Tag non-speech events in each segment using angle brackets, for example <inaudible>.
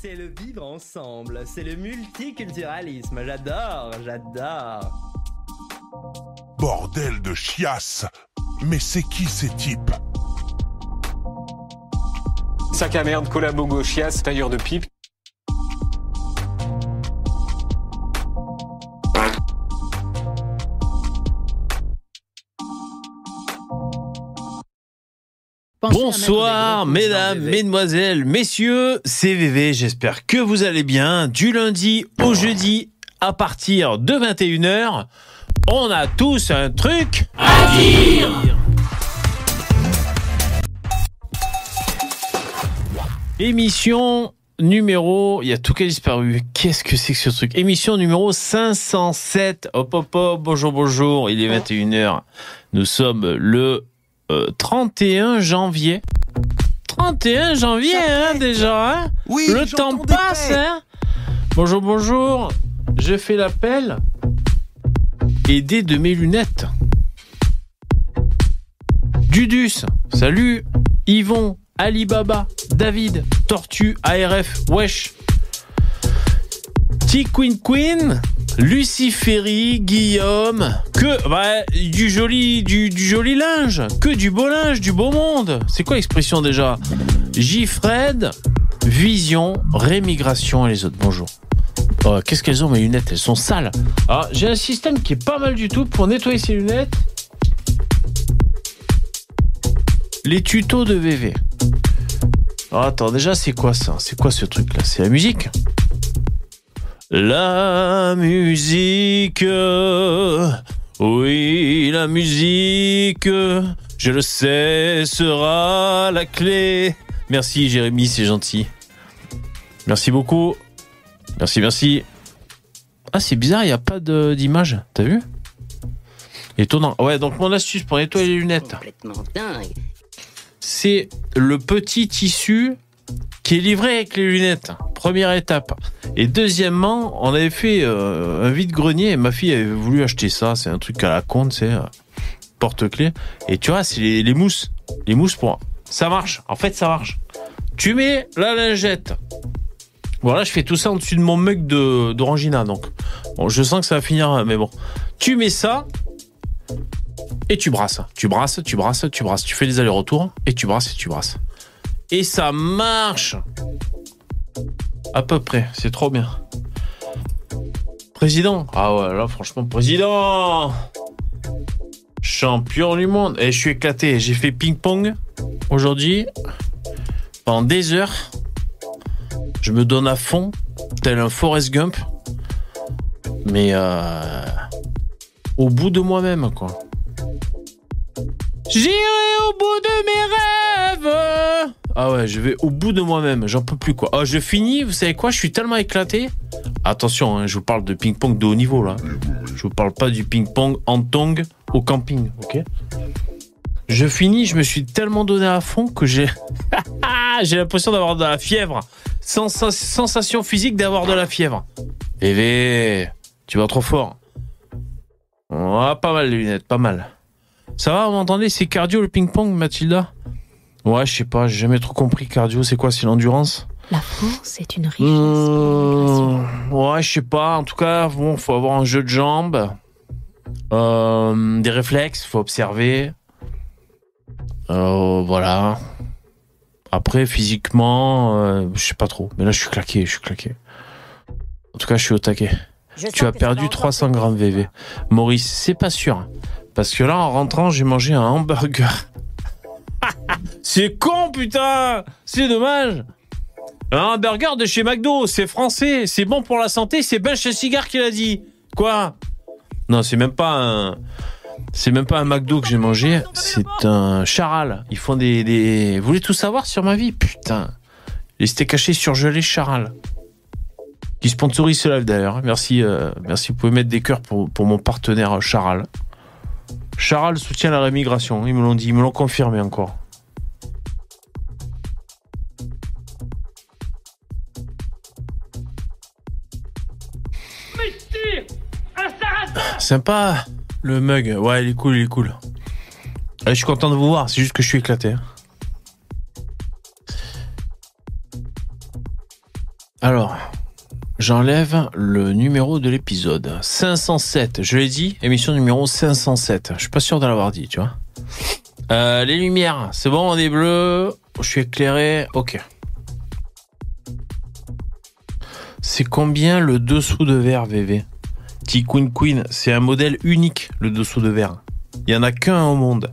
c'est le vivre ensemble, c'est le multiculturalisme. J'adore, j'adore. Bordel de chiasse Mais c'est qui ces types? Sac à merde, collabo gauchias, tailleur de pipe. Bonsoir, mesdames, mesdemoiselles, messieurs, c'est VV, j'espère que vous allez bien. Du lundi au jeudi, à partir de 21h, on a tous un truc à dire Émission numéro, il y a tout qui a disparu. Qu'est-ce que c'est que ce truc? Émission numéro 507. Hop hop hop, bonjour bonjour, il est 21h. Nous sommes le 31 janvier. 31 janvier, hein, déjà, hein Oui, Le temps passe, hein Bonjour, bonjour. Je fais l'appel. Aider de mes lunettes. Dudus, salut. Yvon, Alibaba, David, Tortue, ARF, Wesh. T-Queen Queen, Luciféry, Guillaume, que bah, du joli du, joli linge, que du beau linge, du beau monde. C'est quoi l'expression déjà? J-Fred, Vision, Rémigration et les autres. Bonjour. Oh, Qu'est-ce qu'elles ont mes lunettes? Elles sont sales. Ah, j'ai un système qui est pas mal du tout pour nettoyer ces lunettes. Les tutos de VV. Ah, attends, déjà c'est quoi ça? C'est quoi ce truc là C'est la musique? La musique, oui, la musique, je le sais, sera la clé. Merci Jérémy, c'est gentil. Merci beaucoup. Merci, merci. Ah, c'est bizarre, il n'y a pas d'image, t'as vu? Étonnant. Ouais, donc mon astuce pour nettoyer les lunettes, c'est le petit tissu qui est livré avec les lunettes. Première étape. Et deuxièmement, on avait fait euh, un vide-grenier et ma fille avait voulu acheter ça. C'est un truc à la con, c'est porte-clés. Et tu vois, c'est les, mousses. Les mousses pour... Ça marche. En fait, ça marche. Tu mets la lingette. Voilà, je fais tout ça en dessus de mon mug d'Orangina. Donc, bon, je sens que ça va finir, hein, mais bon. Tu mets ça et tu brasses. Tu brasses, tu brasses, tu brasses. Tu fais des allers-retours et tu brasses et tu brasses. Et ça marche À peu près, c'est trop bien. Président Ah ouais, là franchement, président Champion du monde Et je suis éclaté, j'ai fait ping-pong aujourd'hui pendant des heures. Je me donne à fond, tel un Forrest Gump. Mais euh, au bout de moi-même, quoi. J'irai au bout de mes rêves. Ah ouais, je vais au bout de moi-même. J'en peux plus quoi. Ah, je finis. Vous savez quoi Je suis tellement éclaté. Attention, hein, je vous parle de ping-pong de haut niveau là. Je vous parle pas du ping-pong en tong au camping, ok? Je finis. Je me suis tellement donné à fond que j'ai <laughs> j'ai l'impression d'avoir de la fièvre. Sensa- sensation physique d'avoir de la fièvre. Bébé, tu vas trop fort. Ah, pas mal les lunettes, pas mal. Ça va, vous m'entendez C'est cardio le ping-pong, Mathilda? Ouais, je sais pas, j'ai jamais trop compris cardio, c'est quoi? C'est l'endurance La France est une richesse. Mmh, Ouais, je sais pas. En tout cas, bon, faut avoir un jeu de jambes, euh, des réflexes, faut observer. Euh, voilà. Après, physiquement, euh, je sais pas trop. Mais là, je suis claqué, je suis claqué. En tout cas, je suis au taquet. Tu as perdu 300 grammes VV. Maurice, c'est pas sûr. Parce que là, en rentrant, j'ai mangé un hamburger. C'est con, putain C'est dommage Un hamburger de chez McDo, c'est français, c'est bon pour la santé, c'est Ben Cigare qui l'a dit. Quoi? Non, c'est même pas un... C'est même pas un McDo que j'ai mangé, c'est un charal. Ils font des, des... Vous voulez tout savoir sur ma vie? Putain. Les steaks cachés surgelés charal qui sponsorise ce live d'ailleurs. Merci, euh, merci. Vous pouvez mettre des cœurs pour, pour mon partenaire euh, Charal. Charal soutient la rémigration. Ils me l'ont dit, ils me l'ont confirmé encore. Sympa le mug. Ouais, il est cool, il est cool. Je suis content de vous voir. C'est juste que je suis éclaté. hein. Alors, j'enlève le numéro de l'épisode. 507, je l'ai dit, émission numéro 507. Je suis pas sûr de l'avoir dit, tu vois. Euh, les lumières, c'est bon, on est bleu. Je suis éclairé, ok. C'est combien le dessous de verre, VV T-Queen Queen, c'est un modèle unique, le dessous de verre. Il y en a qu'un au monde.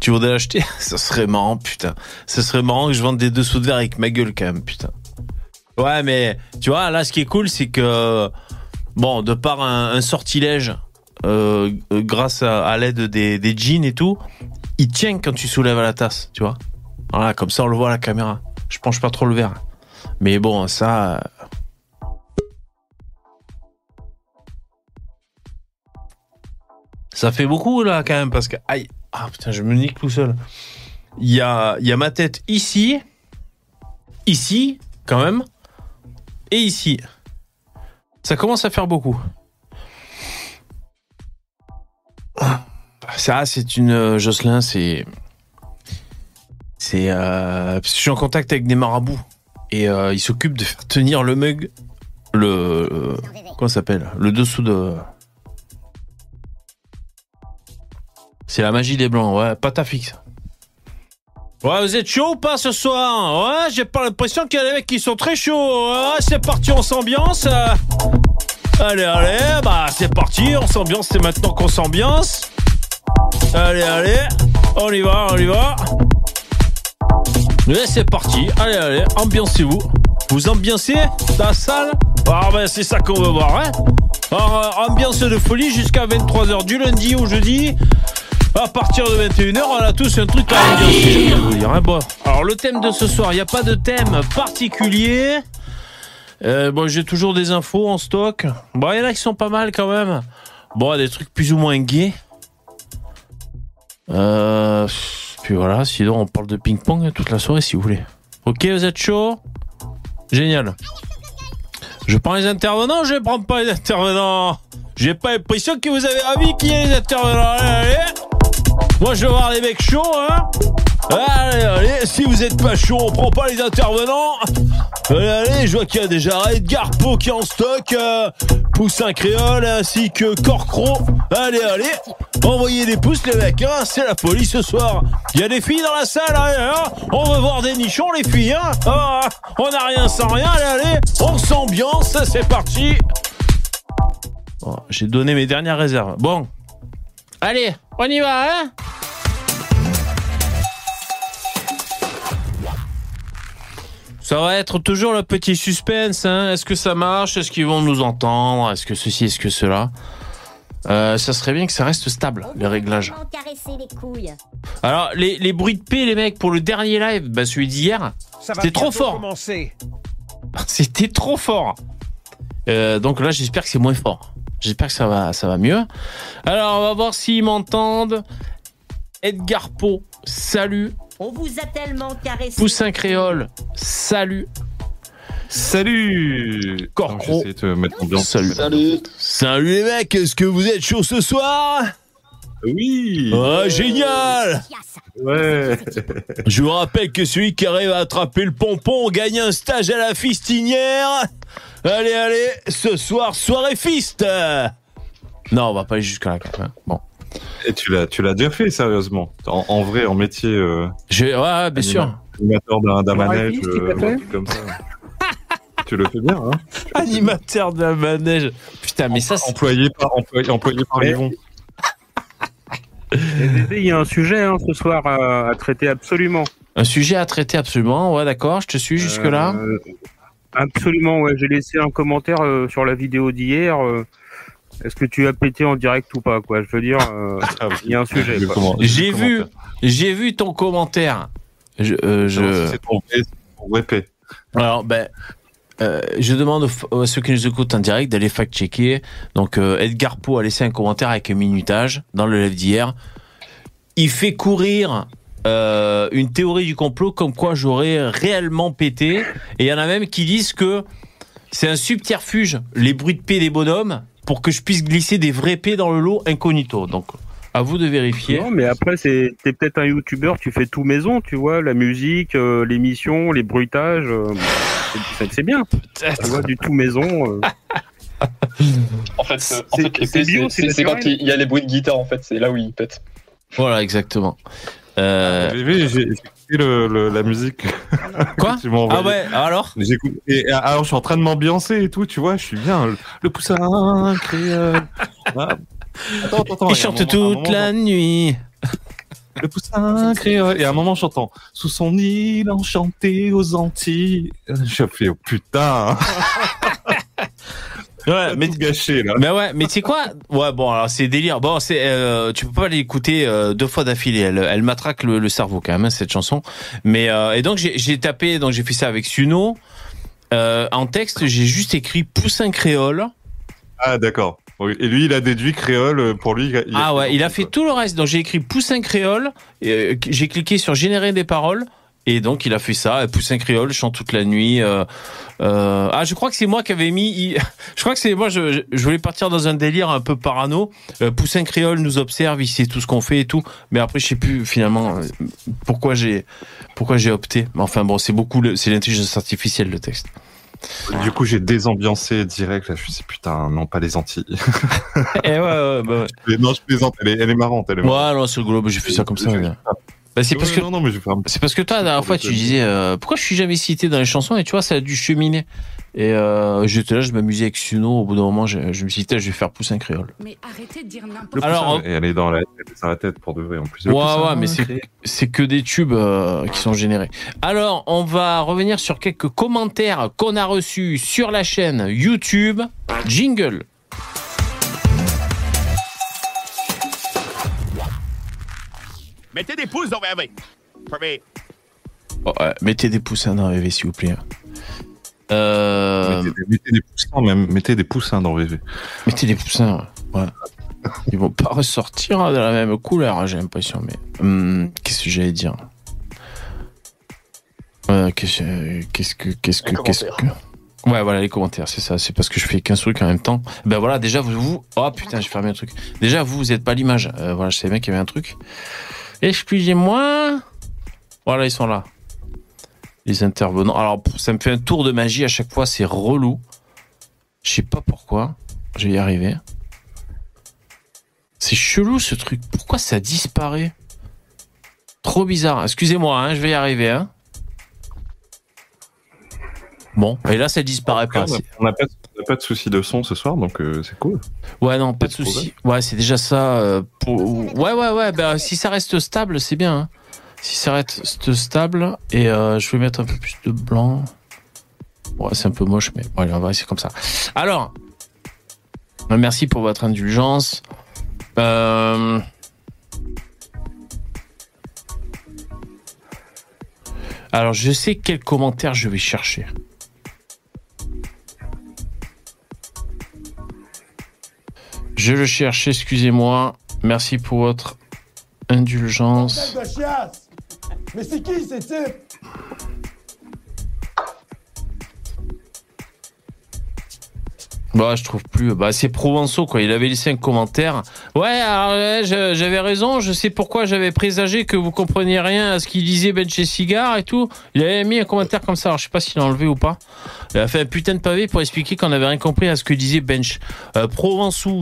Tu voudrais l'acheter? <laughs> Ça serait marrant, putain. Ça serait marrant que je vende des dessous de verre avec ma gueule quand même, putain. Ouais, mais tu vois, là, ce qui est cool, c'est que, bon, de par un, sortilège, euh, grâce à, à l'aide des, jeans et tout, il tient quand tu soulèves la tasse, tu vois. Voilà, comme ça, on le voit à la caméra. Je penche pas trop le verre. Mais bon, ça. Ça fait beaucoup là quand même parce que ah putain je me nique tout seul. Il y a ma tête ici, ici quand même et ici. Ça commence à faire beaucoup. Ça c'est une euh, Jocelyn c'est c'est euh, je suis en contact avec des marabouts et euh, ils s'occupent de faire tenir le mug le euh, comment s'appelle le dessous de C'est la magie des blancs, ouais, pas ta fixe. Ouais, vous êtes chaud ou pas ce soir Ouais, j'ai pas l'impression qu'il y a des mecs qui sont très chauds. Ouais, c'est parti, on s'ambiance. Allez, allez, bah c'est parti, on s'ambiance, c'est maintenant qu'on s'ambiance. Allez, allez, on y va, on y va. Ouais, c'est parti, allez, allez, ambiancez-vous. Vous ambiancez la salle Ah ben c'est ça qu'on veut voir, hein Alors, euh, ambiance de folie jusqu'à 23h du lundi au jeudi. À partir de 21h, on a tous un truc à dire, hein. Bon, alors le thème de ce soir, il n'y a pas de thème particulier. Euh, bon, j'ai toujours des infos en stock. Bon, il y en a qui sont pas mal quand même. Bon, des trucs plus ou moins gays. Euh, puis voilà, sinon on parle de ping-pong toute la soirée si vous voulez. Ok, vous êtes chaud? Génial. Je prends les intervenants, je prends pas les intervenants? J'ai pas l'impression que vous avez envie qu'il y ait les intervenants. Allez, allez. Moi, je veux voir les mecs chauds, hein. Allez, allez. Si vous êtes pas chaud, on prend pas les intervenants. Allez, allez. Je vois qu'il y a déjà Edgar Po qui est en stock, euh, Poussin Créole ainsi que Corcro. Allez, allez. Envoyez des pouces, les mecs, hein. C'est la police ce soir. Il y a des filles dans la salle, hein. hein. On veut voir des nichons, les filles, hein. Ah, on n'a rien sans rien. Allez, allez. On s'ambiance. C'est parti. Bon, J'ai donné mes dernières réserves. Bon. Allez, on y va, hein Ça va être toujours le petit suspense, hein Est-ce que ça marche? Est-ce qu'ils vont nous entendre? Est-ce que ceci, est-ce que cela? Euh, Ça serait bien que ça reste stable, les réglages. les. Alors, les, les bruits de paix, les mecs, pour le dernier live, bah, celui d'hier, c'était trop fort. <laughs> C'était trop fort. Euh, donc là, j'espère que c'est moins fort. J'espère que ça va, ça va mieux. Alors, on va voir s'ils m'entendent. Edgar Po, salut. On vous a tellement caressé. Poussin Créole, salut. Salut Corcro. Salut. Salut. Salut les mecs, est-ce que vous êtes chaud ce soir? Oui Oh, génial Ouais Je vous rappelle que celui qui arrive à attraper le pompon gagne un stage à la fistinière. Allez, allez, ce soir, soirée fist Non, on va pas aller jusqu'à même. Bon. Et tu l'as, tu l'as déjà fait, sérieusement en, en vrai, en métier euh, Je... Ouais, ouais, bien sûr. animateur d'un, manège, euh, comme ça. <laughs> tu le fais bien, hein Animateur d'un manège. Putain, mais ça, c'est... Employé par, employé, employé par Yvon. Il y a un sujet hein, ce soir à, à traiter absolument. Un sujet à traiter absolument. Ouais, d'accord, je te suis jusque-là. Euh, absolument, ouais. J'ai laissé un commentaire euh, sur la vidéo d'hier. euh, Est-ce que tu as pété en direct ou pas, quoi Je veux dire, euh, <laughs> Ah il y a un sujet. J'ai vu, j'ai vu ton commentaire. Je, euh, je... Non, C'est ton. Alors, ben, euh, je demande à ceux qui nous écoutent en direct d'aller fact-checker. Donc, euh, Edgar Poe a laissé un commentaire avec un minutage dans le live d'hier. Il fait courir euh, une théorie du complot comme quoi j'aurais réellement pété. Et il y en a même qui disent que c'est un subterfuge, les bruits de paix des bonhommes, pour que je puisse glisser des vrais paix dans le lot incognito. Donc, À vous de vérifier. Non, mais après, c'est t'es peut-être un youtubeur, tu fais tout maison, tu vois, la musique, euh, l'émission, les bruitages. euh, c'est- bien. Tu vois, du tout maison. euh. <laughs> En fait, euh, en C'est- fait, c'est quand il y a les bruits de guitare, en fait. C'est là où il pète. Voilà, exactement. Euh, J'ai écouté le, le- la musique. <laughs> Quoi? Tu. Ah ouais, alors? J'écoute- Et euh, alors, je suis en train de m'ambiancer et tout, tu vois, je suis bien. Le, le poussin créole. Ah. Attends, attends, attends. Il chante moment- toute moment, la nuit. Le poussin créole. Et à un moment, j'entends Sous son île enchantée aux Antilles. Je fais, oh putain. <laughs> Ouais, mais gâché, là. Mais ouais, mais tu sais quoi? Ouais, bon, alors c'est délire. Bon, c'est euh, tu peux pas l'écouter euh, deux fois d'affilée. Elle, elle matraque le, le cerveau quand même hein, cette chanson. Mais euh, et donc j'ai tapé, donc j'ai fait ça avec Suno. En texte, j'ai juste écrit poussin créole. Ah, d'accord. Et lui, il a déduit créole pour lui. il- Ah ouais, il a fait tout le reste. Donc j'ai écrit poussin créole. euh, j'ai cliqué sur générer des paroles. Et donc il a fait ça. Poussin créole chante toute la nuit. euh, euh, ah, je crois que c'est moi qui avais mis. <laughs> Je crois que c'est moi. Je, je voulais partir dans un délire un peu parano. Euh, Poussin créole nous observe. Il sait tout ce qu'on fait et tout. Mais après, je sais plus finalement euh, pourquoi j'ai pourquoi j'ai opté. Mais enfin bon, c'est beaucoup. C'est l'intelligence artificielle le texte. Du coup, j'ai désambiancé direct. Là, je me suis dit, putain, non, pas les Antilles. Et ouais, ouais, bah ouais. Mais <laughs> non, je plaisante. Elle est, elle est marrante. Elle est marrante. Ouais, non, c'est le globe. J'ai fait ça comme ça. Bah, c'est parce Ouais, que Non, non, mais je vais faire un C'est parce que toi, la dernière fois, tu disais euh, pourquoi je suis jamais cité dans les chansons et tu vois, ça a dû cheminer. Et euh, j'étais là, je m'amusais avec Suno. Au bout d'un moment, je, je me suis dit, je vais faire poussin créole. Mais arrêtez de dire n'importe quoi. Alors, et elle est dans la tête, dans la tête pour de vrai en plus. Ouais, poussin, ouais, mais c'est créole. c'est que des tubes euh, qui sont générés. Alors, on va revenir sur quelques commentaires qu'on a reçus sur la chaîne YouTube. Jingle. Mettez des pouces dans VV. Oh, ouais, mettez des poussins dans VV, s'il vous plaît. Euh, Mettez, des- mettez des poussins, même. Mettez des poussins dans VV. Mettez des poussins, ouais. <laughs> Ils vont pas ressortir de la même couleur, hein, j'ai l'impression. Mais hum, qu'est-ce que j'allais dire? Euh, Qu'est-ce qu'est-ce que qu'est-ce que qu'est-ce que? Ouais, voilà les commentaires, c'est ça. C'est parce que je fais 15 trucs en même temps. Ben voilà, déjà vous, vous... oh putain, j'ai fermé un truc. Déjà vous, vous êtes pas à l'image. Euh, voilà, je savais bien qu'il y avait un truc. Excusez-moi. Voilà, ils sont là. Les intervenants. Alors, ça me fait un tour de magie à chaque fois, c'est relou. Je sais pas pourquoi. Je vais y arriver. C'est chelou ce truc. Pourquoi ça disparaît? Trop bizarre. Excusez-moi, hein, je vais y arriver. Hein. Bon, et là ça disparaît pas. On n'a pas de soucis de son ce soir, donc euh, c'est cool. Ouais, non, pas de souci. Ouais, c'est déjà ça. euh, pour... Ouais, ouais, ouais. Ben, si ça reste stable, c'est bien. hein. Si ça reste stable, et euh, je vais mettre un peu plus de blanc. Ouais, c'est un peu moche, mais bon, allez, on va essayer comme ça. Alors, euh, merci pour votre indulgence. Euh... Alors, je sais quel commentaire je vais chercher. Je le cherche, excusez-moi. Merci pour votre indulgence. Mais c'est qui ces types? Bah, je trouve plus. Bah, c'est Provençaux, quoi. Il avait laissé un commentaire. Ouais, alors, je- j'avais raison. Je sais pourquoi j'avais présagé que vous compreniez rien à ce qu'il disait Ben chez Cigare et tout. Il avait mis un commentaire comme ça. Alors, je sais pas s'il l'a enlevé ou pas. Il a fait un putain de pavé pour expliquer qu'on avait rien compris à ce que disait Bench. Euh,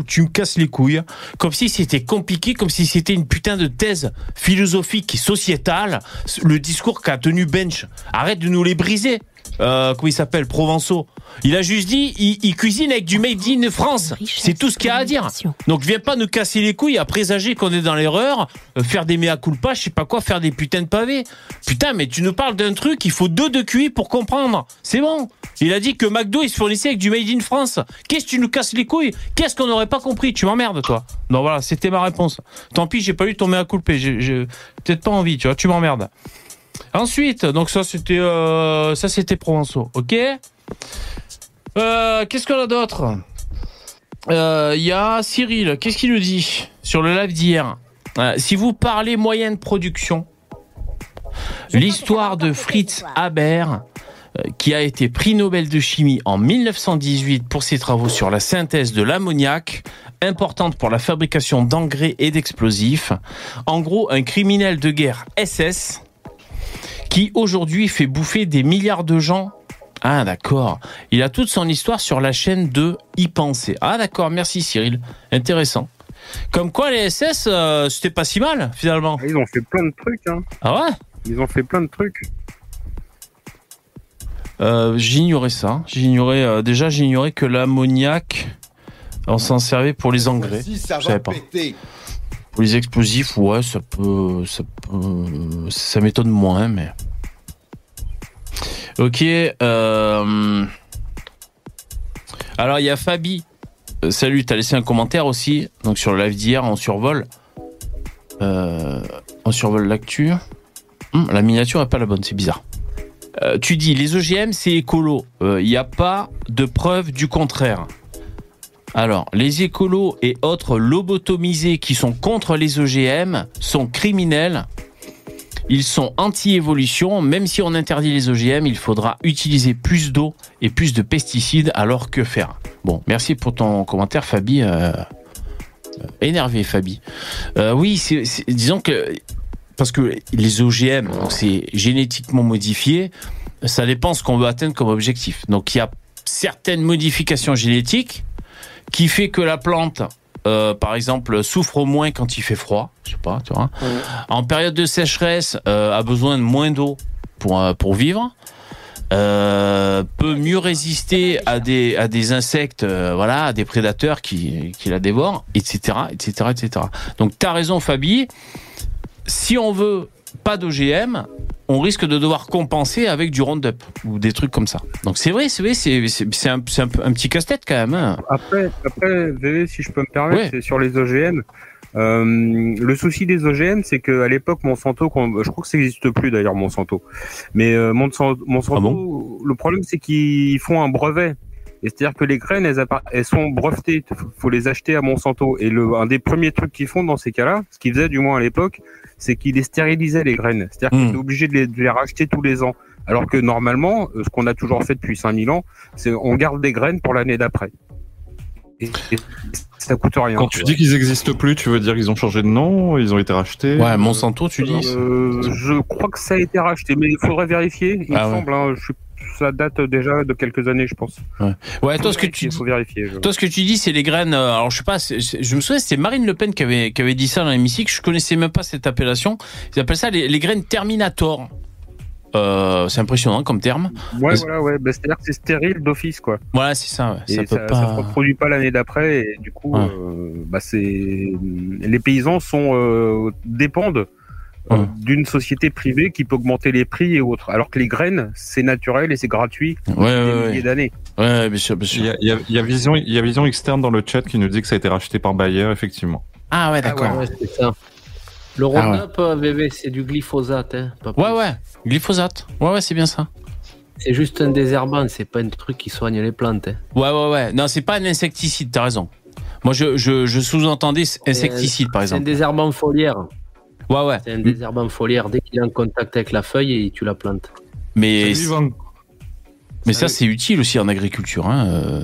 tu me casses les couilles. Comme si c'était compliqué, comme si c'était une putain de thèse philosophique et sociétale. Le discours qu'a tenu Bench. Arrête de nous les briser. Euh, comment il s'appelle? Provençaux. Il a juste dit, il, il cuisine avec du made in France. C'est tout ce qu'il y a à dire. Donc viens pas nous casser les couilles à présager qu'on est dans l'erreur, euh, faire des mea culpa, je sais pas quoi, faire des putains de pavés. Putain, mais tu nous parles d'un truc, il faut deux de QI pour comprendre. C'est bon. Il a dit que McDo il se fournissait avec du made in France. Qu'est-ce que tu nous casses les couilles? Qu'est-ce qu'on n'aurait pas compris? Tu m'emmerdes toi. Non voilà, c'était ma réponse. Tant pis, j'ai pas eu ton mea culpa. J'ai j'ai peut-être pas envie, tu vois. Tu m'emmerdes. Ensuite, donc ça c'était euh, ça c'était Provençaux, ok? Euh, Qu'est-ce qu'on a d'autre Euh, Il y a Cyril, qu'est-ce qu'il nous dit sur le live d'hier Euh, Si vous parlez moyenne production, l'histoire de Fritz Haber euh, qui a été prix Nobel de chimie en 1918 pour ses travaux sur la synthèse de l'ammoniac, importante pour la fabrication d'engrais et d'explosifs. En gros, un criminel de guerre SS qui aujourd'hui fait bouffer des milliards de gens. Ah d'accord. Il a toute son histoire sur la chaîne de Y penser. Ah d'accord, merci Cyril. Intéressant. Comme quoi les SS, euh, c'était pas si mal finalement. Ils ont fait plein de trucs. Hein. Ah ouais Ils ont fait plein de trucs. Euh, j'ignorais ça. J'ignorais euh, déjà j'ignorais que l'ammoniac on s'en servait pour les engrais. Si ça Je savais va pas. péter. Pour les explosifs, ouais, ça peut, ça peut, ça m'étonne moins, mais. Ok. euh, Alors il y a Fabi. Euh, Salut, t'as laissé un commentaire aussi, donc sur le live d'hier en survol. Euh, on survole l'actu. Hum, la miniature est pas la bonne, c'est bizarre. Tu dis les OGM c'est écolo. Il n'y a pas de preuve du contraire. Alors, les écolos et autres lobotomisés qui sont contre les OGM sont criminels. Ils sont anti-évolution. Même si on interdit les OGM, il faudra utiliser plus d'eau et plus de pesticides. Alors que faire? Bon, merci pour ton commentaire, Fabi. Euh, euh, énervé, Fabi. Euh, oui, disons que parce que les OGM, c'est génétiquement modifié, ça dépend ce qu'on veut atteindre comme objectif. Donc il y a certaines modifications génétiques qui fait que la plante, euh, par exemple, souffre moins quand il fait froid. Je sais pas, tu vois. En période de sécheresse, euh, a besoin de moins d'eau pour euh, pour vivre. Euh, peut mieux résister à des à des insectes, euh, voilà, à des prédateurs qui qui la dévorent, etc., etc., etc. Donc t'as raison, Fabi. Si on veut pas d'OGM, on risque de devoir compenser avec du Roundup ou des trucs comme ça. Donc c'est vrai, c'est vrai, c'est un, c'est un, petit casse-tête quand même. hein. Après, après, VV, si je peux me permettre, Ouais. c'est sur les OGM. Euh, le souci des OGM, c'est qu'à l'époque, Monsanto, je crois que ça n'existe plus d'ailleurs, Monsanto. Mais euh, Monsanto, Monsanto le problème, c'est qu'ils font un brevet. Et C'est-à-dire que les graines, elles, sont brevetées. Faut- faut les acheter à Monsanto. Et le, un des premiers trucs qu'ils font dans ces cas-là, ce qu'ils faisaient du moins à l'époque, c'est qu'ils les stérilisaient les graines. C'est-à-dire qu'ils étaient obligés de les, de les racheter tous les ans. Alors que normalement, euh, ce qu'on a toujours fait depuis 5000 ans, c'est on garde des graines pour l'année d'après. Et, et ça coûte rien. Quand tu dis qu'ils existent plus, tu veux dire qu'ils ont changé de nom, ils ont été rachetés Ouais, Monsanto, tu dis Euh, je crois que ça a été racheté, mais il faudrait vérifier. Il Ah me ouais. semble, hein, je suis- ça date déjà de quelques années, je pense. Ouais, ouais toi, ce que tu Il faut vérifier. je- Toi, ce que tu dis, c'est les graines. euh, Alors, je sais pas. Je me souviens, c'était Marine Le Pen qui avait qui avait dit ça dans l'hémicycle. Je connaissais même pas cette appellation. Ils appellent ça les, les graines Terminator. Euh, c'est impressionnant comme terme. Ouais, voilà, ouais. Bah, C'est-à-dire que c'est stérile d'office, quoi. Voilà, c'est ça. ouais. Ça ça, peut ça se pas. reproduit pas l'année d'après, et du coup, Ouais. euh, bah, c'est les paysans sont euh, dépendent euh, d'une société privée qui peut augmenter les prix et autres, alors que les graines, c'est naturel et c'est gratuit. Ouais, des ouais, milliers ouais. d'années. Ouais, bien sûr, bien Il sûr. y a, il y a- il y a vision, il y a vision externe dans le chat qui nous dit que ça a été racheté par Bayer, effectivement. Ah ouais, d'accord. Ouais, c'est ça. Le Ah Roundup, euh, VV, c'est du glyphosate. Hein, pas. Ouais, ouais. Glyphosate. Ouais, ouais, c'est bien ça. C'est juste un désherbant, c'est pas un truc qui soigne les plantes. hein. Ouais, ouais, ouais. Non, c'est pas un insecticide. T'as raison. Moi, je, je, je sous-entendais insecticide, par C'est un exemple. désherbant foliaire. Ouais, ouais. C'est un désherbant foliaire. Dès qu'il est en contact avec la feuille, et tu la plantes. Mais, mais ça, c'est utile aussi en agriculture, hein, euh,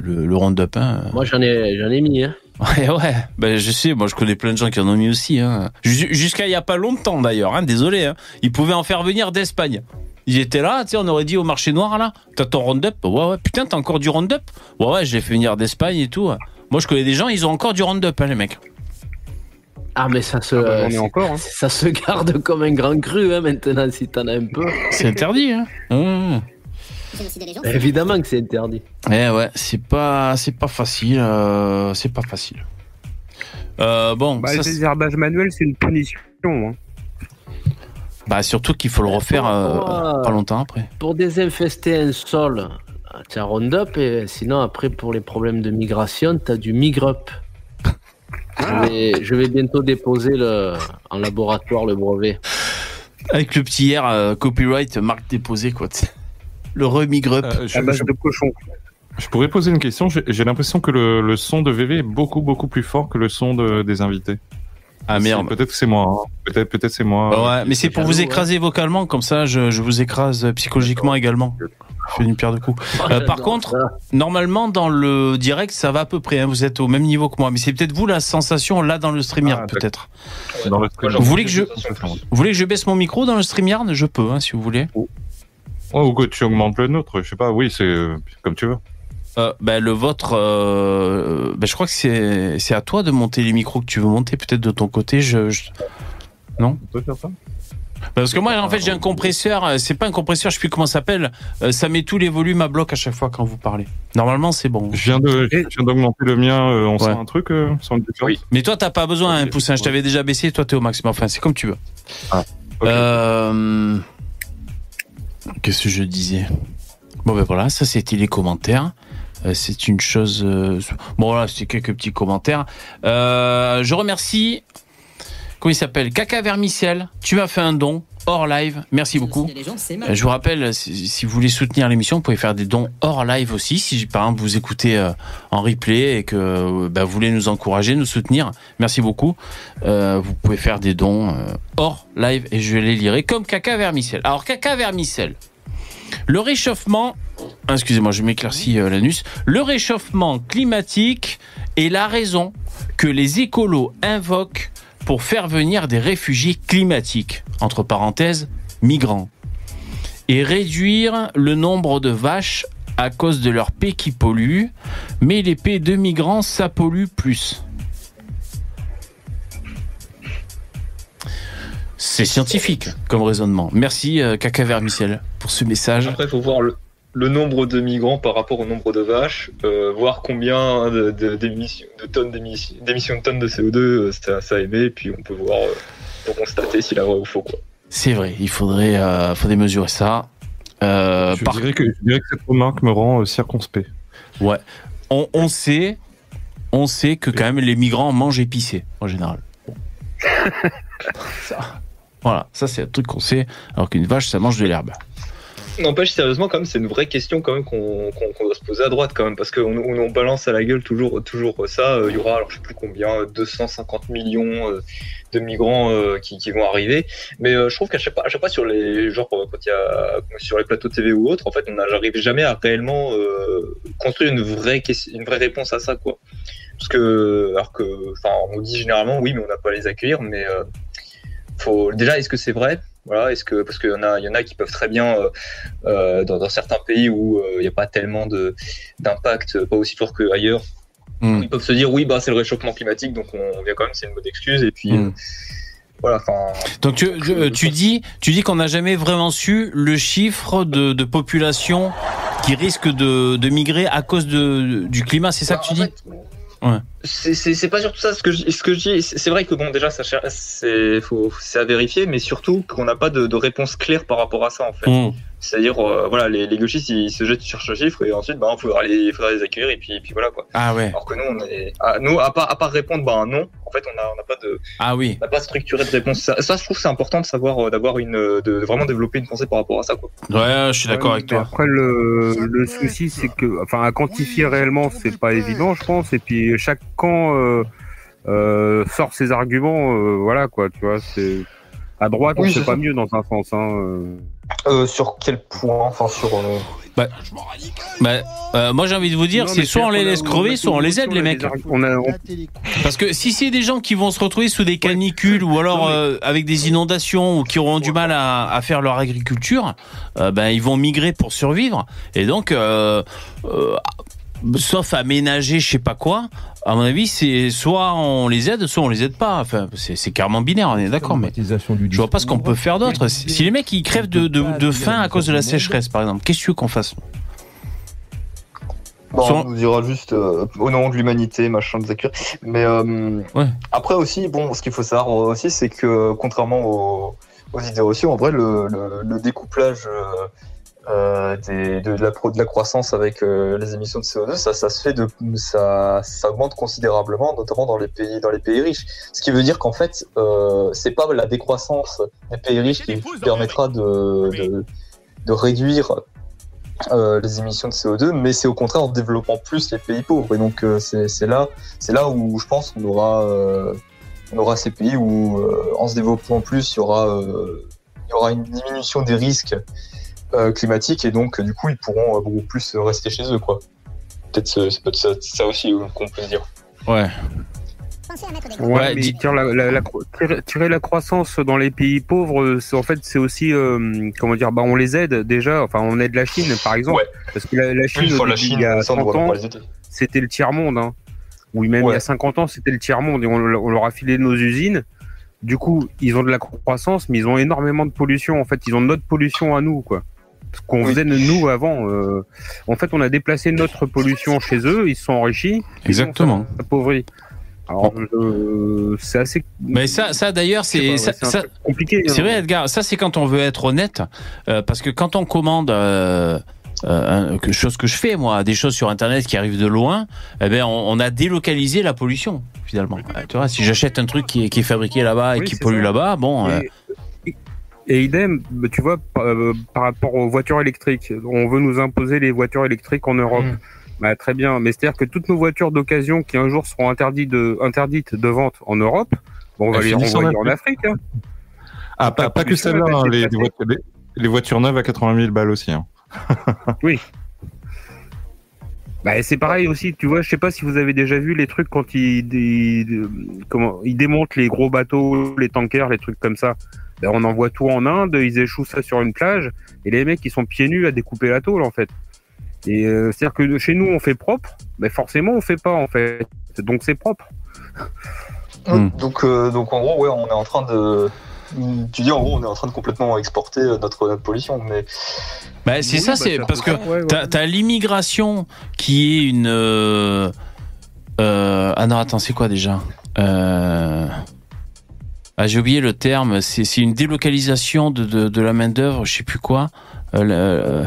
le, le Roundup. Hein. Moi, j'en ai, j'en ai mis. Hein. Ouais, ouais. Ben, je sais, moi, je connais plein de gens qui en ont mis aussi. Hein. Jus- Jusqu'à il y a pas longtemps, d'ailleurs. Hein, désolé. Hein. Ils pouvaient en faire venir d'Espagne. Ils étaient là, tu sais, on aurait dit au marché noir, là. T'as ton Roundup Ouais, ouais. Putain, t'as encore du Roundup Ouais, ouais, je l'ai fait venir d'Espagne et tout. Moi, je connais des gens, ils ont encore du Roundup, hein, les mecs. Ah, mais ça se, Ah bah, encore. hein. <laughs> ça garde comme un grand cru hein, maintenant, si t'en as un peu. C'est interdit, hein. Mmh. Bah, évidemment que c'est interdit. Eh ouais, c'est pas, c'est pas facile. euh, c'est pas facile. Euh, bon, Bah, ça, le c'est- désherbage manuel, c'est une punition. hein. bah, surtout qu'il faut le refaire euh, Pourquoi pas longtemps après. Pour désinfester un sol, tu as Roundup, et sinon, après, pour les problèmes de migration, tu as du Migrup. Je vais, je vais bientôt déposer le, en laboratoire le brevet. Avec le petit hier euh, copyright marque déposée quoi. Le remigrup. Euh, je, À base je- de cochon. je pourrais poser une question. J'ai l'impression que le, le son de VV est beaucoup, beaucoup plus fort que le son de- des invités. Ah merde. Peut-être que c'est moi. hein. Peut-être, peut-être c'est moi. Ouais, mais c'est pour vous écraser vocalement, comme ça je, je vous écrase psychologiquement également. Je fais une pierre de coups. Euh, par contre, normalement dans le direct ça va à peu près, hein, vous êtes au même niveau que moi, mais c'est peut-être vous la sensation là dans le StreamYard Ah, peut-être. Vous voulez que je, vous voulez que je baisse mon micro dans le StreamYard? Je peux, hein, si vous voulez. Ouais, ou que tu augmentes le nôtre, je sais pas. Oui, c'est euh, comme tu veux. Euh, ben, le vôtre, euh, ben, je crois que c'est c'est à toi de monter les micros que tu veux monter, peut-être de ton côté. Je, je- Non? On peut faire ça Parce que moi, en fait, j'ai un compresseur. euh, C'est pas un compresseur, je sais plus comment ça s'appelle. euh, Ça met tous les volumes à bloc à chaque fois quand vous parlez. Normalement, c'est bon. Je viens de, je viens d'augmenter le mien. euh, on sent Ouais. un truc, euh, sent une différence. Oui. Mais toi, t'as pas besoin, un poussin. Je t'avais déjà baissé. Toi, t'es au maximum. Enfin, c'est comme tu veux. Ah. Euh, Qu'est-ce que je disais? Bon, ben voilà, ça c'était les commentaires. C'est une chose. Bon, voilà, c'est quelques petits commentaires. Euh, je remercie. Comment il s'appelle Caca Vermicelle. Tu m'as fait un don hors live. Merci beaucoup. Euh, Je vous rappelle, si, vous voulez soutenir l'émission, vous pouvez faire des dons hors live aussi. Si par exemple vous écoutez euh, en replay et que euh, bah, vous voulez nous encourager, nous soutenir, merci beaucoup. Euh, vous pouvez faire des dons hors live et je les lirai comme caca vermicelle. Alors caca vermicelle. Le réchauffement, ah, excusez-moi, je m'éclaircis l'anus. Le réchauffement climatique est la raison que les écolos invoquent pour faire venir des réfugiés climatiques, entre parenthèses, migrants, et réduire le nombre de vaches à cause de leur paix qui pollue, mais les paix de migrants, ça pollue plus. C'est scientifique comme raisonnement. Merci euh, Caca Vermicelle pour ce message. Après, faut voir le, le nombre de migrants par rapport au nombre de vaches, euh, voir combien de, de- d'émissions- de tonnes d'émissions, d'émissions de tonnes de CO2 euh, ça, ça émet, et puis on peut voir, euh, pour constater s'il a vrai ou faux. Quoi. C'est vrai, il faudrait, euh, faudrait mesurer ça. Euh, Je, par- dirais que, je dirais que cette remarque me rend euh, circonspect. Ouais. On, on sait, on sait que quand même les migrants mangent épicé en général. Bon. <laughs> Ça, Voilà, ça c'est un truc qu'on sait, alors qu'une vache ça mange de l'herbe. N'empêche, sérieusement, quand même, c'est une vraie question quand même qu'on doit se poser à droite quand même, parce qu'on on, balance à la gueule toujours, toujours ça. euh, Il y aura, alors je sais plus combien, euh, 250 millions euh, de migrants euh, qui, vont arriver. Mais euh, je trouve qu'à chaque chaque fois sur les, genre euh, quand il y a sur les plateaux TV ou autres, en fait, on n'arrive jamais à réellement euh, construire une vraie une vraie réponse à ça, quoi. Parce que, alors que, enfin, on dit généralement oui, mais on n'a pas à les accueillir, mais euh, faut déjà, est-ce que c'est vrai? Voilà, est-ce que parce qu'il y en a, il y en a qui peuvent très bien euh, euh, dans, dans certains pays où euh, il n'y a pas tellement de d'impact, pas aussi fort qu'ailleurs, Hmm. ils peuvent se dire oui, bah c'est le réchauffement climatique, donc on vient quand même, c'est une bonne excuse. Et puis Hmm. voilà. Donc tu, je- tu dis, tu dis qu'on n'a jamais vraiment su le chiffre de, de population qui risque de, de migrer à cause de, du climat, c'est ça que tu dis? Ouais. C'est- pas surtout ça ce que je, ce que je dis. C'est vrai que bon déjà ça c'est à vérifier, mais surtout qu'on n'a pas de, de réponse claire par rapport à ça en fait. Hmm. C'est-à-dire euh, voilà les, les gauchistes ils se jettent sur ce chiffre et ensuite bah il faudra les il faudra les accueillir et puis et puis voilà quoi. Ah ouais. Alors que nous on est ah, nous à part à part répondre bah un non en fait on a on n'a pas de Ah oui. on n'a pas structuré de réponse. Ça, ça, je trouve que c'est important de savoir euh, d'avoir une de, vraiment développer une pensée par rapport à ça quoi. Ouais, je suis d'accord avec toi. Après, le, le souci, c'est que, enfin, à quantifier réellement, c'est pas évident, je pense. Et puis, chaque camp euh, euh, sort ses arguments, euh, voilà, quoi, tu vois. C'est à droite, Oui, on c'est fait pas ça. mieux dans un sens. Hein, euh. Sur quel point Enfin sur. euh, Bah, bah, euh, moi j'ai envie de vous dire, c'est soit on les laisse crever, soit on les aide les mecs. des arg- On a, on- Parce que si c'est des gens qui vont se retrouver sous des canicules ou alors euh, avec des inondations ou qui auront du mal à, à faire leur agriculture, euh, ben ils vont migrer pour survivre. Et donc, euh, euh, sauf à ménager, je sais pas quoi. À mon avis, c'est soit on les aide, soit on les aide pas. Enfin, c'est c'est carrément binaire, on est d'accord. Mais je vois pas ce qu'on peut faire d'autre. Si les mecs ils crèvent de, de, de faim à cause de la sécheresse, par exemple, qu'est-ce que tu veux qu'on fasse? Bon, Sur- on nous dira juste euh, au nom de l'humanité, machin, des accueillir. Mais euh, après aussi, bon, ce qu'il faut savoir aussi, c'est que contrairement aux, aux idées reçues, en vrai, le, le, le découplage euh, euh, des, de, la, pro- de la croissance avec euh, les émissions de CO2, ça, ça se fait de, ça, ça augmente considérablement, notamment dans les pays, dans les pays riches. Ce qui veut dire qu'en fait, euh, c'est pas la décroissance des pays riches qui permettra de, de, de réduire euh, les émissions de CO2, mais c'est au contraire en développant plus les pays pauvres. Et donc c'est là, c'est là où je pense qu'on aura on aura ces pays où, en se développant plus, il y aura, il y aura une diminution des risques euh, climatiques et donc, du coup, ils pourront euh, beaucoup plus rester chez eux, quoi. Peut-être euh, c'est peut-être ça, ça aussi qu'on peut dire. Ouais. Ouais, Ouais, mais tirer la, la- la cro- tirer- tirer la croissance dans les pays pauvres, c'est- en fait, c'est aussi, euh, comment dire, bah, on les aide déjà. Enfin, on aide la Chine, par exemple, parce que la, la Chine, début, Chine, il y a ça, on 30 devrait ans, c'était le tiers monde. Hein. Oui, même il y a 50 ans, c'était le tiers monde et on, on leur a filé nos usines. Du coup, ils ont de la croissance, mais ils ont énormément de pollution. En fait, ils ont notre pollution à nous, quoi. Qu'on faisait nous avant. euh, En fait, on a déplacé notre pollution chez eux, ils se sont enrichis. Exactement. on s'est appauvris. Alors, euh, c'est assez. Mais ça, ça d'ailleurs, c'est pas, ça, ouais, c'est un ça- truc compliqué. C'est hein. vrai, Edgar. Ça, c'est quand on veut être honnête, euh, parce que quand on commande euh, euh, quelque chose que je fais, moi, des choses sur Internet qui arrivent de loin, eh ben, on, on a délocalisé la pollution finalement. Euh, tu vois, si j'achète un truc qui est, qui est fabriqué là-bas et Oui, qui pollue ça. là-bas, bon. euh, Et, et idem, bah, tu vois, par, euh, par rapport aux voitures électriques, on veut nous imposer les voitures électriques en Europe. Mm. Bah, très bien, mais c'est-à-dire que toutes nos voitures d'occasion qui un jour seront interdites de, interdites de vente en Europe, bon, on va Elles les en renvoyer en Afrique. Hein. Ah, pas, pas que va hein, les, les voitures, les- les voitures neuves à 80 000 balles aussi. hein. <laughs> Oui. Bah, c'est pareil aussi, tu vois, je sais pas si vous avez déjà vu les trucs quand comment, ils démontent les gros bateaux, les tankers, les trucs comme ça. Ben, on envoie tout en Inde, ils échouent ça sur une plage, et les mecs ils sont pieds nus à découper la tôle en fait. Et euh, c'est-à-dire que chez nous on fait propre, mais forcément on fait pas en fait. Donc c'est propre. Hmm. Donc, euh, donc en gros, ouais, on est en train de. Tu dis en gros, on est en train de complètement exporter euh, notre, notre pollution, mais. Bah, c'est Oui, ça, bah, c'est parce que ouais, ouais. t'as t'as l'immigration qui est une. Euh, euh, ah non, attends, c'est quoi déjà? Euh, ah, J'ai oublié le terme. C'est c'est une délocalisation de, de, de la main d'œuvre. Je sais plus quoi. Euh, le- euh,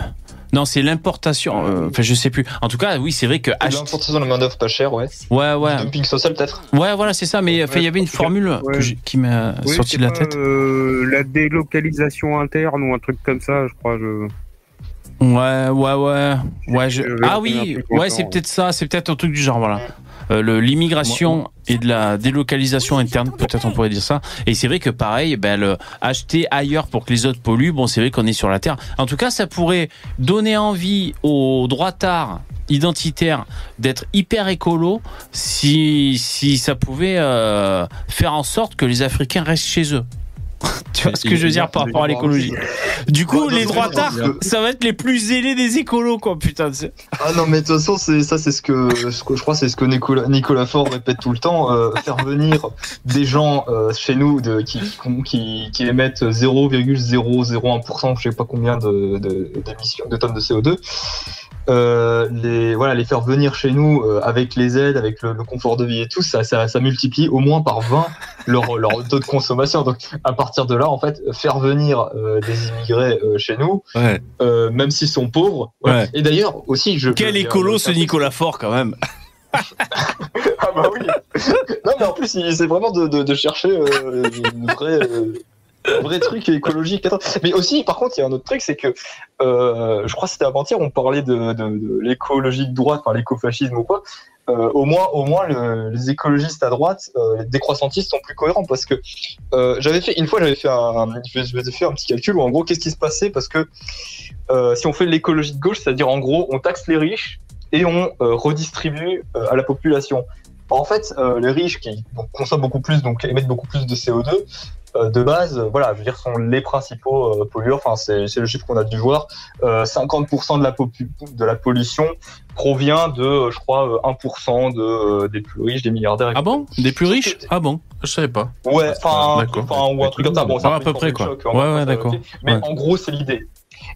non, c'est l'importation. euh, Enfin, je sais plus. En tout cas, oui, c'est vrai que. L'importation de main d'œuvre pas chère, ouais. Ouais, ouais. Dumping social peut-être. Ouais, voilà, c'est ça. Mais il y avait une formule qui m'a Oui, sorti de la pas, tête. euh, la délocalisation interne ou un truc comme ça, je crois. Je... Ouais, ouais, ouais. ouais je... vais Ah oui, ouais, c'est peut-être ça, c'est peut-être un truc du genre, voilà. Euh, L'immigration et de la délocalisation interne, peut-être on pourrait dire ça. Et c'est vrai que pareil, ben, le, acheter ailleurs pour que les autres polluent, bon, c'est vrai qu'on est sur la Terre. En tout cas, ça pourrait donner envie aux droitards identitaires d'être hyper écolo si, si ça pouvait euh, faire en sorte que les Africains restent chez eux. <laughs> tu vois ce que je veux dire par rapport à l'écologie Du coup, les mais droitards, ça va être les plus zélés des écolos, quoi, putain. Ah non, mais de toute façon, c'est ça, c'est ce que, ce que je crois, c'est ce que Nicolas, Nicolas Faure répète tout le temps. euh, faire venir des gens euh, chez nous de, qui, qui, qui émettent 0,001%, je sais pas combien de, de, d'émissions, de tonnes de CO2. Euh, les voilà les faire venir chez nous euh, avec les aides avec le, le confort de vie et tout ça, ça ça multiplie au moins par 20 <laughs> leur leur taux de consommation donc à partir de là en fait faire venir euh, des immigrés euh, chez nous Ouais. euh, même s'ils sont pauvres voilà. Ouais. et d'ailleurs aussi je Quel je- écolo ce Nicolas Fort, quand même. <laughs> ah bah oui. non mais en plus il- c'est vraiment de, de, de chercher euh, une vraie, euh, vrai truc écologique. Mais aussi par contre il y a un autre truc c'est que euh, je crois que c'était avant-hier on parlait de, de, l'écologie de droite, enfin l'écofascisme ou quoi. Euh, au moins, au moins le- les écologistes à droite, euh, les décroissantistes sont plus cohérents parce que j'avais fait une fois j'avais fait un, un petit calcul où en gros qu'est-ce qui se passait parce que si on fait l'écologie de gauche, c'est-à-dire en gros on taxe les riches et on redistribue à la population. En fait, les riches qui consomment beaucoup plus, donc émettent beaucoup plus de CO2, euh, de base, euh, voilà, je veux dire, sont les principaux euh, pollueurs. Enfin, c'est c'est le chiffre qu'on a dû voir. Euh, 50% de la, popu- de la pollution provient de, euh, je crois, euh, 1% de, euh, des plus riches, des milliardaires. Ah bon? Des plus riches? Ah bon? Je savais pas. Ouais, enfin, D'accord. enfin, ou un truc comme ça. Bon, à peu près, quoi. choc, on Ouais, ouais, d'accord. Mais Ouais. en gros, c'est l'idée.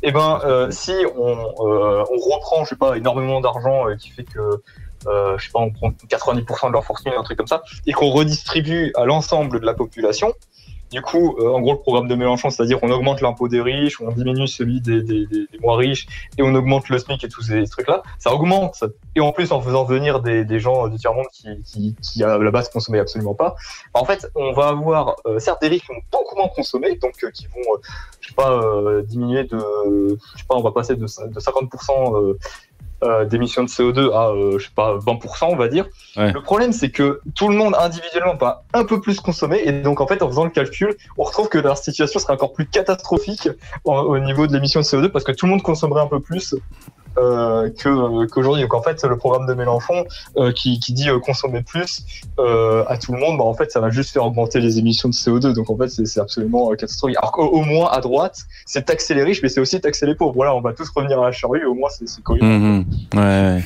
Eh ben, euh, si on, euh, on reprend, je sais pas, énormément d'argent euh, qui fait que, euh, je sais pas, on prend 90% de leur fortune, un truc comme ça, et qu'on redistribue à l'ensemble de la population, du coup, euh, en gros, le programme de Mélenchon, c'est-à-dire on augmente l'impôt des riches, on diminue celui des, moins riches, et on augmente le SMIC et tous ces trucs-là, ça augmente. Et en plus, en faisant venir des, gens du tiers-monde qui, à la base, consommaient absolument pas, en fait, on va avoir, euh, certes, des riches qui vont beaucoup moins consommer, donc euh, qui vont, euh, je sais pas, euh, diminuer de, je sais pas, on va passer de, de 50% euh, d'émissions de CO2 à, euh, je sais pas, 20%, on va dire. Le problème, c'est que tout le monde individuellement va un peu plus consommer, et donc en fait, en faisant le calcul, on retrouve que leur situation serait encore plus catastrophique au, au niveau de l'émission de CO2 parce que tout le monde consommerait un peu plus euh, que qu'aujourd'hui. Donc en fait, le programme de Mélenchon euh, qui, qui dit euh, consommer plus euh, à tout le monde, bah, en fait, ça va juste faire augmenter les émissions de CO2. Donc en fait, c'est absolument euh, catastrophique. Alors qu'au au moins à droite, c'est taxer les riches, mais c'est aussi taxer les pauvres. Voilà, on va tous revenir à la charrue. Au moins, c'est cohérent. Mhm. Ouais.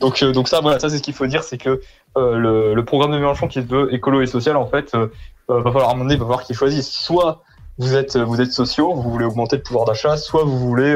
Donc, euh, donc ça, voilà, ça c'est ce qu'il faut dire, c'est que euh, le, le programme de Mélenchon qui se veut écolo et social, en fait, euh, euh, va falloir à un moment donné, il va falloir qu'ils choisissent. Soit vous êtes, vous êtes sociaux, vous voulez augmenter le pouvoir d'achat, soit vous voulez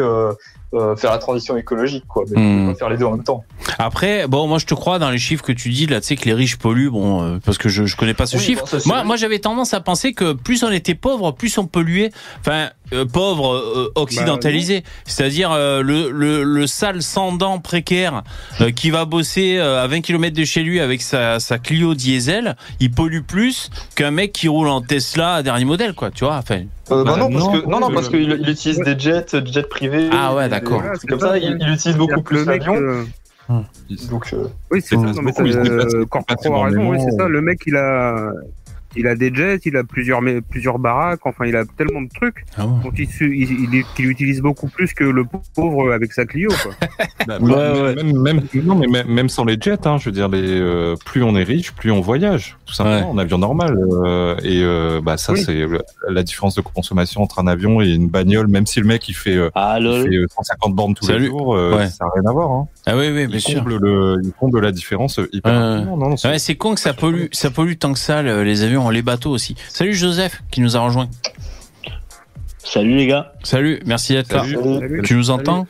euh, faire la transition écologique, quoi. Mais pas faire les deux en même temps. Après, bon, moi je te crois dans les chiffres que tu dis là, tu sais que les riches polluent, bon, euh, parce que je, je connais pas ce Oui, chiffre. bon, moi, moi j'avais tendance à penser que plus on était pauvre, plus on polluait. Enfin, euh, pauvre euh, occidentalisé, c'est-à-dire euh, le, le, le sale sans dents précaire euh, qui va bosser euh, à 20 km de chez lui avec sa, sa Clio diesel, il pollue plus qu'un mec qui roule en Tesla à dernier modèle, quoi. Tu vois, enfin. Euh, bah Bah, non, parce non, que, non, non, euh, parce qu'il il utilise des jets, des jets privés. Ah ouais, d'accord. des comme ça, ça. il, il utilise beaucoup que plus le mec, l'avion. euh, Donc, euh, Oui, c'est ça. Non, mais euh, raison. Oui, c'est ça. Le mec, il a, il a des jets, il a plusieurs, plusieurs baraques. Enfin, il a tellement de trucs Ah ouais. dont il, su- il, il- qu'il utilise beaucoup plus que le pauvre avec sa Clio. Quoi. <laughs> Bah, Ouais, même, ouais. Même, même- non, mais même, même sans les jets, hein, je veux dire, les, euh, plus on est riche, plus on voyage, tout simplement, Ouais. en avion normal. euh, et euh, bah, ça, Oui. c'est le- la différence de consommation entre un avion et une bagnole. Même si le mec il fait, euh, Ah, il lol. fait euh, 150 bornes tous Salut. les jours, euh, Ouais. ça n'a rien à voir. Hein. Ah oui, oui, bien Il, sûr. comble le, il comble la différence hyper. Non, non, c'est- con que ça pollue, ça pollue tant que ça, le- les avions, les bateaux aussi. Salut Joseph, qui nous a rejoint. Salut les gars. Salut, merci d'être là. Salut. Tu nous entends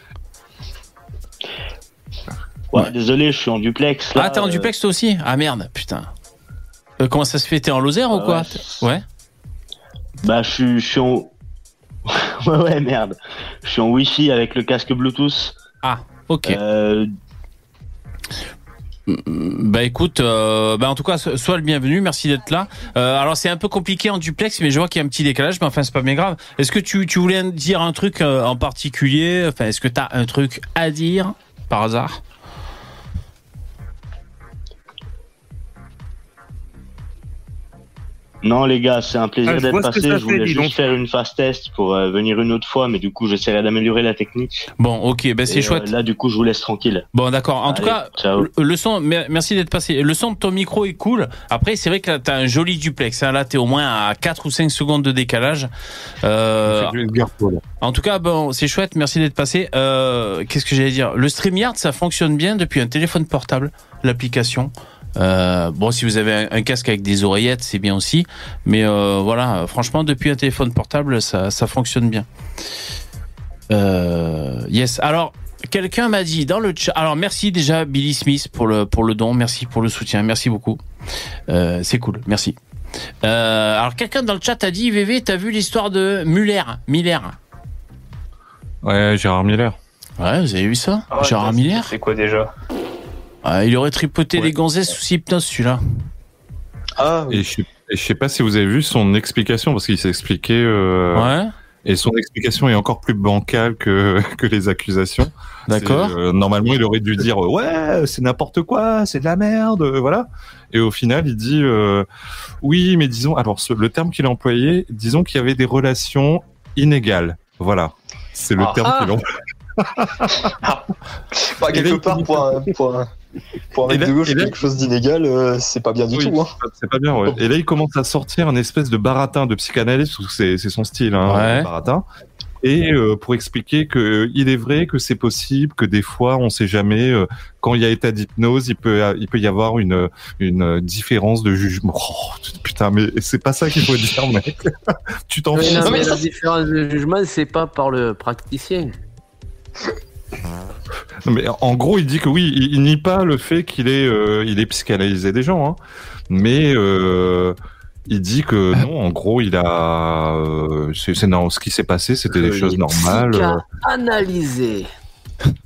Ouais, désolé, je suis en duplex. Là, Ah, t'es en euh, duplex toi aussi? Ah merde, putain. Euh, comment ça se fait? T'es en Lozère ou quoi? ouais. Ouais. Bah, je suis, je suis en. <laughs> ouais, ouais, merde. Je suis en Wi-Fi avec le casque Bluetooth. Ah, ok. Euh, Bah écoute, euh, bah en tout cas, so- sois le bienvenu, merci d'être là. Euh, alors c'est un peu compliqué en duplex, mais je vois qu'il y a un petit décalage, mais enfin c'est pas bien grave. Est-ce que tu, tu voulais dire un truc euh, en particulier? Enfin, est-ce que t'as un truc à dire par hasard? Non, les gars, c'est un plaisir Ah, d'être passé. Je voulais fait, juste donc. faire une fast test pour euh, venir une autre fois, mais du coup, j'essaierai d'améliorer la technique. Bon, ok, bah c'est Et, chouette. euh, là, du coup, je vous laisse tranquille. Bon, d'accord. En tout cas, ciao. le- son, mer- merci d'être passé. Le son de ton micro est cool. Après, c'est vrai que là, t'as un joli duplex. hein. Là, t'es au moins à 4 ou 5 secondes de décalage. Euh, en tout cas, bon, c'est chouette. Merci d'être passé. Euh, Qu'est-ce que j'allais dire? Le StreamYard, ça fonctionne bien depuis un téléphone portable, l'application? Euh, bon, si vous avez un, un casque avec des oreillettes, c'est bien aussi. Mais euh, voilà, franchement, depuis un téléphone portable, ça, ça fonctionne bien. Euh, yes. Alors, quelqu'un m'a dit dans le chat. Alors, merci déjà Billy Smith pour le pour le don. Merci pour le soutien. Merci beaucoup. Euh, c'est cool. Merci. Euh, alors, quelqu'un dans le chat a dit VV, t'as vu l'histoire de Muller Miller? Ouais, Gérard Miller. Ouais, vous avez vu ça? Ah ouais, Gérard Miller? C'est quoi déjà? Ah, Il aurait tripoté Ouais. les gonzesses sous hypnose, celui-là. Ah, oui. Et je, je sais pas si vous avez vu son explication, parce qu'il s'est expliqué. euh, Ouais, Et son explication est encore plus bancale que, <laughs> que les accusations. d'accord. Euh, normalement, il aurait dû dire euh, ouais, c'est n'importe quoi, c'est de la merde, euh, voilà. Et au final, il dit euh, oui, mais disons, alors ce- le terme qu'il a employé, disons qu'il y avait des relations inégales, voilà. C'est le Ah. terme Ah. qu'il a employé. Bah, quelque part, pour un, pour un, <laughs> pour un mec là- de gauche, quelque chose d'inégal, euh, c'est pas bien du Oui, tout. Hein. C'est pas bien, ouais. Et là, il commence à sortir un espèce de baratin de psychanalyste, c'est son style, hein, Ouais. baratin. Et euh, pour expliquer que euh, il est vrai que c'est possible, que des fois, on sait jamais, euh, quand il y a état d'hypnose, il peut, il peut y avoir une, une différence de jugement. Oh, putain, mais c'est pas ça qu'il faut dire, mec. <laughs> tu t'en fous. la différence de jugement, c'est pas par le praticien. Non, mais en gros, il dit que oui, il, il nie pas le fait qu'il est, euh, il est psychanalysé des gens, hein, mais euh, il dit que non, en gros, il a, euh, c'est c'est non, ce qui s'est passé, c'était des choses les normales. analysés.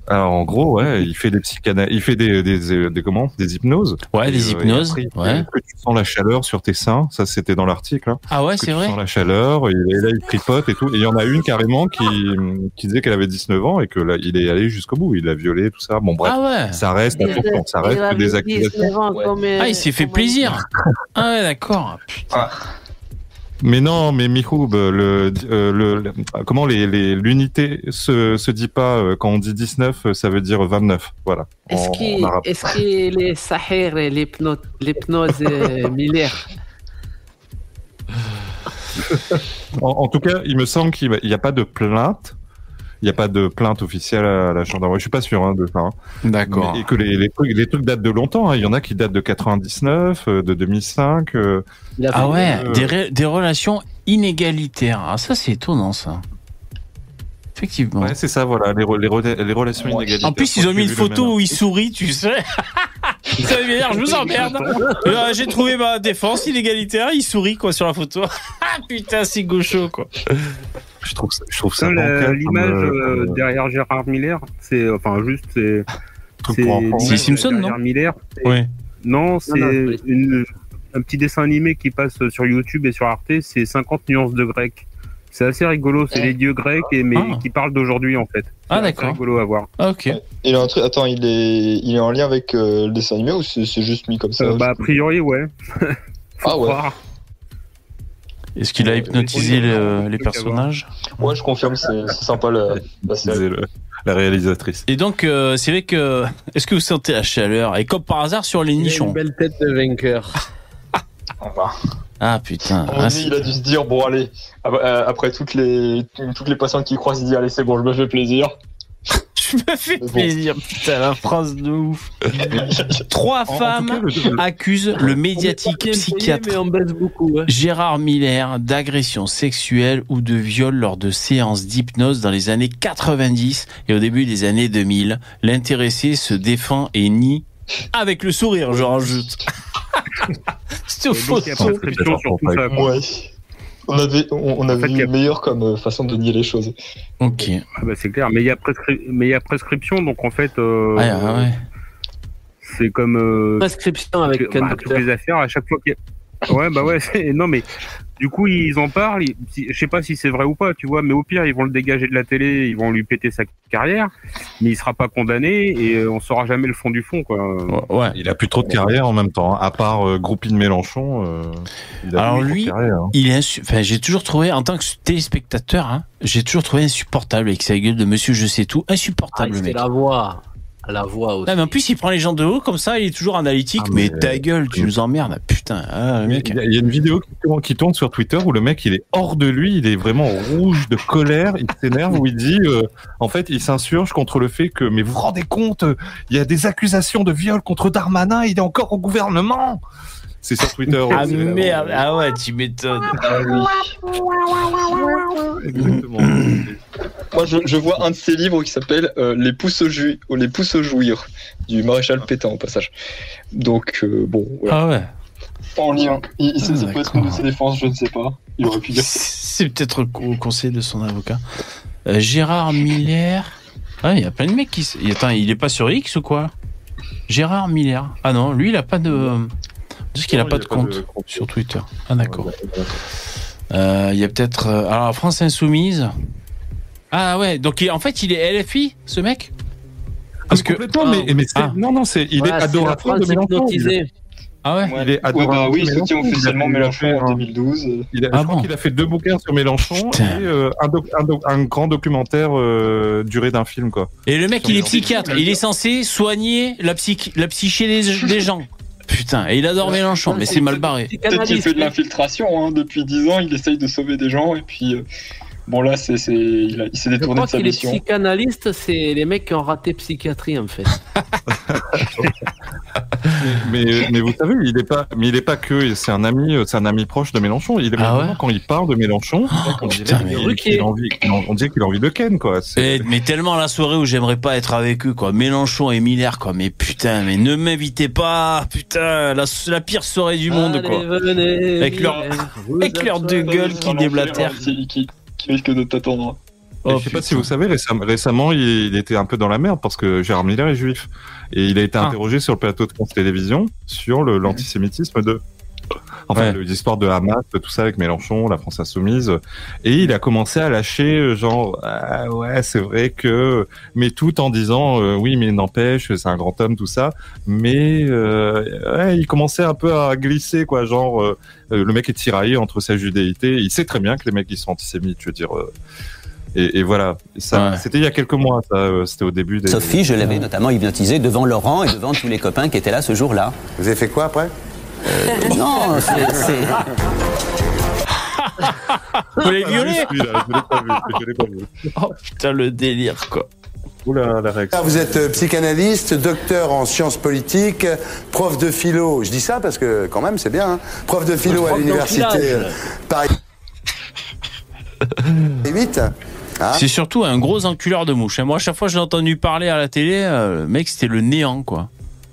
Alors, en gros, ouais, il fait des psychana... il fait des, des, euh, des, comment? Des hypnoses. Ouais, des euh, hypnoses, et après, ouais. Que tu sens la chaleur sur tes seins. Ça, c'était dans l'article. hein. Ah ouais, c'est tu vrai sens la chaleur. Et, là, il tripote et tout. Et il y en a une carrément qui, qui disait qu'elle avait 19 ans et que là, il est allé jusqu'au bout. Il l'a violée, tout ça. Bon, bref. Ah ouais. Ça reste, ça reste des 19 accusations. ans, Ah, il s'est fait plaisir. <laughs> Ah ouais, d'accord. Putain. Mais non, mais Mihoub, le, euh, le, le- comment les, les, l'unité se, se dit pas, euh, quand on dit 19, euh, ça veut dire 29. Voilà. Est-ce qu'il est sahir et l'hypno- l'hypnose <laughs> millaire En, en tout cas, il me semble qu'il n'y a pas de plainte. Il n'y a pas de plainte officielle à la gendarmerie. Je suis pas sûr hein, de ça. hein. D'accord. Et que les, les, trucs, les trucs datent de longtemps. hein. Il y en a qui datent de 99, euh, de 2005. euh, Ah ouais, euh, des relations inégalitaires. Ah, ça, c'est étonnant, ça. Effectivement. Ouais, c'est ça, voilà, les, re- les, rela- les relations inégalitaires. En plus, ils ont mis une photo où il sourit, tu sais. <laughs> ça veut dire, je vous emmerde. Euh, J'ai trouvé ma défense inégalitaire, il sourit, quoi, sur la photo. <laughs> Ah, putain, c'est gaucho, quoi. Je trouve ça, je trouve ça comme, L'image euh, euh, euh, derrière Gérard Miller, c'est enfin juste c'est C'est Simpson, non Miller. c'est- Ouais. Non, c'est non, c'est- une- un petit dessin animé qui passe sur YouTube et sur Arte. C'est 50 nuances de grec. C'est assez rigolo. C'est les dieux grecs et mais Ah. qui parlent d'aujourd'hui en fait. Ah, d'accord. rigolo à voir. Ah, ok. Il a un truc. Attends, il est, il est en lien avec euh, le dessin animé ou c'est juste mis comme ça? Euh, bah a priori ouais. <laughs> Faut Ah ouais. croire. Est-ce qu'il a hypnotisé le- les personnages? Ouais, je confirme, c'est c'est sympa la, la série. disait le- la réalisatrice. Et donc, euh, c'est vrai que. Est-ce que vous sentez la chaleur? Et comme par hasard, sur les nichons. une belle tête de vainqueur. Ah, putain. Ah, dit, il a dû se dire bon allez après, euh, après toutes les toutes les patientes qui croisent il dit allez c'est bon je me fais plaisir <laughs> Je me fais plaisir, putain, la phrase de ouf. <laughs> Trois En- femmes cas, le- accusent le médiatique payé, psychiatre mais on baisse beaucoup. hein. Gérard Miller d'agression sexuelle ou de viol lors de séances d'hypnose dans les années 90 et au début des années 2000. L'intéressé se défend et nie avec le sourire, je rajoute. C'est faux. donc, il y a prescription sur tout ça. quoi. ouais on avait on, on avait fait, il y a- meilleur comme euh, façon de nier les choses Ok. Ah bah, c'est clair. Mais il y a prescri- mais il y a prescription donc en fait. euh, Ah, ah ouais. C'est comme euh, Prescription avec bah, toutes les affaires à chaque fois qu'il y a... Ouais, bah ouais, <laughs> c'est- non mais du coup ils en parlent, ils- je sais pas si c'est vrai ou pas, tu vois, mais au pire ils vont le dégager de la télé, ils vont lui péter sa carrière, mais il sera pas condamné et euh, on saura jamais le fond du fond quoi. Ouais. Il a plus trop de carrière en même temps, hein. à part euh, Groupie de Mélenchon. euh, il a Alors lui, carrière, hein. il est insu- enfin, j'ai toujours trouvé, en tant que téléspectateur, hein, j'ai toujours trouvé insupportable avec sa gueule de monsieur je sais tout. Ah, Insupportable, il mec. la voix. La voix aussi. Non, mais en plus, il prend les gens de haut comme ça, il est toujours analytique. Ah, mais... mais- ta gueule, tu nous emmerdes. Putain, ah, le mec. Il y, a, il y a une vidéo qui tourne, qui tourne sur Twitter où le mec il est hors de lui, il est vraiment rouge de colère, il s'énerve où il dit, euh, en fait, il s'insurge contre le fait que, mais vous vous rendez compte, euh, il y a des accusations de viol contre Darmanin, il est encore au gouvernement. C'est sur Twitter. Ah aussi, merde, ah ouais, tu m'étonnes. Exactement. moi je, je vois un de ses livres qui s'appelle euh, les pouces au ou les pouces au jouir du maréchal Pétain au passage donc euh, bon voilà. Ah ouais. en lien il, il- Ah, ça peut être une de ses défenses je ne sais pas il aurait pu dire C'est peut-être au conseil de son avocat. Euh, Gérard Miller. Ah, il y a plein de mecs qui. Attends, il est pas sur X ou quoi? Gérard Miller. Ah non, lui, il a pas de. Parce qu'il a Non, pas il de a pas compte de compte. sur Twitter. Ah d'accord. Euh, Il y a peut-être. euh, Alors, France Insoumise. Ah ouais, donc il- en fait, il est LFI, ce mec? Parce que. complètement, mais, mais c'est- Ah. non, non, c'est, il Ouais, est adorateur de Mélenchon. Ah ouais il est ouais adorateur bah oui de il soutient officiellement Mélenchon en fait un- 2012 Il a, Ah je crois bon qu'il a fait deux bouquins sur Mélenchon Putain. et euh, un, doc- un, doc- un grand documentaire euh, duré d'un film, quoi. Et le mec, il est psychiatre. Il est censé soigner la, la psyché des, des gens. Putain, et il adore Mélenchon, mais c'est mal barré. peut-être qu'il fait de l'infiltration hein. depuis 10 ans il essaye de sauver des gens et puis euh, bon là c'est c'est il, a- il s'est Je détourné de sa qu'il est mission psychanalyste, c'est les mecs qui ont raté psychiatrie en fait. <laughs> mais, mais vous savez, il est pas, mais il est pas que, c'est un ami, c'est un ami proche de Mélenchon. Il est Ah ouais quand il parle de Mélenchon, on dirait putain, envie, on dirait qu'il a envie de Ken, quoi. Mais tellement la soirée où j'aimerais pas être avec eux, quoi. Mélenchon et Miller, quoi. Mais putain, mais ne m'invitez pas, putain, la, la pire soirée du monde, Allez, quoi. venez, Avec leur, avec leur deux gueules qui déblatèrent. qui, qui, qui risque de t'attendre je sais pas si vous savez, récemment, récemment il, il était un peu dans la merde parce que Gérard Miller est juif. Et il a été Ah. interrogé sur le plateau de France Télévisions sur l'antisémitisme de. Enfin, Ouais. l'histoire de Hamas, tout ça avec Mélenchon, la France Insoumise. Et il a commencé à lâcher, euh, genre, ah ouais, c'est vrai que. Mais tout en disant, euh, oui, mais n'empêche, c'est un grand homme, tout ça. Mais euh, ouais, il commençait un peu à glisser, quoi. Genre, euh, le mec est tiraillé entre sa judéité. Il sait très bien que les mecs, ils sont antisémites, je veux dire. euh, et, et voilà. Ça, C'était il y a quelques mois, ça. euh, C'était au début des. Sophie, je l'avais notamment hypnotisée devant Laurent et devant tous les copains qui étaient là ce jour-là. Vous avez fait quoi après? Non, c'est-. Vous l'avez violé Celui-là, je l'ai pas vu, je l'ai pas vu. Oh putain, le délire, quoi. Oula, la réaction. Ah, Vous êtes euh, psychanalyste, docteur en sciences politiques, prof de philo. Je dis ça parce que quand même c'est bien. hein. Prof de philo à l'université euh, Paris <laughs> 8. Hein C'est surtout un gros enculeur de mouche. hein. Moi, à chaque fois que j'ai entendu parler à la télé, euh, le mec, c'était le néant, quoi.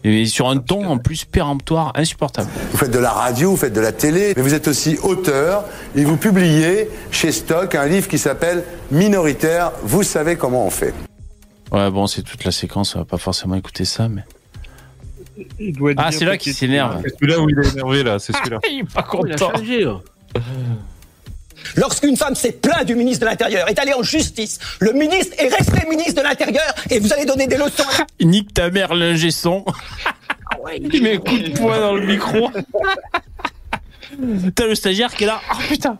Et sur un ton en plus péremptoire, insupportable. Vous faites de la radio, vous faites de la télé, mais vous êtes aussi auteur et vous publiez chez Stock un livre qui s'appelle Minoritaire, vous savez comment on fait. Ouais, bon, c'est toute la séquence, on va pas forcément écouter ça, mais. Il doit être Ah, c'est là qu'il s'énerve. C'est celui-là où il est énervé, là, c'est celui-là. Il est pas Il a content. changé. là. <laughs> Lorsqu'une femme s'est plainte du ministre de l'Intérieur, est allée en justice, le ministre est resté ministre de l'Intérieur et vous allez donner des leçons. <laughs> Nique ta mère, l'ingé son. Il met un coup de poing dans le micro. T'as le stagiaire qui est là. Oh putain.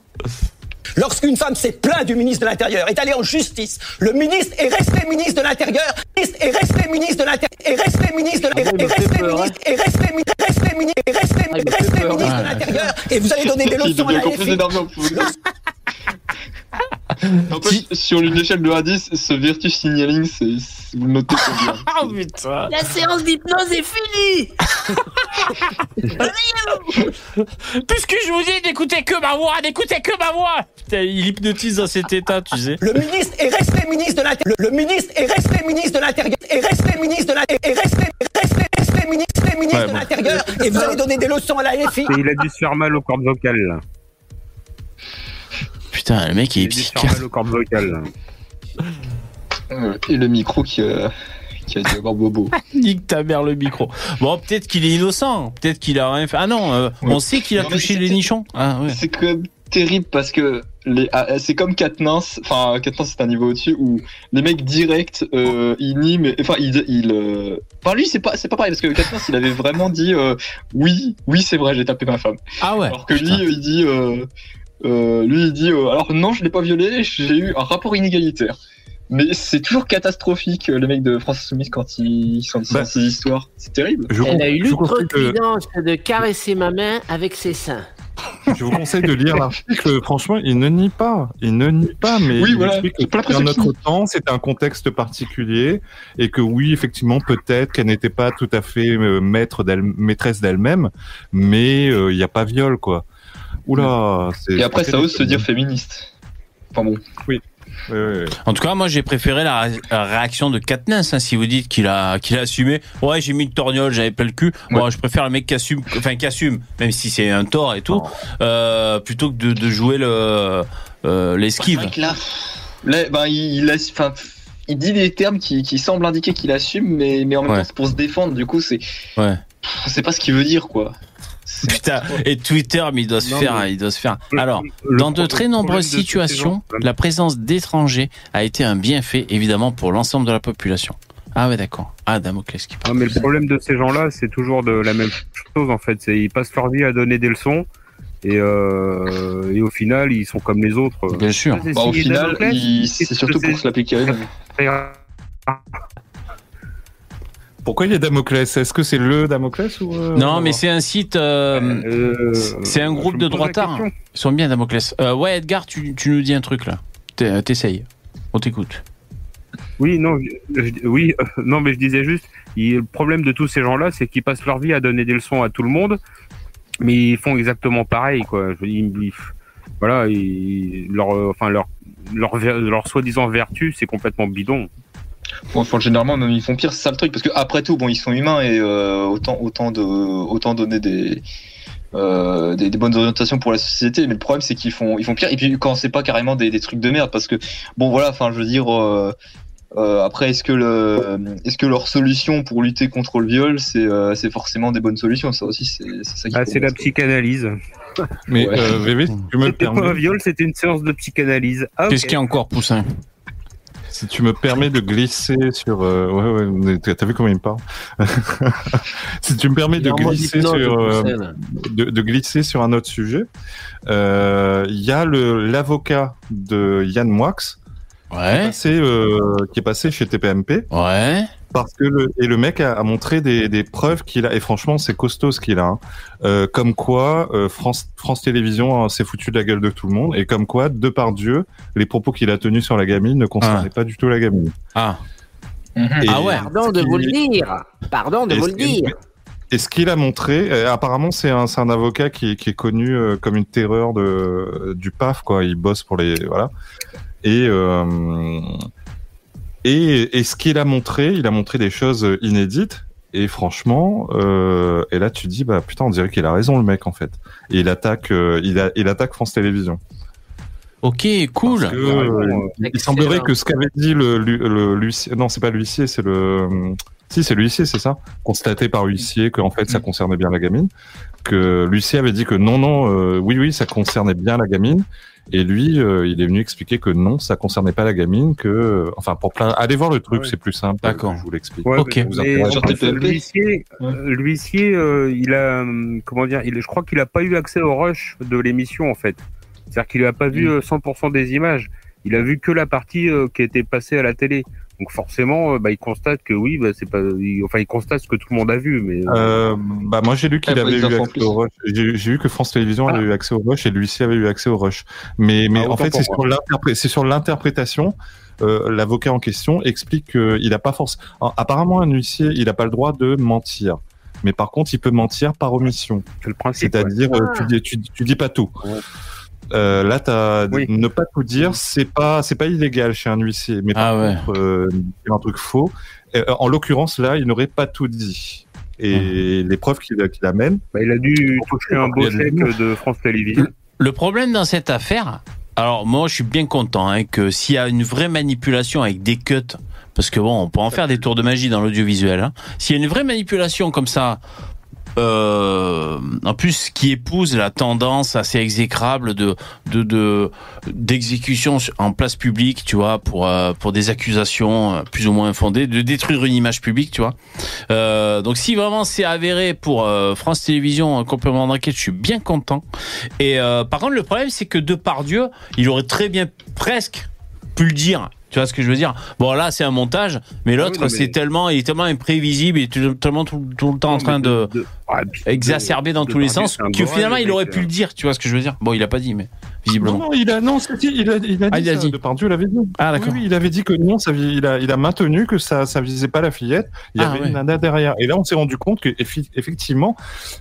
Lorsqu'une femme s'est plainte du ministre de l'Intérieur, est allée en justice, le ministre est resté ministre de l'Intérieur, le ministre est resté ministre de l'Intérieur, est resté ministre de l'Intérieur, est resté ministre, est resté ministre, est resté ministre, est resté il me fait resté peur. ministre de l'Intérieur. Et vous allez donner des leçons à la <laughs> FI. énervant. N'empêche, sur une échelle de 1 à 10, ce virtue signaling, c'est, vous le notez combien <laughs> Oh putain. La séance d'hypnose est finie Puisque je vous dis d'écouter que ma voix, d'écouter que ma voix. Putain, il hypnotise dans cet état, tu sais. Le ministre est resté ministre de l'Intérieur. Le, le ministre est resté ministre de l'Intérieur. Est resté ministre de l'Intérieur. Est resté, resté, resté ministre, resté ministre Ouais, de bon. l'Intérieur. Et vous allez donner des leçons à la FI. Et il a dû se faire mal aux cordes vocales. Là. Putain, le mec il Il est psychiatre. aux cordes vocales. Euh, Et le micro qui a, qui a dû avoir bobo. <laughs> Nique ta mère le micro. Bon, peut-être qu'il est innocent. Peut-être qu'il a rien fait. Ah non, euh, on sait qu'il a Non, touché les nichons. Ah ouais. C'est quand même terrible parce que les, ah, c'est comme Katniss, enfin Katniss c'est un niveau au-dessus où les mecs directs euh, ils nient, mais enfin ils, ils euh, enfin lui c'est pas c'est pas pareil parce que Katniss il avait vraiment dit euh, oui oui c'est vrai j'ai tapé ma femme Ah ouais. alors que lui il dit euh, lui il dit euh, alors non je l'ai pas violé j'ai eu un rapport inégalitaire mais c'est toujours catastrophique euh, les mecs de France Insoumise quand ils sont Bah, ces histoires c'est terrible Je, Elle a eu vous conseille de, caresser ma main avec ses seins. je vous conseille de lire l'article. <laughs> Franchement, il ne nie pas. Il ne nie pas, mais Oui, il voilà. explique que dans notre temps, c'était un contexte particulier et que oui, effectivement, peut-être qu'elle n'était pas tout à fait maître maîtresse d'elle-même, mais euh, il n'y a pas viol, quoi. Oula. c'est- et après ça ose se dire féministe enfin bon Oui, oui, oui. En tout cas, moi, j'ai préféré la, ré- la réaction de Katniss. hein, si vous dites qu'il a, qu'il a assumé, ouais, j'ai mis une torgnole, j'avais pas le cul. Moi, je préfère le mec qui assume, enfin qui assume, même si c'est un tort et tout, euh, plutôt que de, de jouer le euh, l'esquive. Là, là, ben, il, dit des termes qui, qui semblent indiquer qu'il assume, mais, mais en même Ouais. temps, c'est pour se défendre. Du coup, c'est, Ouais. c'est pas ce qu'il veut dire, quoi. <laughs> Putain, et Twitter, mais il doit se Non, faire, hein, il doit se faire. Alors, le dans de très nombreuses situations, gens- la présence d'étrangers a été un bienfait, évidemment, pour l'ensemble de la population. Ah ouais, d'accord. Ah, Damoclès qui parle. Non, mais le problème de ces gens-là, c'est toujours de la même chose en fait. C'est ils passent leur vie à donner des leçons et, euh, et au final, ils sont comme les autres. Bien sûr. C'est Bah, au final, c'est- surtout pour se l'appliquer. Pourquoi il y a Damoclès? Est-ce que c'est le Damoclès ou euh, Non, mais c'est un site, euh, Euh, c'est un groupe de droitards. Ils sont bien, Damoclès. Euh, ouais, Edgar, tu, tu nous dis un truc là. T'es- T'essayes. On t'écoute. Oui, non, je- oui, euh, non, mais je disais juste, il- le problème de tous ces gens-là, c'est qu'ils passent leur vie à donner des leçons à tout le monde, mais ils font exactement pareil, quoi. Je- ils- ils- voilà, ils- leur, euh, enfin leur, leur, ver- leur soi-disant vertu, c'est complètement bidon. Bon, enfin, généralement, même ils font pire, c'est ça le truc, parce que après tout, bon, ils sont humains et euh, autant, autant de, autant donner des, euh, des, des bonnes orientations pour la société. Mais le problème, c'est qu'ils font, ils font pire. Et puis quand c'est pas carrément des, des trucs de merde, parce que bon, voilà, enfin, je veux dire. euh, euh, après, est-ce que le, est-ce que leur solution pour lutter contre le viol, c'est, euh, c'est forcément des bonnes solutions? Ça aussi, c'est, c'est ça qui Ah, c'est la psychanalyse. Mais Ouais. euh, VV, si tu me pas un viol, c'était une séance de psychanalyse. Ah, Qu'est-ce ok. qu'il y a encore, Poussin? Si tu me permets de glisser sur, euh, ouais, ouais, t'as vu comment il me parle <laughs> Si tu me permets de glisser sur, euh, de, de glisser sur un autre sujet, euh, il y a le l'avocat de Yann Moix. Ouais. Passé, qui est passé chez TPMP. Ouais. Parce que le, et le mec a, a montré des, des preuves qu'il a et franchement c'est costaud ce qu'il a. hein. Euh, comme quoi euh, France France Télévisions hein, s'est foutu de la gueule de tout le monde et comme quoi de par Dieu les propos qu'il a tenus sur la gamine ne concernaient pas du tout la gamine. Ah. Et- Ah Pardon de vous le dire. Pardon de et vous ce le qu'il- dire. Et ce qu'il a montré, euh, apparemment, c'est un, c'est un avocat qui, qui est connu euh, comme une terreur de, du PAF, quoi. Il bosse pour les, voilà. Et, euh, et, et ce qu'il a montré, il a montré des choses inédites. Et franchement, euh, et là tu dis, bah putain, on dirait qu'il a raison le mec en fait. Et il attaque, euh, il, a, il attaque France Télévisions. Ok, cool. Parce que, euh, il- semblerait que ce qu'avait dit le, le, le- l'huissier- non, c'est pas l'huissier, c'est le, si c'est l'huissier, c'est ça, constaté par l'huissier qu'en fait ça concernait bien la gamine, que l'huissier avait dit que non, non, euh, oui, oui, ça concernait bien la gamine, et lui, euh, il est venu expliquer que non, ça concernait pas la gamine, que, euh, enfin, pour plein, allez voir le truc, c'est plus simple. D'accord. Je vous l'explique. Ouais, ok. l'huissier, euh, l'huissier, euh, il a, comment dire, il, je crois qu'il a pas eu accès au rush de l'émission en fait. C'est-à-dire qu'il a pas vu euh, 100% des images. Il a vu que la partie euh, qui était passée à la télé. Donc forcément, euh, bah, il constate que oui, bah, c'est pas, il- enfin, il constate ce que tout le monde a vu, mais. Euh, bah moi j'ai lu qu'il Ah, avait eu accès au rush. J'ai j'ai vu que France Télévisions avait eu accès au rush et l'huissier avait eu accès au rush. Mais mais Ah, en fait c'est sur c'est l'interprétation. Euh, L'avocat en question explique qu'il a pas force. Apparemment un huissier il a pas le droit de mentir. Mais par contre il peut mentir par omission. C'est le principe. C'est-à-dire ouais. euh, tu, dis, tu, tu dis pas tout. Euh, là, t'as ne pas tout dire, c'est pas c'est pas illégal chez un huissier, mais par Ah ouais. contre, euh, dire un truc faux. Euh, en l'occurrence, là, il n'aurait pas tout dit. Et les preuves qu'il qu'il amène, Bah, il a dû toucher un beau chèque de France Télévisions. Le problème dans cette affaire, alors moi je suis bien content hein, que s'il y a une vraie manipulation avec des cuts, parce que bon, on peut en faire des tours de magie dans l'audiovisuel. Hein. S'il y a une vraie manipulation comme ça, euh, en plus qui épouse la tendance assez exécrable de de de d'exécution en place publique, tu vois, pour euh, pour des accusations euh, plus ou moins infondées, de détruire une image publique, tu vois. Euh, donc si vraiment c'est avéré pour euh, France Télévisions un complément d'enquête, je suis bien content. Et par contre, le problème c'est que de par Dieu, il aurait très bien presque pu le dire. Tu vois ce que je veux dire? Bon là c'est un montage, mais l'autre Ah oui, non, mais- c'est tellement, il est tellement imprévisible, il est tellement tout, tout le temps en train de, exacerber dans de tous les sens que finalement le il aurait pu euh. le dire. Tu vois ce que je veux dire? Bon, il a pas dit, mais visiblement. Non, non, il a, non, il a, il a Ah, dit il a ça, dit. Depardieu l'avait dit. Ah, d'accord. Oui, oui, il avait dit que non, ça, il a, il a maintenu que ça, ça visait pas la fillette. Il y Ah, avait ouais. une nana derrière. Et là, on s'est rendu compte que, effectivement,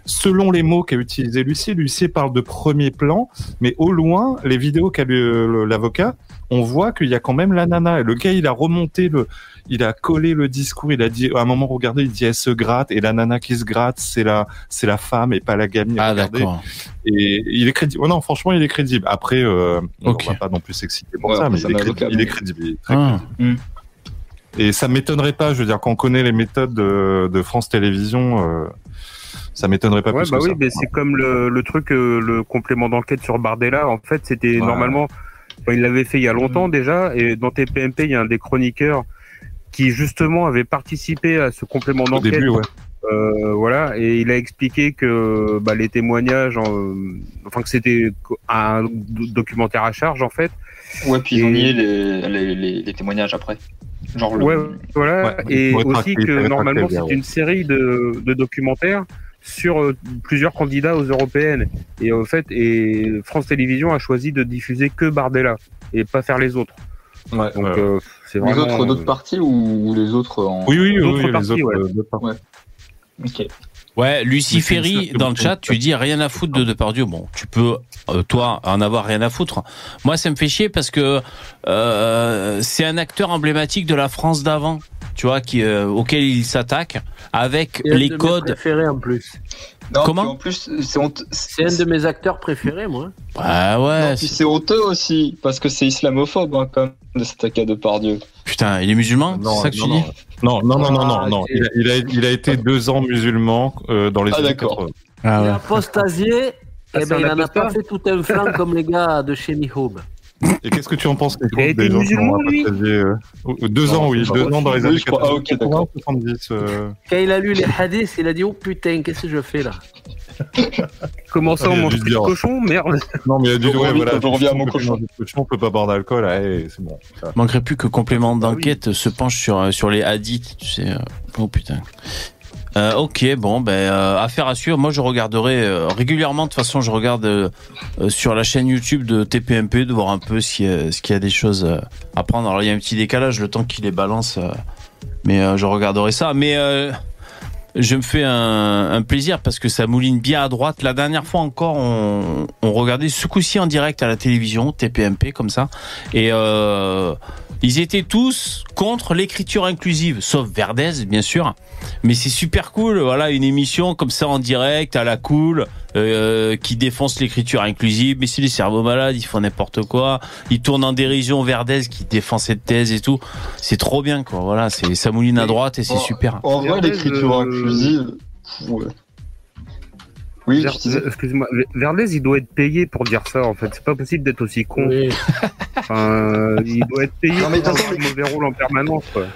selon les mots qu'a utilisé Lucie, Lucie parle de premier plan, mais au loin, les vidéos qu'a le- l'avocat, on voit qu'il y a quand même la nana. Et le gars, il a remonté le, il a collé le discours. Il a dit, à un moment, regardez, il dit, elle se gratte. Et la nana qui se gratte, c'est la, c'est la femme et pas la gamine. Ah d'accord. Et il est crédible. Oh non, franchement, il est crédible. Après, euh, Ok. on va pas non plus s'exciter pour Ouais, ça, mais il est, crédible, avocat, il est mais- crédible. il est très Ah. crédible. Et ça m'étonnerait pas, je veux dire, quand on connaît les méthodes de, de France Télévisions, euh, ça m'étonnerait pas Ouais, plus bah que oui, ça. mais c'est comme le, le truc, euh, le complément d'enquête sur Bardella. En fait, c'était Ouais. normalement, enfin, il l'avait fait il y a longtemps déjà, et dans TPMP, il y a un des chroniqueurs qui justement avait participé à ce complément Au d'enquête. début, ouais. Euh, voilà, et il a expliqué que bah, les témoignages, en- enfin que c'était un do- documentaire à charge en fait. Ouais, puis ils ont Et- nié les, les, les, les témoignages après. Genre le... Ouais, voilà, Ouais, et aussi que normalement c'est une série de, de documentaires sur euh, plusieurs candidats aux européennes. Et en fait, et France Télévisions a choisi de diffuser que Bardella et pas faire les autres. Ouais, Donc euh, Les vraiment. autres d'autres parties ou les autres en... Oui, oui, oui, d'autres oui, les parties, autres, ouais. euh, d'autres parties. Ouais. Ok. De dans le chat, tu dis rien à foutre de Depardieu. Bon, tu peux euh, toi en avoir rien à foutre. Moi, ça me fait chier parce que euh, c'est un acteur emblématique de la France d'avant, tu vois, qui euh, auquel il s'attaque avec les codes. préférés en plus. Non, Comment puis En plus, c'est honteux. C'est un de mes acteurs préférés, moi. Ah ouais. Non, puis c'est honteux aussi, parce que c'est islamophobe hein, quand même de s'attaquer à Depardieu. Putain, il est musulman Non, C'est ça que non, tu non. dis Non, non, non, non, non, Ah, non. Il a, il a, il a été deux ans musulman euh, dans les Ah, années d'accord. 80. Ah Il ouais. a apostasié. Ah, Eh c'est ben, il en a pas fait tout un flanc comme les gars de chez Mihoub. Et qu'est-ce que tu en penses, Il qui musulman, ont lui euh, Deux ans, oui, deux ans dans les années je crois. Ah, ok, 80, d'accord. 70. euh, Quand il a lu les hadiths, il a dit Oh putain, qu'est-ce que je fais là? <laughs> Comment ça, Ah, on mange plus de cochon? Merde. Non, mais il a Je ouais, reviens- voilà. je reviens à mon on cochon. cochon, on peut pas boire d'alcool, c'est bon. Manquerait plus que complément d'enquête se penche sur, euh, sur les hadiths, tu sais. Oh putain. Euh, ok, bon, ben, euh, affaire à suivre. Moi, je regarderai euh, régulièrement. De toute façon, je regarde euh, sur la chaîne YouTube de TPMP de voir un peu a- s'il y a des choses à prendre. Alors, il y a un petit décalage le temps qu'il les balance, mais je regarderai ça. Mais je me fais un, un plaisir parce que ça mouline bien à droite. La dernière fois encore, on, on regardait ce coup-ci en direct à la télévision, TPMP comme ça, et euh, ils étaient tous contre l'écriture inclusive, sauf Verdez, bien sûr. Mais c'est super cool, voilà, une émission comme ça en direct, à la cool, euh, qui défonce l'écriture inclusive. Mais c'est les cerveaux malades, ils font n'importe quoi. Ils tournent en dérision Verdez qui défend cette thèse et tout. C'est trop bien, quoi. Voilà, c'est ça mouline à droite et c'est super. En vrai, l'écriture euh, inclusive. Ouais. Oui, Ver- je disais. Excuse-moi, Verdez, il doit être payé pour dire ça, en fait. C'est pas possible d'être aussi con. Oui. Enfin, il doit être payé Non, mais pour un mauvais rôle en permanence, quoi.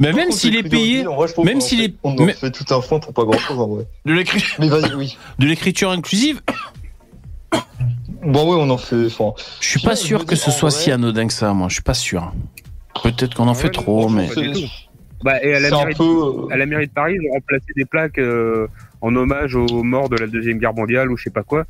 Mais même s'il est payé même s'il est- On fait tout un foin pour pas grand chose en vrai. de l'écriture, Mais vas-y, oui. de l'écriture inclusive, Bon, oui, on en fait. Enfin, je suis pas sûr que ce soit vrai- si anodin que ça, moi. Je suis pas sûr. Peut-être qu'on en fait Ouais, trop, mais. Bah, et à la, c'est un mairie, peu. à la mairie de Paris, ils ont remplacé des plaques euh, en hommage aux morts de la Deuxième Guerre mondiale ou je sais pas quoi,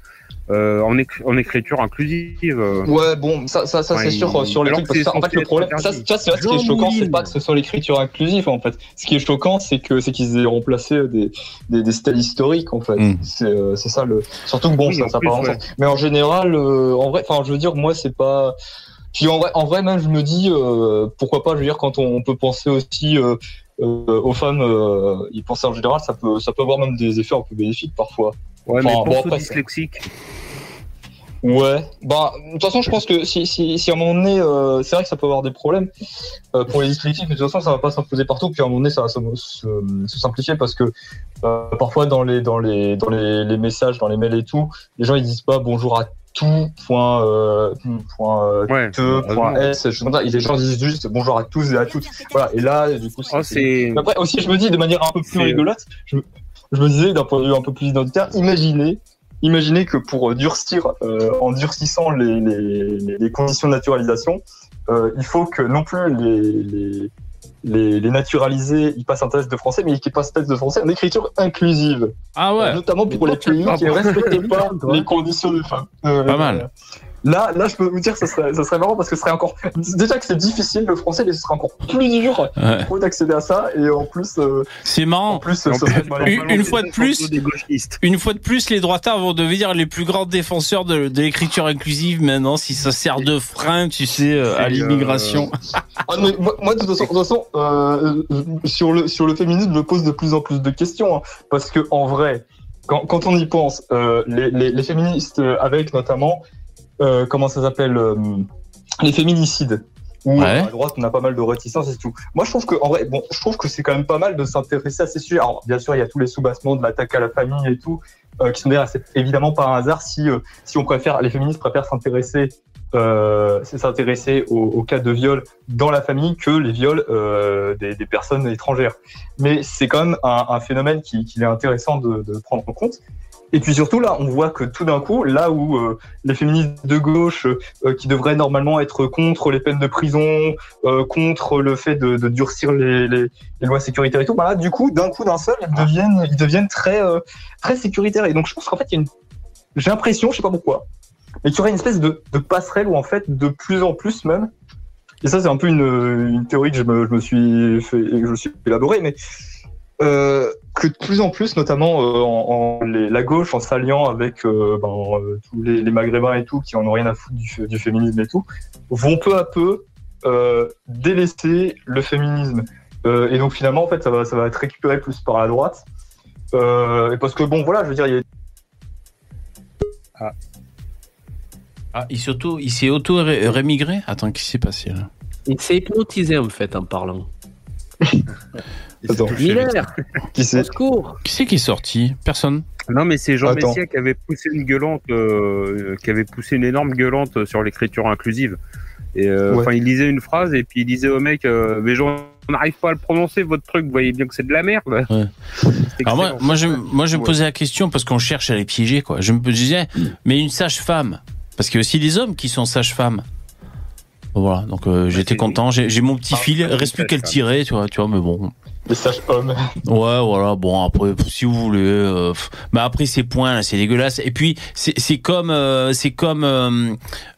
euh, en, écri- en écriture inclusive. euh. Ouais, bon, ça, ça, ça Ouais, c'est sûr il- euh, sur les trucs. Parce ça, en fait, le problème, ça, c'est ce qui est choquant, c'est pas que ce soit l'écriture inclusive, en fait. Ce qui est choquant, c'est que c'est qu'ils aient remplacé des, des, des styles historiques, en fait. Mm. C'est euh, c'est ça le. Surtout que bon, Oui, ça, en ça plus, part en ouais. sens. Mais en général, euh, en vrai, enfin, je veux dire, moi, c'est pas. Puis en vrai, en vrai, même, je me dis, euh, pourquoi pas, je veux dire, quand on, on peut penser aussi euh, euh, aux femmes, euh, y penser en général, ça peut, ça peut avoir même des effets un peu bénéfiques parfois. Ouais, Enfin, mais bon, pense aux après, dyslexiques. Ouais, bah de toute façon je pense que si, si, si à un moment donné, euh, c'est vrai que ça peut avoir des problèmes euh, pour les dyslexiques, mais de toute façon ça va pas s'imposer partout, puis à un moment donné ça va se, se, se simplifier parce que euh, parfois dans les dans les dans les, les messages, dans les mails et tout, les gens ils disent pas bonjour à tout point euh, point euh, Ouais, te, point s, je sais pas, les gens disent juste bonjour à tous et à toutes. Voilà, et là du coup Oh, c'est. après aussi je me dis de manière un peu plus rigolote, je, je me disais d'un point de vue un peu plus identitaire, imaginez Imaginez que pour durcir, euh, en durcissant les, les, les- les conditions de naturalisation, euh, il faut que non plus les, les, les, les naturalisés ils passent un test de français, mais qu'ils passent un test de français en écriture inclusive. Ah ouais. Euh, notamment pour les pays qui ne respectent <laughs> pas les conditions de femmes. Euh, Pas mal. Là, là, je peux vous dire que ça serait, ça serait marrant parce que ce serait encore. Déjà que c'est difficile le français, mais ce serait encore plus dur Ouais. pour eux d'accéder à ça. Et en plus, euh, C'est en marrant. plus, ce En serait plus. Une- une fois de plus-. Une fois de plus, les droitards vont devenir les plus grands défenseurs de, de l'écriture inclusive maintenant, si ça sert de frein, tu sais, euh, à C'est, l'immigration. <laughs> Ah, mais moi, moi, de toute façon, de toute façon euh, sur, le, sur le féminisme, je me pose de plus en plus de questions. hein, parce que en vrai, quand, quand on y pense, euh, les, les, les féministes, euh, avec notamment, euh, comment ça s'appelle, euh, les féminicides, où Ouais. à droite, on a pas mal de réticences et tout. Moi, je trouve que, en vrai, bon, je trouve que c'est quand même pas mal de s'intéresser à ces sujets. Alors, bien sûr, il y a tous les soubassements de l'attaque à la famille et tout, euh, qui sont derrière. C'est évidemment pas un hasard si, si on préfère, les féministes préfèrent s'intéresser s'intéresser au, au cas de viol dans la famille que les viols des, des personnes étrangères. Mais c'est quand même un, un phénomène qui, qu'il est intéressant de, de prendre en compte. Et puis surtout là, on voit que tout d'un coup, là où euh, les féministes de gauche, euh, qui devraient normalement être contre les peines de prison, euh, contre le fait de, de durcir les, les, les lois sécuritaires et tout, bah là, du coup, d'un coup, d'un seul, ils deviennent, ils deviennent très, euh, très sécuritaires. Et donc, je pense qu'en fait, une, j'ai l'impression, je sais pas pourquoi, mais qu'il y aurait une espèce de, de passerelle où en fait, de plus en plus même, et ça c'est un peu une, une théorie que je me, je me suis fait, que je me suis élaborée, mais euh, que de plus en plus, notamment euh, en, en les- la gauche, en s'alliant avec euh, ben, euh, tous les, les maghrébins et tout, qui en ont rien à foutre du, féminisme et tout, vont peu à peu euh, délaisser le féminisme. Euh, et donc finalement, en fait, ça va, ça va être récupéré plus par la droite. Euh, et parce que bon, voilà, je veux dire, il y a Ah, il s'est auto, il s'est auto ré- rémigré? Attends, qu'est-ce qui s'est passé là? Il s'est hypnotisé en fait en parlant. <laughs> Attends. Miller Qui c'est Qui c'est qui est sorti Personne. Non, mais c'est Jean Attends. Messia qui avait poussé une gueulante, euh, qui avait poussé une énorme gueulante sur l'écriture inclusive. Et euh, Ouais. il lisait une phrase et puis il disait au mec, euh, mais Jean, on n'arrive pas à le prononcer votre truc. Vous voyez bien que c'est de la merde. Alors moi, moi, je, moi, je me Ouais. posais la question parce qu'on cherche à les piéger, quoi. Je me disais, mais une sage-femme, parce qu'il y a aussi des hommes qui sont sages-femmes. Voilà, donc euh, j'étais content. J'ai mon petit fil, reste plus qu'à le tirer, tu vois, tu vois, mais bon. Les sages-hommes. Ouais, voilà. Bon, après, si vous voulez. euh, mais après, ces points, là, c'est dégueulasse. Et puis, c'est comme, c'est comme euh,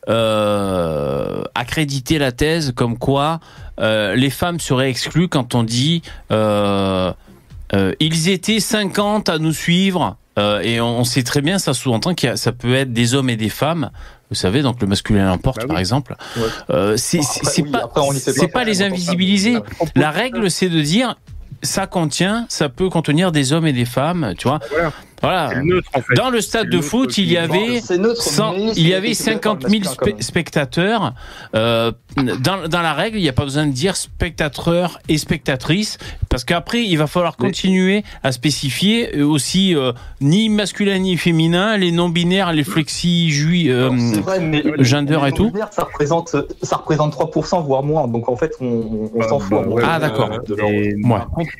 euh, accréditer la thèse comme quoi les femmes seraient exclues quand on dit ils étaient 50 à nous suivre. Euh, et on, on sait très bien, ça sous-entend a- ça peut être des hommes et des femmes. Vous savez, donc le masculin l'emporte, par exemple. Euh, c'est oui, pas, pas pas les invisibiliser. La règle, c'est de dire ça contient, ça peut contenir des hommes et des femmes, tu vois. Voilà. C'est neutre, en fait. Dans le stade de foot, il y avait, C'est neutre, 100 mais il y avait récupéré par 50 le 000 masculin, quand spe- même. spectateurs. Euh, dans, dans la règle, il n'y a pas besoin de dire spectateurs et spectatrices, parce qu'après, il va falloir continuer à spécifier euh, aussi euh, ni masculin ni féminin, les non-binaires, les flexi jui euh, gender et tout. Ça représente, ça représente 3%, voire moins. Donc en fait, on, on, on s'en fout. ouais, Ah, d'accord. Euh, Et, Ouais.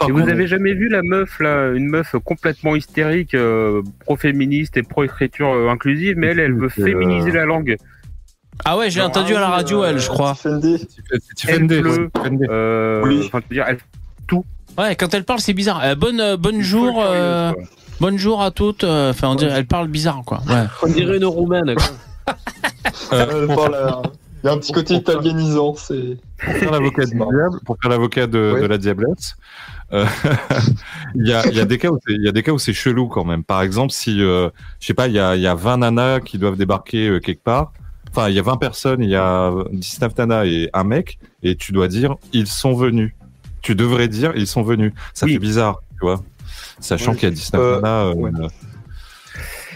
et vous avez jamais vu la meuf là, une meuf complètement hystérique, euh, pro-féministe et pro-écriture euh, inclusive, mais elle, elle veut féminiser la langue. Ah ouais, j'ai entendu à la radio, elle, je crois. Tiffany. Elle pleut, euh, Oui. enfin, je veux dire, elle- Ouais, quand elle parle, c'est bizarre. Euh, bonne, euh, bonne jour, euh, bonne jour à toutes. euh, Enfin, on dirait, elle parle bizarre, quoi. Ouais. <laughs> On dirait une roumaine. Euh, Il y a un petit côté italianisant. C'est pour faire l'avocat du diable, pour faire l'avocat de, de la diablesse, euh, <laughs> il y, a, il y a des cas où c'est- il y a des cas où c'est chelou quand même. Par exemple, si euh, je sais pas, il y a, il y a 20 nanas qui doivent débarquer euh, quelque part. Enfin, il y a 20 personnes, il y a 19 nanas et un mec, et tu dois dire ils sont venus. Tu devrais dire ils sont venus. Ça fait bizarre, tu vois. Sachant qu'il y a 19 Euh, nanas. euh,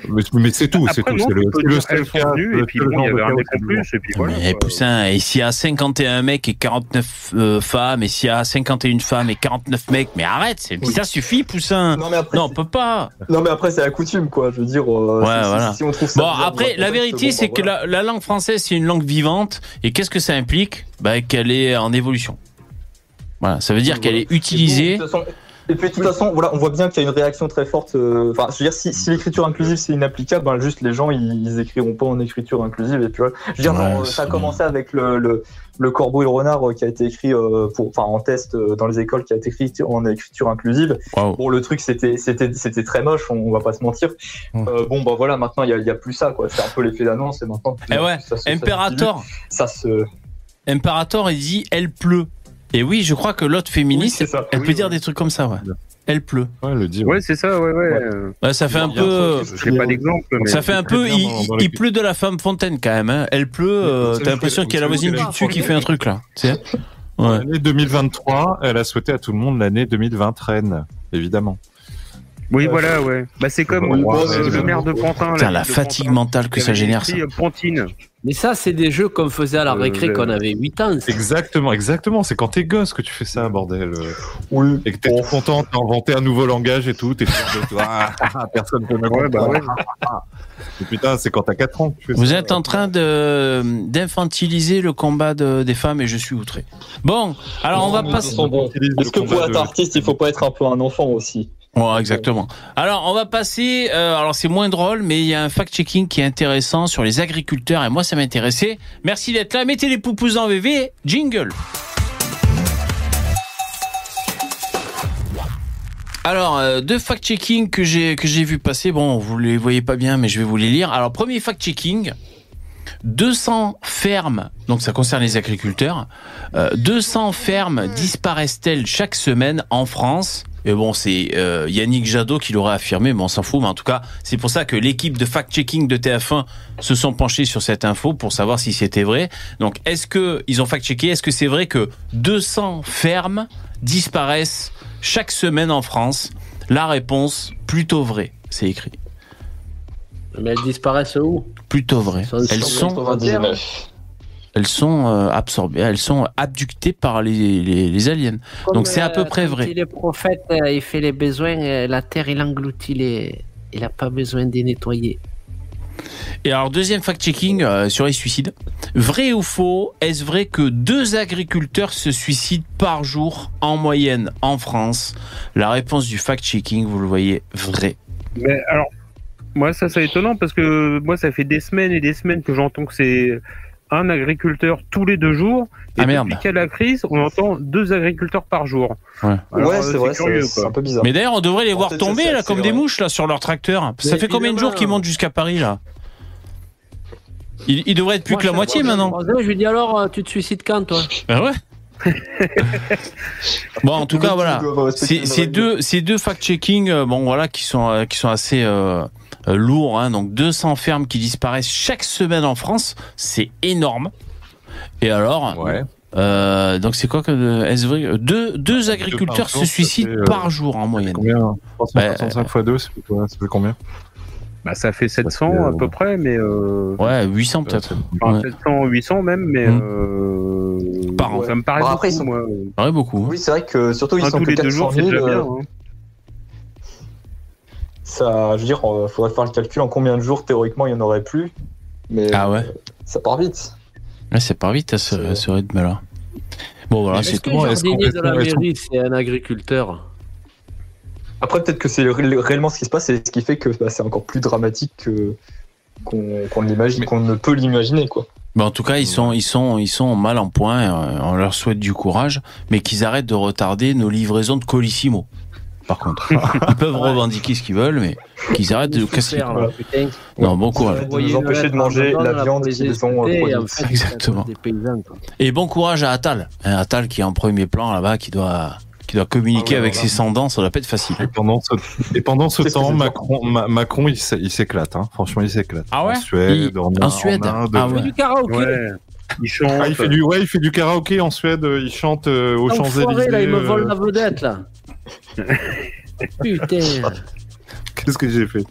mais mais c'est tout, c'est tout. non, C'est le, le dire seul elles sont cas, venues, le et puis bon, il y genre de avait un mec en plus, et puis voilà. Mais Poussin, et s'il y a 51 mecs et 49 euh, femmes, et s'il y a 51 femmes et 49 mecs, mais arrête, ça suffit, Poussin. Non, mais après, on peut pas. Non, mais après, c'est la coutume, quoi. Je veux dire. euh, Ouais, voilà. Si on trouve ça Bon, bizarre, après, la vérité, c'est que bah, la, la langue française, c'est une langue vivante. Et qu'est-ce que ça implique? Bah, Qu'elle est en évolution. Voilà, ça veut dire qu'elle est utilisée. Et puis de toute façon, voilà, on voit bien qu'il y a une réaction très forte. euh, Enfin, je veux dire, si, si l'écriture inclusive c'est inapplicable, ben juste les gens ils, ils écriront pas en écriture inclusive. Et puis voilà. Je veux dire, Ouais, genre, ça a commencé avec le, le, le corbeau et le renard euh, qui a été écrit euh, pour, enfin, en test dans les écoles, qui a été écrit en écriture inclusive. Bon, le truc c'était c'était c'était très moche, on, on va pas se mentir. Euh, bon, bah voilà, maintenant il y a, il y a plus ça, quoi. C'est un peu l'effet d'annonce et maintenant. Eh ouais, ça se- Imperator. Ça se. Imperator, il dit elle pleut. Et oui, je crois que l'autre féministe, Oui, c'est ça. elle Oui, peut dire des trucs comme ça, ouais. Elle pleut. Ouais, le dit. Ouais, c'est ça, ouais, ouais. euh, Ouais, ça fait un peu. sûr, Je n'ai pas d'exemple, mais. Ça fait un peu. Il, il- il pleut de la femme fontaine quand même. Hein. Elle pleut. euh, T'as l'impression qu'il y a la voisine du dessus qui fait un truc là. Tu sais Ouais. L'année 2023, elle a souhaité à tout le monde l'année 2020 reine, évidemment. Oui, voilà, ouais. Bah, c'est comme euh, le, maire de Pantin. Putain, la fatigue mentale que ça génère, ça. euh, Pantine. Mais ça, c'est des jeux qu'on faisait à la Euh, récré quand on avait 8 ans. ça. Exactement, exactement. C'est quand t'es gosse que tu fais ça, bordel. Oui. Et que t'es tout content, t'as inventé un nouveau langage et tout, t'es fier de toi. Ah, ah, personne ne me Ouais, bah comprend. ouais. Et putain, c'est quand t'as 4 ans que tu fais Vous ça. êtes en train de d'infantiliser le combat de- des femmes et je suis outré. Bon, alors on va passer. bon, Est-ce que pour être artiste, il faut pas être un peu un enfant aussi Ouais, exactement. Alors, on va passer. euh, alors, c'est moins drôle, mais il y a un fact-checking qui est intéressant sur les agriculteurs et moi, ça m'intéressait. Merci d'être là. Mettez les poupous en VV. Jingle. Alors, euh, deux fact-checking que j'ai que j'ai vu passer. Bon, vous les voyez pas bien, mais je vais vous les lire. Alors, premier fact-checking. 200 fermes, donc ça concerne les agriculteurs, euh, 200 fermes disparaissent-elles chaque semaine en France? Et bon, c'est euh, Yannick Jadot qui l'aurait affirmé, mais on s'en fout. Mais en tout cas, c'est pour ça que l'équipe de fact-checking de TF1 se sont penchés sur cette info pour savoir si c'était vrai. Donc, est-ce que ils ont fact-checké Est-ce que c'est vrai que 200 fermes disparaissent chaque semaine en France? La réponse, plutôt vrai, c'est écrit. Mais elles disparaissent où? Plutôt vrai. Elles sont, 99. Elles sont euh, absorbées, elles sont abductées par les, les, les aliens. Donc c'est à peu près vrai. Si le prophète, euh, il fait les besoins, euh, la terre, il engloutit les. Il n'a pas besoin de les nettoyer. Et alors, deuxième fact-checking euh, sur les suicides. Vrai ou faux, est-ce vrai que deux agriculteurs se suicident par jour en moyenne en France? La réponse du fact-checking, vous le voyez, vrai. Mais alors, moi, ça, c'est étonnant parce que moi, ça fait des semaines et des semaines que j'entends que c'est un agriculteur tous les deux jours. Et Ah, merde. depuis y a la crise, on entend deux agriculteurs par jour. Ouais. Euh, c'est vrai, c'est un peu bizarre. Mais d'ailleurs, on devrait les voir tomber là comme des vrai. mouches là sur leur tracteur. Ça fait combien de jours qu'ils évidemment. montent jusqu'à Paris là? Il, il devrait être plus Moi, que la moitié maintenant. je lui dis alors, euh, tu te suicides quand, toi? Ah ouais <laughs> Bon, en tout cas, voilà. ces deux, ces deux fact-checking, euh, bon voilà, qui sont, qui sont assez euh, euh, lourds. Hein, donc 200 fermes qui disparaissent chaque semaine en France, c'est énorme. Et alors, Ouais. euh, donc c'est quoi que euh, est-ce vrai Euh, deux, deux agriculteurs se jour, suicident fait, euh, par jour en moyenne. Combien? Bah, 365 x 2, ça fait quoi? Ça fait combien? Bah, ça fait 700 euh, à peu près, mais. Euh... Ouais, 800 peut-être. enfin, Ouais. 700, 800 même, mais. Mm. Euh... Par an. Ça me paraît Bon, beaucoup, après, ils sont- moi. Ouais, beaucoup. Oui, c'est vrai que surtout ils sont tous que les deux 400 jours, c'est 000. déjà bien. hein. Ça, je veux dire, euh, faudrait faire le calcul en combien de jours théoriquement il y en aurait plus. Mais Ah ouais. euh, ça part vite. Ouais, c'est pas vite à ce, à ce rythme-là. Bon voilà, c'est que tout. est-ce qu'on jardinier peut- de la mairie, c'est un agriculteur Après, peut-être que c'est ré- réellement ce qui se passe et ce qui fait que bah, c'est encore plus dramatique que qu'on qu'on l'imagine, qu'on ne peut l'imaginer quoi. Mais en tout cas, ils sont, ils sont, ils sont mal en point. euh, On leur souhaite du courage, mais qu'ils arrêtent de retarder nos livraisons de Colissimo. Par contre, <laughs> ils peuvent revendiquer ce qu'ils veulent, mais qu'ils arrêtent de casser. Faire, putain. Non, bon courage. une empêcher de manger la viande qu'ils les ont euh, produite. fait, Exactement. Des paysans. Et bon courage à Attal. Hein, Attal qui est en premier plan là-bas, qui doit, qui doit communiquer Ah ouais, avec voilà. ses dents, ça doit pas être facile. Et pendant ce, et pendant ce temps, Macron, Ma- Macron, il s'é- il s'éclate. Hein. Franchement, il s'éclate. Ah ouais En Suède, Il- en, en Suède Inde. Ah ouais. Du karaoké Ouais. Il chante. Ah, il fait du, ouais, il fait du karaoké en Suède. euh, Il chante euh, aux Champs-Élysées. là, il me vole euh, la vedette, là. Putain. Qu'est-ce que j'ai fait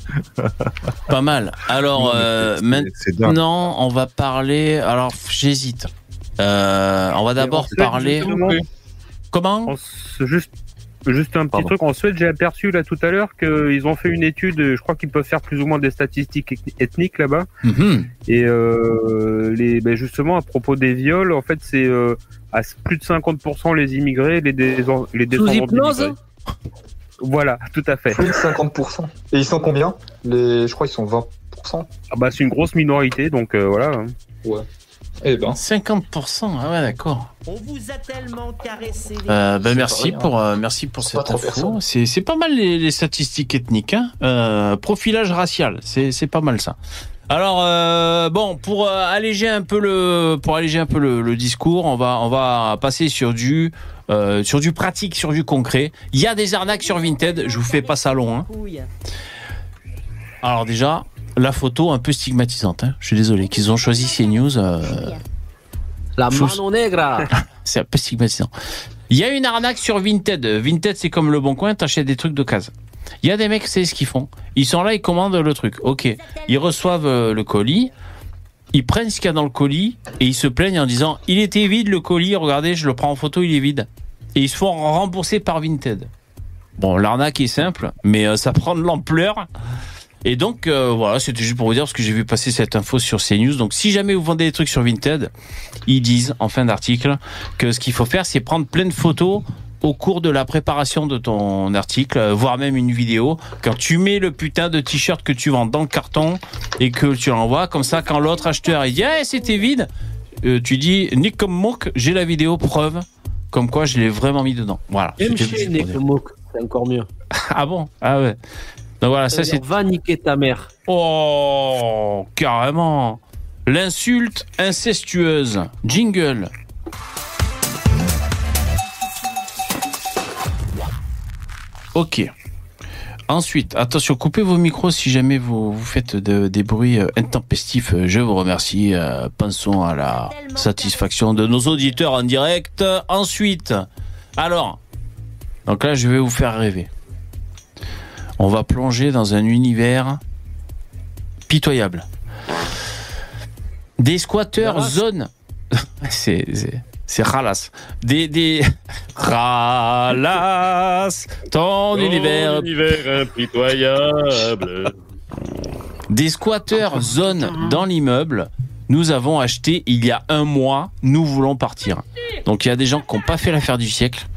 Pas mal. Alors, euh, maintenant, on va parler. Alors, j'hésite. Euh, on va d'abord parler. Comment Juste, juste un petit Pardon. truc. En Suède, j'ai aperçu là tout à l'heure qu'ils ont fait une étude. Je crois qu'ils peuvent faire plus ou moins des statistiques ethni- ethniques là-bas. Mhm. Et euh, les, ben justement, à propos des viols, en fait, c'est euh, à plus de 50% les immigrés, les, dés- les descendants d'immigrés. Voilà, tout à fait. Plus de 50%. Et ils sont combien? Les... Je crois qu'ils sont 20%. Ah bah, c'est une grosse minorité, donc euh, voilà. Ouais. Eh ben. 50%, ah ouais, d'accord. On vous a tellement caressé les Euh, ben C'est merci rien. pour euh, merci pour C'est cette info. C'est pas mal les, les statistiques ethniques. Hein. Euh, profilage racial, c'est pas mal ça. Alors euh, bon, pour euh, alléger un peu le pour alléger un peu le, le discours, on va on va passer sur du euh, sur du pratique, sur du concret. Il y a des arnaques sur Vinted. Je vous fais pas ça long. Hein. Alors déjà, la photo un peu stigmatisante. Hein. Je suis désolé qu'ils ont choisi ces news. euh, La mano negra. <laughs> c'est un peu stigmatisant. Il y a une arnaque sur Vinted. Vinted, c'est comme le bon coin, t'achètes des trucs d'occasion. Il y a des mecs, c'est ce qu'ils font. Ils sont là, ils commandent le truc. Ok. Ils reçoivent euh, le colis. Ils prennent ce qu'il y a dans le colis et ils se plaignent en disant Il était vide le colis, regardez, je le prends en photo, il est vide. Et ils se font rembourser par Vinted. Bon, l'arnaque est simple, mais euh, ça prend de l'ampleur. Et donc, euh, voilà, c'était juste pour vous dire, parce que j'ai vu passer cette info sur CNews. Donc, si jamais vous vendez des trucs sur Vinted, ils disent, en fin d'article, que ce qu'il faut faire, c'est prendre plein de photos au cours de la préparation de ton article, euh, voire même une vidéo, quand tu mets le putain de t-shirt que tu vends dans le carton et que tu l'envoies, comme ça, quand l'autre acheteur il dit ah, c'était vide, euh, tu dis Nick comme Mook, j'ai la vidéo preuve, comme quoi je l'ai vraiment mis dedans. Voilà. Et me C'était juste chier, pour dire. Nick Mook, c'est encore mieux. <laughs> Ah bon? Ah ouais. Donc voilà, ça c'est. Va niquer ta mère. Oh, carrément. L'insulte incestueuse. Jingle. Ok. Ensuite, attention, coupez vos micros si jamais vous, vous faites de- des bruits euh, intempestifs. Je vous remercie. Euh, pensons à la satisfaction de nos auditeurs en direct. Ensuite, alors, donc là, je vais vous faire rêver. on va plonger dans un univers pitoyable. Des squatteurs zone. <laughs> c'est c'est- Ralas. Des des Ralas, ton univers impitoyable. Des squatteurs zone dans l'immeuble. Nous avons acheté il y a un mois. Nous voulons partir. Donc il y a des gens qui n'ont pas fait l'affaire du siècle.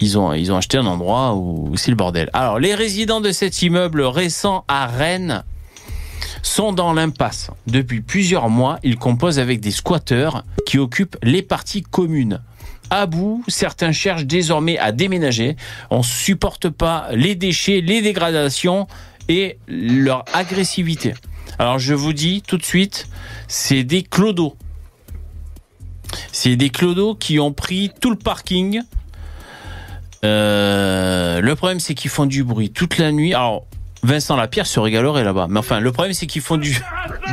Ils ont, ils ont acheté un endroit où c'est le bordel. Alors les résidents de cet immeuble récent à Rennes sont dans l'impasse. Depuis plusieurs mois, ils composent avec des squatteurs qui occupent les parties communes. À bout, certains cherchent désormais à déménager. On supporte pas les déchets, les dégradations et leur agressivité. Alors je vous dis tout de suite, c'est des clodos. C'est des clodos qui ont pris tout le parking. Euh, le problème, c'est qu'ils font du bruit toute la nuit. Alors, Vincent Lapierre se régalerait là-bas. Mais enfin, le problème, c'est qu'ils font du,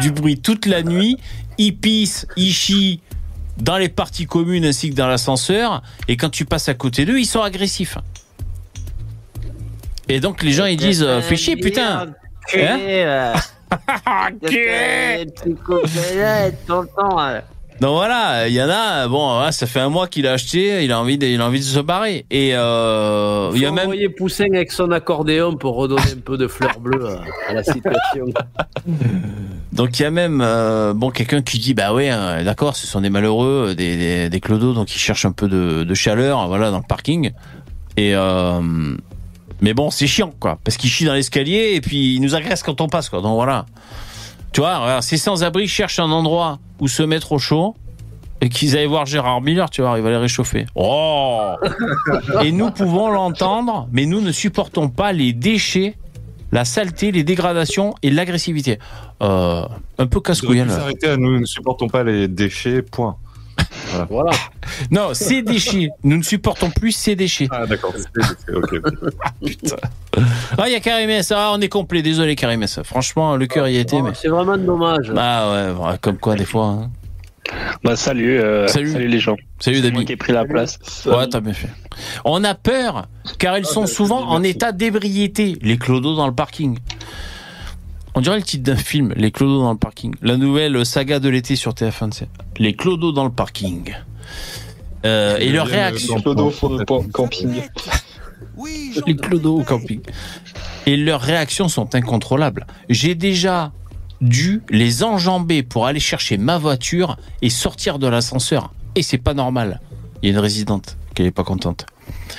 du bruit toute la nuit. Ils pissent, ils chient dans les parties communes ainsi que dans l'ascenseur. Et quand tu passes à côté d'eux, ils sont agressifs. Et donc, les gens, ils disent euh, Fais chier, putain Hein <laughs> <laughs> Donc voilà, il y en a, bon, ça fait un mois qu'il a acheté, il a envie de, il a envie de se barrer. Et euh, il y a même. envoyer Poussin avec son accordéon pour redonner un peu de fleurs bleues à, à la situation. Donc il y a même euh, bon quelqu'un qui dit bah ouais euh, d'accord ce sont des malheureux des, des, des clodos donc ils cherchent un peu de, de chaleur voilà dans le parking et euh, mais bon c'est chiant quoi parce qu'ils chient dans l'escalier et puis ils nous agressent quand on passe quoi donc voilà tu vois regarde, ces sans-abri cherchent un endroit où se mettre au chaud et qu'ils aillent voir Gérard Miller tu vois il va les réchauffer oh et nous pouvons l'entendre mais nous ne supportons pas les déchets la saleté, les dégradations et l'agressivité. Euh, un peu casse-couille. Là. arrêtez nous ne supportons pas les déchets, point. <laughs> Voilà. Non, ces déchets. Nous ne supportons plus ces déchets. Ah d'accord, c'est- ok. <laughs> Putain. Ah, il y a Karim. Ah, on est complet. Désolé, Karim. Franchement, le cœur y était, mais. C'est vraiment dommage. Ah ouais, comme quoi, des fois. hein. Bah salut, euh, Salut. salut. les gens. Salut, C'est moi Dabi. qui ai pris la place. Ouais, t'as bien fait. On a peur, car ils sont souvent en état d'ébriété, les clodos dans le parking. On dirait le titre d'un film, Les clodos dans le parking. La nouvelle saga de l'été sur TF1, c'est Les clodos dans le parking. Euh, et leur réaction. Clodo fond de pan- camping. les clodos au camping. Et leurs réactions sont incontrôlables. J'ai déjà dû les enjamber pour aller chercher ma voiture et sortir de l'ascenseur. Et c'est pas normal. Il y a une résidente qui n'est pas contente.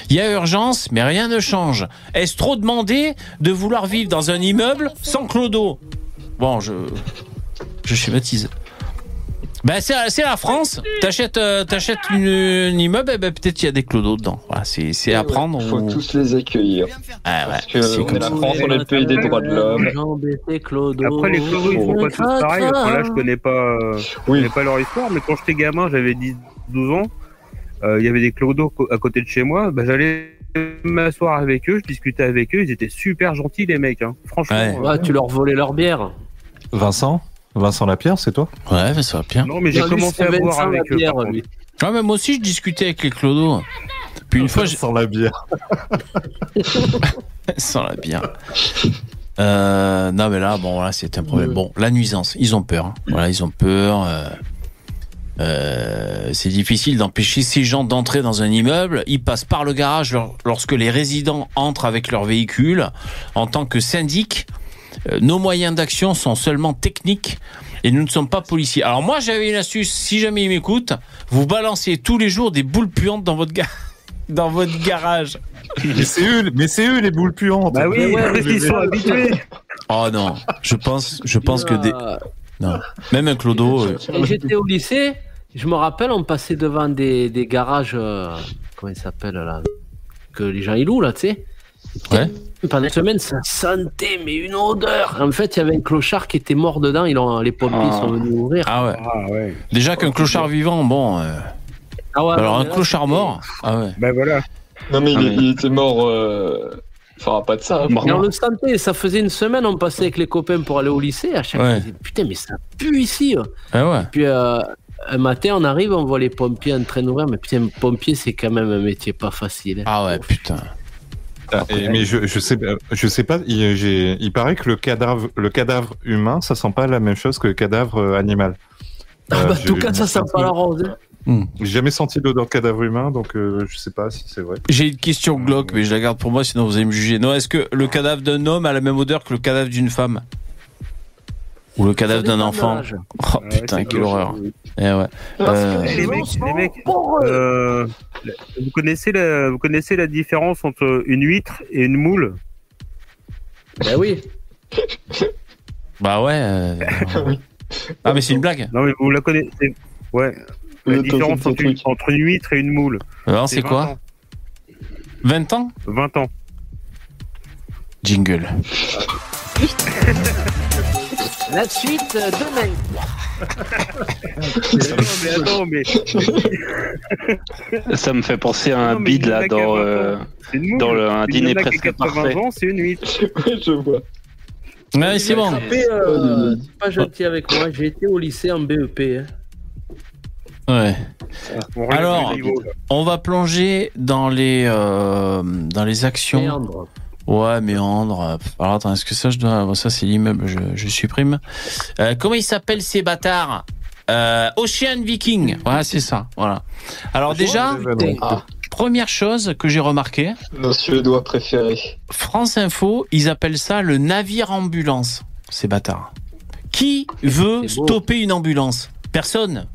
Il y a urgence, mais rien ne change. Est-ce trop demandé de vouloir vivre dans un immeuble sans clodo? Bon, je, je schématise. Ben c'est c'est la France. T'achètes euh, t'achètes une, un immeuble, et ben peut-être il y a des clodos dedans. Voilà, c'est c'est à prendre. Il faut ou- tous les accueillir. Ah ouais, Parce que c'est on comme est la. France, on est le pays des droits de l'homme. Après, Après, les clodos, ils sont pas tous pareils. Enfin, là, je connais pas, euh, je connais pas leur histoire, mais quand j'étais gamin, j'avais 10, 12 ans, il y avait des clodos à côté de chez moi. Bah, j'allais m'asseoir avec eux, je discutais avec eux, ils étaient super gentils, les mecs, hein. Franchement. Ouais, euh, tu leur volais leur bière. Vincent Vincent Lapierre, c'est toi? Ouais, va bien. Non, mais j'ai commencé à boire Vincent avec eux. Lapierre, lui. Ah, mais moi aussi, je discutais avec les clodos. Puis une fois, j'ai- Sans la bière. <laughs> sans la bière. Euh, non, mais là, bon, voilà, c'est un problème. Bon, la nuisance, ils ont peur. hein. Voilà, ils ont peur. euh, euh, c'est difficile d'empêcher ces gens d'entrer dans un immeuble. Ils passent par le garage lor- lorsque les résidents entrent avec leur véhicule. En tant que syndic, euh, nos moyens d'action sont seulement techniques et nous ne sommes pas policiers. Alors moi, j'avais une astuce. Si jamais ils m'écoutent, vous balancez tous les jours des boules puantes dans votre, ga- <laughs> dans votre garage. Mais c'est eux, mais c'est eux les boules puantes. Bah oui, parce qu'ils sont habitués. Oh non, je pense, je pense que des, non, même un clodo. euh, j'étais au lycée, je me rappelle, on passait devant des, des garages, euh, comment ils s'appellent là Que les gens ils louent là, tu sais. Ouais. Pendant une semaine, ça sentait, mais une odeur. En fait, il y avait un clochard qui était mort dedans. Ils ont, les pompiers Ah. sont venus ouvrir. Ah ouais. Déjà qu'un clochard vivant, bon. euh, Ah ouais, alors un là, clochard mort. Ah ouais. Bah voilà. Non, mais il, Ah, est- mais- il était mort. Euh... Enfin, pas de ça. Et on le sentait, ça faisait une semaine, on passait avec les copains pour aller au lycée. À chaque Ouais. fois, putain, mais ça pue ici. Ah ouais. Puis euh, un matin, on arrive, on voit les pompiers en train d'ouvrir. Mais putain, pompier, c'est quand même un métier pas facile. hein. Ah ouais, putain. Ah, et- mais je, je sais, je sais pas. Il, paraît que le cadavre, le cadavre humain, ça sent pas la même chose que le cadavre euh, animal. Ah bah, en tout cas, ça sent pas la rose. hein. Hmm. J'ai jamais senti l'odeur de cadavre humain, donc euh, je sais pas si c'est vrai. J'ai une question glauque, mais je la garde pour moi, sinon vous allez me juger. Non, est-ce que le cadavre d'un homme a la même odeur que le cadavre d'une femme? Ou le cadavre d'un enfant. Oh putain, c'est quelle horreur. Eh ouais. Euh, Les mecs, les mecs, euh, vous connaissez la, vous connaissez la différence entre une huître et une moule? Ben oui. Bah ouais. euh, <laughs> Ah, mais c'est une blague. Non mais vous la connaissez. Ouais. La Le différence entre une, entre une huître et une moule. Alors, c'est quoi? 20 ans? 20 ans 20 ans. Jingle. <laughs> La suite euh, demain. mais <laughs> attends, mais. Ça me fait penser à un Non, mais en là dans, 20 ans. euh, C'est une moule. dans le, un dîner presque 80 parfait. c'est une huître. <laughs> je vois. Ouais, c'est bon. BEP, euh, c'est pas gentil avec moi. J'ai été au lycée en BEP. hein. Ouais. On Alors, niveau, on va plonger dans les euh, dans les actions. Ouais, méandre. Alors attends, est-ce que ça je dois bon, ça c'est l'immeuble, je, je supprime. Euh, comment ils s'appellent ces bâtards? Euh, Ocean Viking. Ouais, c'est ça. Voilà. Alors déjà, Ah. première chose que j'ai remarqué, Nos Suédois préférés. France Info, ils appellent ça le navire ambulance. Ces bâtards. Qui veut stopper une ambulance? Personne.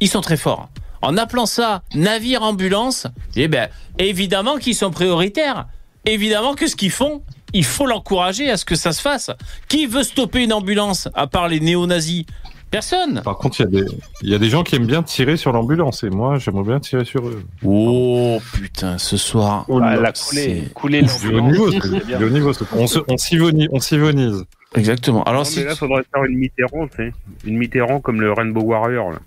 Ils sont très forts. En appelant ça navire ambulance, eh ben, évidemment qu'ils sont prioritaires. Évidemment que ce qu'ils font, il faut l'encourager à ce que ça se fasse. Qui veut stopper une ambulance à part les néo-nazis? Personne. Par contre, il y, a des- il y a des gens qui aiment bien tirer sur l'ambulance, et moi, j'aimerais bien tirer sur eux. Oh putain, ce soir. Ah, la c'est- couler, l'ambulance, on se- on s'ivonise. On s'ivonise. Exactement. Alors, Non, mais là, faudrait faire une Mitterrand, tu sais. Une Mitterrand comme le Rainbow Warrior, là.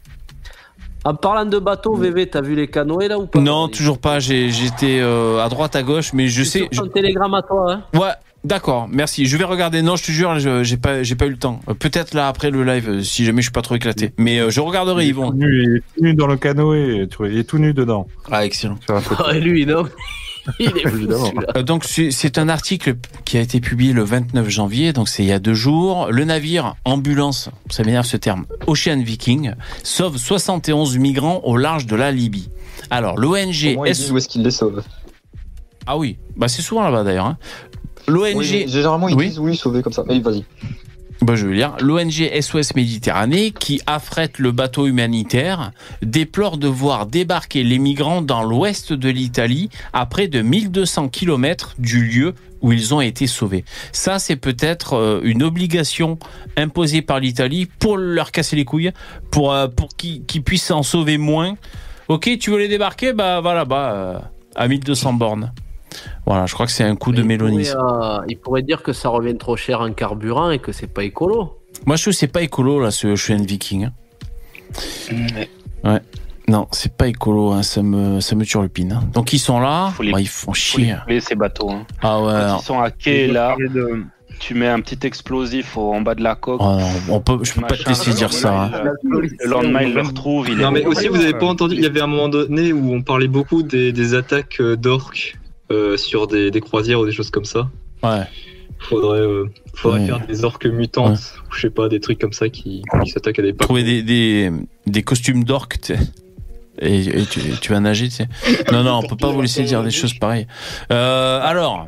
En parlant de bateau, VV, t'as vu les canoës là ou pas? Non, toujours pas. J'ai- J'étais euh, à droite, à gauche, mais je sais. Sur ton télégramme à toi, hein? Ouais, d'accord, merci. Je vais regarder. Non, je te jure, je- j'ai pas, j'ai pas eu le temps. Euh, Peut-être là après le live, euh, si jamais je suis pas trop éclaté. Mais euh, je regarderai, Yvon. il est tout nu dans le canoë, tu vois, il est tout nu dedans. Ah, excellent. Ah, lui, non. <laughs> Il est fou, Évidemment. celui-là. Euh, donc c'est un article qui a été publié le 29 janvier, donc c'est il y a deux jours. Le navire ambulance, ça m'énerve ce terme, Ocean Viking, sauve 71 migrants au large de la Libye. Alors l'ONG... Où est-ce qu'ils les sauvent. Ah oui, bah c'est souvent là-bas d'ailleurs. hein. L'ONG... Oui, généralement, ils Oui. disent ils sauver comme ça. Mais vas-y. Bah, je. L'ONG SOS Méditerranée, qui affrète le bateau humanitaire, déplore de voir débarquer les migrants dans l'ouest de l'Italie à près de 1200 km du lieu où ils ont été sauvés. Ça, c'est peut-être euh, une obligation imposée par l'Italie pour leur casser les couilles, pour, euh, pour qu'ils qu'ils puissent en sauver moins. Ok, tu veux les débarquer? Bah voilà, bah euh, à 1200 bornes. Voilà, je crois que c'est un coup de il, pourrait, euh, il pourrait dire que ça revient trop cher en carburant et que c'est pas écolo. Moi, je trouve que c'est pas écolo, là, ce Ocean Viking. hein. Ouais. Non, c'est pas écolo, hein, ça me, ça me turlupine. hein. Donc ils sont là, Faut les- bah, ils font Faut les chier. couler, ces bateaux. hein. Ah ouais. Quand ils sont à quai là, tu mets un petit explosif au- en bas de la coque. Oh on peut, je peux pas te laisser dire ça. hein. Le lendemain, ils le retrouvent. Il Non, est mais aussi, vous avez pas entendu, il y avait un moment donné où on parlait beaucoup des, des attaques euh, d'orques euh, sur des, des croisières ou des choses comme ça. Ouais. Faudrait, euh, faudrait Ouais. faire des orques mutantes, ou je sais pas, des trucs comme ça qui, qui s'attaquent à des papes. Trouver des, des, des costumes d'orques, tu sais. Et, et tu, tu vas nager, tu sais. <laughs> Non, non, on peut pas vous laisser dire des choses pareilles. Euh, alors,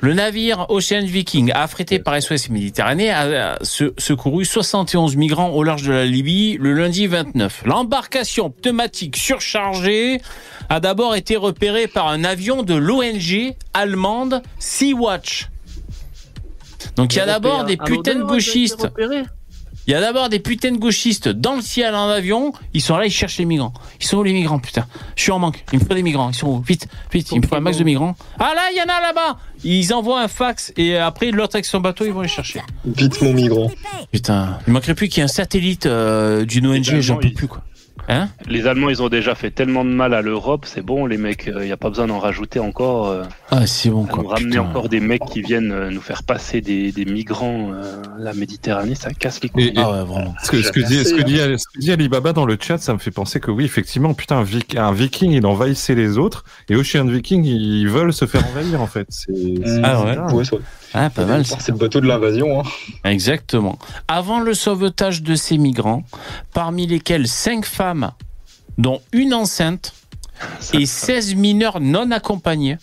le navire Ocean Viking, affrété par SOS Méditerranée, a se- secouru 71 migrants au large de la Libye le lundi 29. L'embarcation pneumatique surchargée a d'abord été repérée par un avion de l'ONG allemande Sea-Watch. Donc il y a d'abord des putains de été gauchistes. Il y a d'abord des putains de gauchistes dans le ciel en avion. Ils sont là, ils cherchent les migrants. Ils sont où les migrants, putain? Je suis en manque. Il me faut des migrants. Ils sont où? Vite, vite. Il me faut un max de migrants. Ah là, il y en a là-bas. Ils envoient un fax et après l'autre avec son bateau, ils vont les chercher. Vite, mon migrant. Putain, il manquerait plus qu'il y ait un satellite euh, d'une ONG. J'en peux plus quoi. Hein Les Allemands, ils ont déjà fait tellement de mal à l'Europe, c'est bon, les mecs, il n'y a pas besoin d'en rajouter encore. euh, Ah, c'est bon, quoi. nous ramener putain. encore des mecs qui viennent euh, nous faire passer des, des migrants euh, la Méditerranée, ça casse les couilles. Et- et- Ce que, ce que dit, ce que dit, ce que dit Alibaba dans le chat, ça me fait penser que oui, effectivement, putain, un, Vic- un viking, il envahissait les autres, et Ocean Viking, ils veulent se faire envahir, en fait. C'est, c'est- Ah ouais. Ouais, Ah, pas mal. ça. C'est le bateau de l'invasion. Hein. Exactement. Avant le sauvetage de ces migrants, parmi lesquels 5 femmes, dont une enceinte, et 16 mineurs non accompagnés.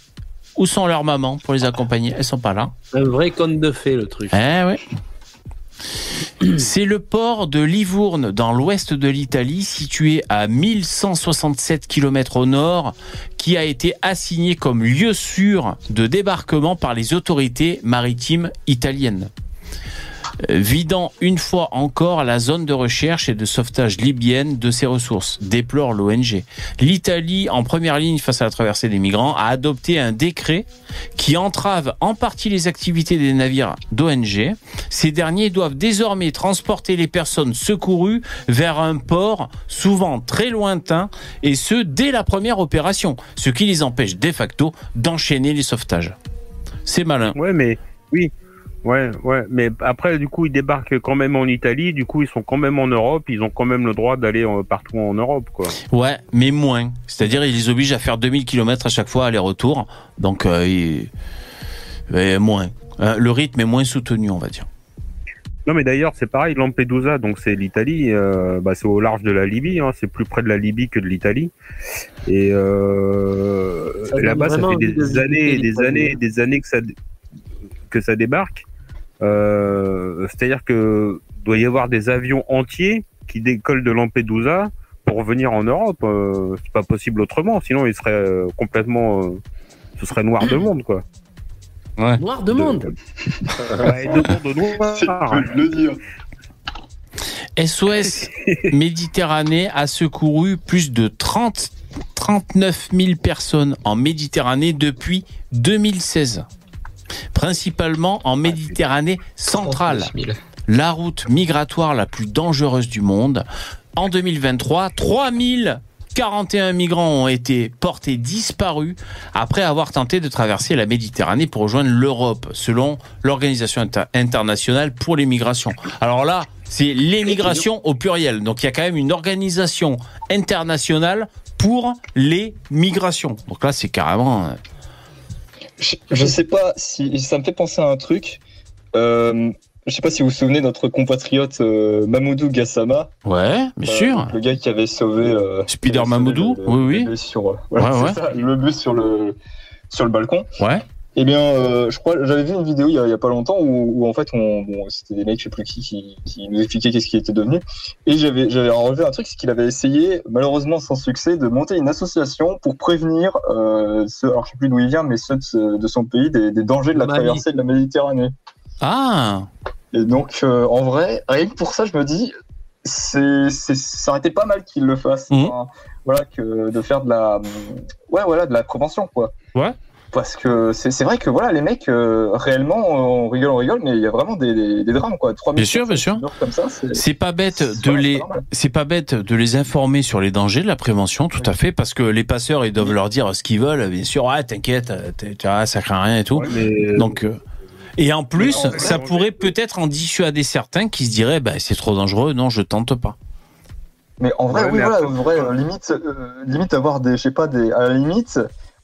Où sont leurs mamans pour les accompagner? Elles sont pas là. Un vrai conte de fées, le truc. Eh ouais. C'est le port de Livourne dans l'ouest de l'Italie, situé à 1167 km au nord, qui a été assigné comme lieu sûr de débarquement par les autorités maritimes italiennes. Euh, Vidant une fois encore la zone de recherche et de sauvetage libyenne de ses ressources, déplore l'ONG. L'Italie, en première ligne face à la traversée des migrants, a adopté un décret qui entrave en partie les activités des navires d'ONG. Ces derniers doivent désormais transporter les personnes secourues vers un port souvent très lointain et ce dès la première opération, ce qui les empêche de facto d'enchaîner les sauvetages. C'est malin. Ouais, mais oui. Ouais, ouais, mais après, du coup, ils débarquent quand même en Italie, du coup, ils sont quand même en Europe, ils ont quand même le droit d'aller euh, partout en Europe, quoi. Ouais, mais moins. C'est-à-dire, ils les obligent à faire 2000 km à chaque fois aller-retour. Donc, euh, ils- moins. Euh, le rythme est moins soutenu, on va dire. Non, mais d'ailleurs, c'est pareil, Lampedusa, donc c'est l'Italie, euh, bah, c'est au large de la Libye, hein, c'est plus près de la Libye que de l'Italie. Et euh, là-bas, ça fait des années et des années et des années que ça, que ça débarque. Euh, C'est-à-dire que doit y avoir des avions entiers qui décollent de Lampedusa pour venir en Europe. Euh, c'est pas possible autrement, sinon il serait euh, complètement, euh, ce serait noir de monde, quoi. Noir de monde. Ouais, de monde noir. le dire. SOS <laughs> Méditerranée a secouru plus de 30, 39 000 personnes en Méditerranée depuis 2016. Principalement en Méditerranée centrale, la route migratoire la plus dangereuse du monde. En 2023, 3041 migrants ont été portés disparus après avoir tenté de traverser la Méditerranée pour rejoindre l'Europe, selon l'Organisation Inter- internationale pour les migrations. Alors là, c'est les migrations au pluriel. Donc il y a quand même une organisation internationale pour les migrations. Donc là, c'est carrément... Je, je sais pas si ça me fait penser à un truc. Euh, je sais pas si vous vous souvenez de notre compatriote euh, Mamoudou Gassama. Ouais, bien Euh, sûr. le gars qui avait sauvé. euh, Spider sauvé Mamoudou, le- le oui, oui. bébé Sur, euh, voilà, Ouais, c'est ouais. ça, le bus sur le sur le balcon. Ouais. Eh bien, euh, je crois, j'avais vu une vidéo il y a, il y a pas longtemps où, où en fait, on, bon, c'était des mecs, je sais plus qui, qui, qui nous expliquaient qu'est-ce qui était devenu. Et j'avais, j'avais relevé un truc, c'est qu'il avait essayé, malheureusement sans succès, de monter une association pour prévenir euh, ceux, alors je sais plus d'où il vient, mais ceux de, son pays des, des dangers de la Mali. traversée de la Méditerranée. Ah Et donc, euh, en vrai, rien que pour ça, je me dis, c'est, c'est, ça aurait été pas mal qu'il le fasse. Mhm. Enfin, voilà, que de faire de la, ouais, voilà, de la prévention, quoi. Ouais. Parce que c'est, vrai que voilà, les mecs, euh, réellement, on rigole, on rigole, mais il y a vraiment des, des, des drames, quoi. 3000 Bien sûr, bien sûr. c'est, pas bête de les, c'est pas bête de les informer sur les dangers de la prévention, tout à fait, parce que les passeurs ils doivent leur dire ce qu'ils veulent, bien sûr, ah t'inquiète, vois, ça craint rien et tout. Donc, euh, et en plus, ça pourrait peut-être en dissuader certains qui se diraient, bah c'est trop dangereux, non, je tente pas. Mais en vrai, Ouais, oui, mais voilà, après- en vrai, limite, euh, limite avoir des, je sais pas, des, à la limite,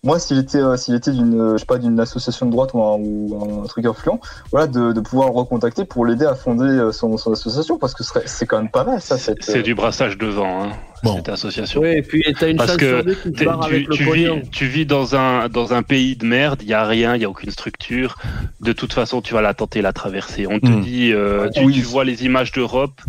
moi, s'il était, euh, s'il était d'une, euh, je sais pas, d'une association de droite ou un, ou un truc influent, voilà, de, de pouvoir le recontacter pour l'aider à fonder euh, son, son association, parce que c'est quand même pas mal, ça. C'est euh, du brassage de vent, hein, cette association. Oui, et puis t'as une Parce que qui tu, avec vis, tu vis dans un, dans un pays de merde, il n'y a rien, il n'y a aucune structure. De toute façon, tu vas la tenter la traverser. On te Mm. dit, euh, tu, Oui. tu vois les images d'Europe,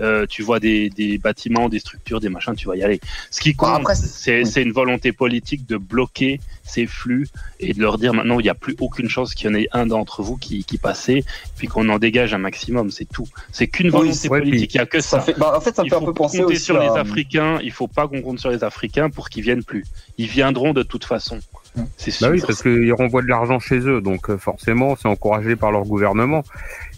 euh, tu vois des, des bâtiments, des structures, des machins, tu vas y aller. Ce qui compte, c'est une volonté politique de bloquer ces flux et de leur dire maintenant, il n'y a plus aucune chance qu'il y en ait un d'entre vous qui, qui passait, puis qu'on en dégage un maximum, c'est tout. C'est qu'une volonté politique, il n'y a que ça ça. fait, bah, en fait, ça me Il fait un faut peu penser compter aussi sur les à- Africains. Il faut pas qu'on compte sur les Africains pour qu'ils viennent plus. Ils viendront de toute façon. C'est sûr. Bah oui, parce qu'ils renvoient de l'argent chez eux, donc euh, forcément, c'est encouragé par leur gouvernement.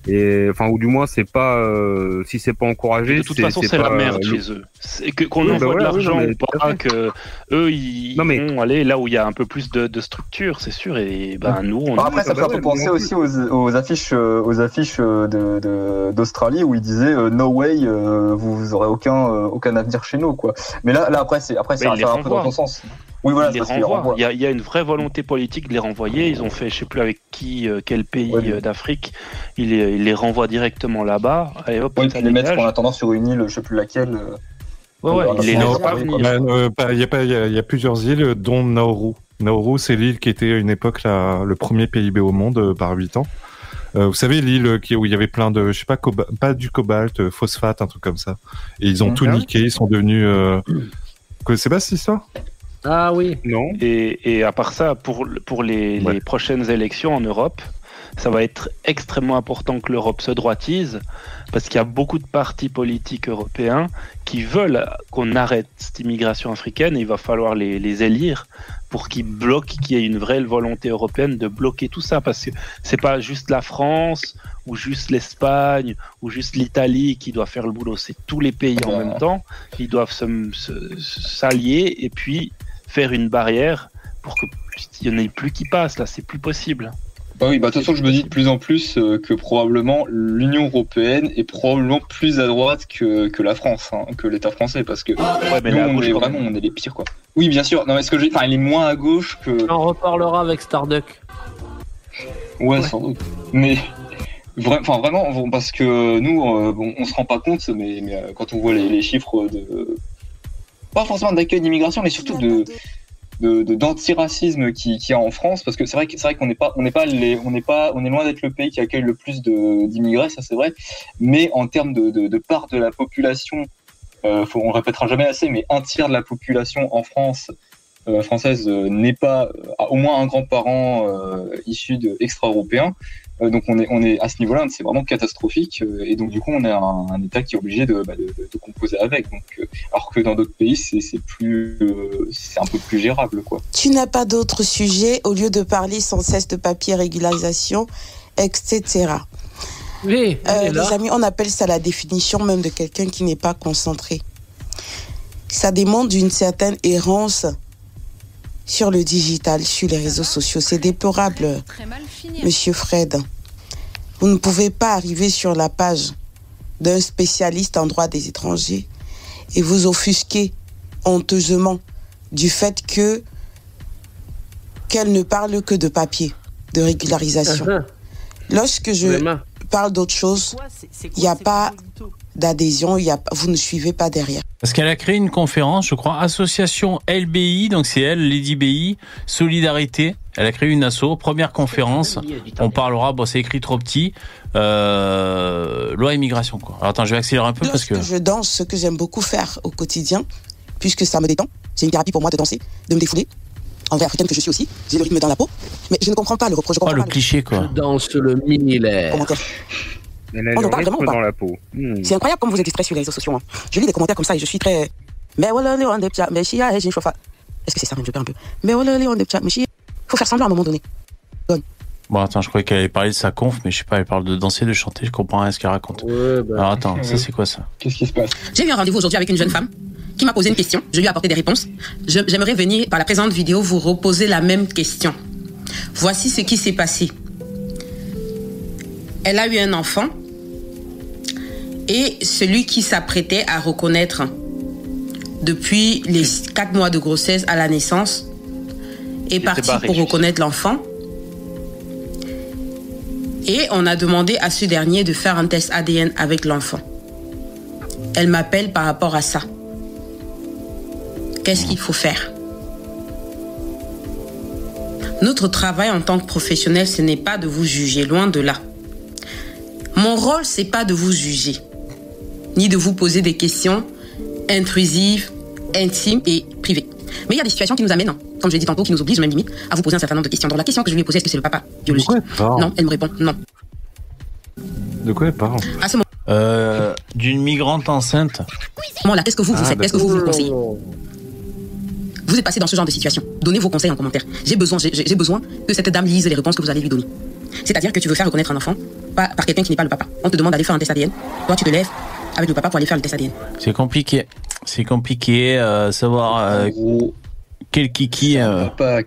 Et enfin, ou du moins, c'est pas euh, si c'est pas encouragé. De toute façon, c'est la merde euh, chez eux. C'est que qu'on Oui, bah envoie de oui, l'argent non, mais ou tout à pas, fait. que eux ils vont aller là où il y a un peu plus de, de structure, c'est sûr. Et ben nous, on après, ça fait un peu penser aussi aux, aux affiches, euh, aux affiches euh, de- de- d'Australie où ils disaient euh, No way, euh, vous, vous aurez aucun, euh, aucun avenir chez nous, quoi. Mais là, là après, c'est après, Mais ça va un peu dans ton sens. Oui, voilà, les renvoient. Il y, a, il y a une vraie volonté politique de les renvoyer. Ils ont fait, je sais plus avec qui, euh, quel pays euh, d'Afrique. Ils, les- ils les renvoient directement là-bas. Allez hop, Oui, ça puis les mettre en attendant sur une île, je sais plus laquelle. euh, Ouais, ouais, il y, a pas- il y a- il y a plusieurs îles, dont Nauru. Nauru, c'est l'île qui était à une époque la- le premier PIB au monde par habitant. Euh, vous savez l'île où il y avait plein de, je sais pas, pas du cobalt, euh, phosphate, un truc comme ça. Et ils ont Mhm. tout niqué, ils sont devenus. Euh... <clears throat> Vous connaissez pas cette histoire Ah oui. Non. Et, et à part ça, pour, pour les, les prochaines élections en Europe, ça va être extrêmement important que l'Europe se droitise, parce qu'il y a beaucoup de partis politiques européens qui veulent qu'on arrête cette immigration africaine, et il va falloir les, les élire pour qu'ils bloquent, qu'il y ait une vraie volonté européenne de bloquer tout ça, parce que c'est pas juste la France, ou juste l'Espagne, ou juste l'Italie qui doit faire le boulot, c'est tous les pays en même temps, ils doivent se- se- s'allier, et puis faire une barrière pour qu'il n'y en ait plus qui passent, là, c'est plus possible. Bah oui, bah de toute façon, je me dis de plus en plus euh, que probablement l'Union européenne est probablement plus à droite que, que la France, hein, que l'État français, parce que mais nous, on gauche, est vraiment, on est les pires, quoi. Oui, bien sûr. Non, mais ce que j'ai, enfin, il est moins à gauche que. On reparlera avec Starduck. Ouais, sans doute. Mais vra- enfin vraiment, parce que nous, euh, bon, on se rend pas compte, mais, mais, euh, quand on voit les, les chiffres de pas forcément d'accueil d'immigration, mais surtout de de- de- d'antiracisme qui qu'il y a en France, parce que c'est vrai c'est vrai qu'on n'est pas on n'est pas on n'est pas on est loin d'être le pays qui accueille le plus d'immigrés, ça c'est vrai, mais en termes de, de, part de la population, euh, faut, on répétera jamais assez, mais un tiers de la population en France euh, française euh, n'est pas euh, au moins un grand-parent euh, issu de extra-européen. Euh, donc on est on est à ce niveau-là, c'est vraiment catastrophique. euh, et donc du coup on est un, un État qui est obligé de, bah, de, composer avec. Donc euh, alors que dans d'autres pays c'est c'est plus euh, c'est un peu plus gérable quoi. Tu n'as pas d'autre sujet au lieu de parler sans cesse de papier régularisation, etc. Oui, Euh, les amis, on appelle ça la définition même de quelqu'un qui n'est pas concentré. Ça demande une certaine errance sur le digital, sur les réseaux sociaux. C'est déplorable, monsieur Fred. Vous ne pouvez pas arriver sur la page d'un spécialiste en droit des étrangers et vous offusquer honteusement du fait que qu'elle ne parle que de papier, de régularisation. Uh-huh. Lorsque je parle d'autre chose, il n'y a pas d'adhésion, il y a, vous ne suivez pas derrière. Parce qu'elle a créé une conférence, je crois, association LBI, donc c'est elle, Lady BI, Solidarité. Elle a créé une asso, première conférence. On parlera, bon, c'est écrit trop petit, euh, loi immigration, quoi. Alors attends, je vais accélérer un peu parce que. Je danse, ce que j'aime beaucoup faire au quotidien, puisque ça me détend. C'est une thérapie pour moi de danser, de me défouler. En vrai africaine que je suis aussi, j'ai le rythme dans la peau. Mais je ne comprends pas le reproche. Je comprends Oh, le pas cliché, quoi. Danse le mini-lair. On en parle vraiment ou pas dans la peau. Hmm. C'est incroyable comme vous êtes distrait sur les réseaux sociaux. hein. Je lis des commentaires comme ça et je suis très. Mais voilà, les on des petits- mais si, ah, j'ai une chauffe. Est-ce que c'est ça même Je perds un peu. Mais voilà, les on des petits- mais si. Faut faire semblant à un moment donné. Bon, attends, je croyais qu'elle allait parler de sa conf, mais je sais pas, elle parle de danser, de chanter, je comprends rien à ce qu'elle raconte. Alors attends, <laughs> ça c'est quoi ça? Qu'est-ce qui se passe? J'ai eu un rendez-vous aujourd'hui avec une jeune femme qui m'a posé une question. Je lui ai apporté des réponses. J'aimerais venir par la présente vidéo vous reposer la même question. Voici ce qui s'est passé. Elle a eu un enfant et celui qui s'apprêtait à reconnaître depuis les quatre mois de grossesse à la naissance est parti pour reconnaître l'enfant. Et on a demandé à ce dernier de faire un test ADN avec l'enfant. Elle m'appelle par rapport à ça. Qu'est-ce qu'il faut faire? Notre travail en tant que professionnel, ce n'est pas de vous juger, loin de là. Mon rôle, c'est pas de vous juger, ni de vous poser des questions intrusives, intimes et privées. Mais il y a des situations qui nous amènent, comme je l'ai dit tantôt, qui nous obligent même limite à vous poser un certain nombre de questions. Donc la question que je lui ai posée, est-ce que c'est le papa biologique Non, elle me répond non. De quoi elle parle À ce moment Euh, d'une migrante enceinte. là, qu'est-ce que vous, vous Ah, faites? Est-ce que vous vous le conseillez? Vous êtes passé dans ce genre de situation. Donnez vos conseils en commentaire. J'ai besoin, j'ai besoin que cette dame lise les réponses que vous allez lui donner. C'est-à-dire que tu veux faire reconnaître un enfant. Pas par quelqu'un qui n'est pas le papa. On te demande d'aller faire un test ADN. Toi, tu te lèves avec le papa pour aller faire le test ADN. C'est compliqué. C'est compliqué euh, savoir euh, quel kiki. euh, Papa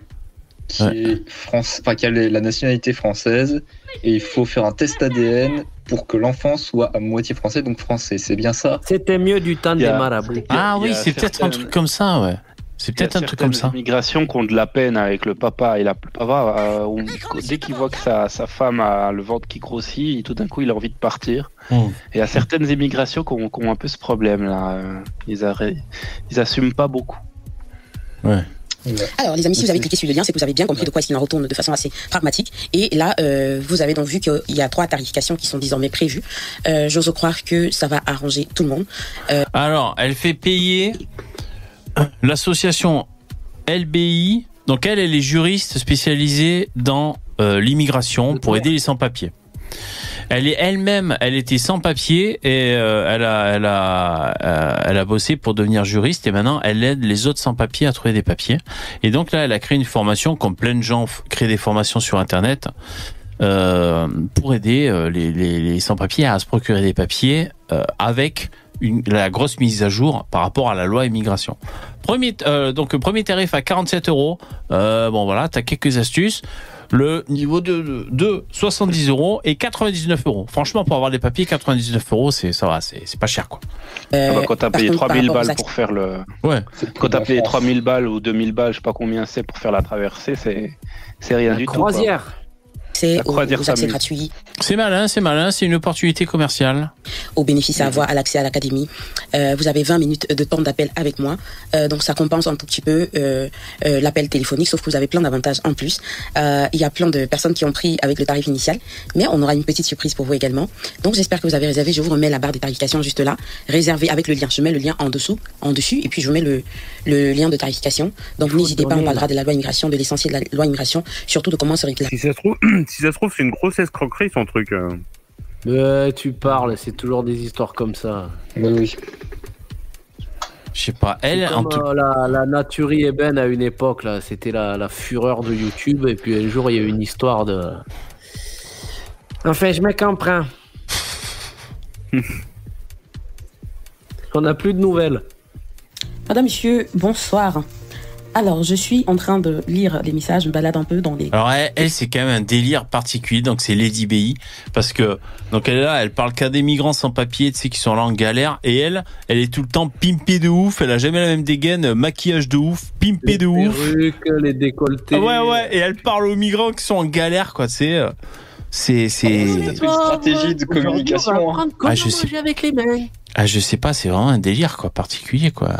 qui est France, enfin qui a la nationalité française et il faut faire un test ADN pour que l'enfant soit à moitié français, donc français. C'est bien ça. C'était mieux du temps des marabouts. Ah oui, a c'est peut-être un truc comme ça, ouais. C'est peut-être un truc comme ça. Migrations qui ont de la peine avec le papa et la papa. euh, où- dès qu'il voit que sa, sa femme a le ventre qui grossit, tout d'un coup il a envie de partir. Hmm. Et il y a certaines immigrations qui ont, qui ont un peu ce problème là. euh, Ils, arrêtent- ils assument pas beaucoup. Ouais. Alors, les amis, si vous avez cliqué sur le lien, c'est que vous avez bien compris de quoi est-ce qu'il en retourne de façon assez pragmatique. Et là, euh, vous avez donc vu qu'il y a trois tarifications qui sont désormais prévues. Euh, J'ose croire que ça va arranger tout le monde. Euh, Alors, elle fait payer l'association LBI. Donc, elle, elle est juriste spécialisée dans euh, l'immigration pour aider les sans-papiers. Elle est elle-même, elle était sans papier et euh, elle a, elle a, euh, elle a bossé pour devenir juriste et maintenant elle aide les autres sans papiers à trouver des papiers. Et donc là, elle a créé une formation, comme plein de gens créent des formations sur Internet, pour aider euh, les, les, les sans-papiers à se procurer des papiers euh, avec une, la grosse mise à jour par rapport à la loi immigration. Premier, euh, donc premier tarif à 47 euros. Euh, bon voilà, t'as quelques astuces. Le niveau de, de, de 70 euros et 99 euros. Franchement, pour avoir des papiers, 99 euros, c'est ça va, c'est pas cher quoi. Ah bah, quand t'as payé contre, par 3000 rapport aux balles pour faire le. Ouais. Quand t'as payé 3000 balles ou 2000 balles, je sais pas combien c'est pour faire la traversée, c'est c'est rien du tout. quoi. C'est La aux, accès gratuits, C'est malin, c'est malin, c'est une opportunité commerciale. aux bénéfices à avoir, à l'accès à l'académie. Euh, vous avez 20 minutes de temps d'appel avec moi. Euh, donc ça compense un tout petit peu euh, euh, l'appel téléphonique, sauf que vous avez plein d'avantages en plus. Euh, Il y a plein de personnes qui ont pris avec le tarif initial, mais on aura une petite surprise pour vous également. Donc j'espère que vous avez réservé. Je vous remets la barre des tarifications juste là, réservé avec le lien. Je mets le lien en dessous, en dessus, et puis je vous mets le, le lien de tarification. Donc n'hésitez pas, on parlera de la loi immigration, de l'essentiel de la loi immigration, surtout de comment se réclamer. Si ça se trouve, <clears throat> si ça se trouve, c'est une grosse escroquerie son truc. euh. Euh, tu parles, c'est toujours des histoires comme ça. oui. Je sais pas, elle, en tout euh, la, la Naturie Eben à une époque, là, c'était la, la fureur de YouTube, et puis un jour, il y a eu une histoire de. Enfin, je me comprends. <laughs> On n'a plus de nouvelles. Madame, monsieur, bonsoir. Alors, je suis en train de lire les messages, je me balade un peu dans les... Alors elle, elle, c'est quand même un délire particulier. Donc c'est Lady BI parce que donc elle est là, elle parle qu'à des migrants sans papier, tu sais, qui sont là en galère. Et elle, elle est tout le temps pimpée de ouf. Elle a jamais la même dégaine, euh, maquillage de ouf, pimpée de ouf. Les décolletés. Ah ouais ouais. Et elle parle aux migrants qui sont en galère, quoi. Tu sais, euh, c'est c'est. une stratégie de communication. hein. Ah je sais. avec les mains. Ah je sais pas, c'est vraiment un délire quoi, particulier quoi.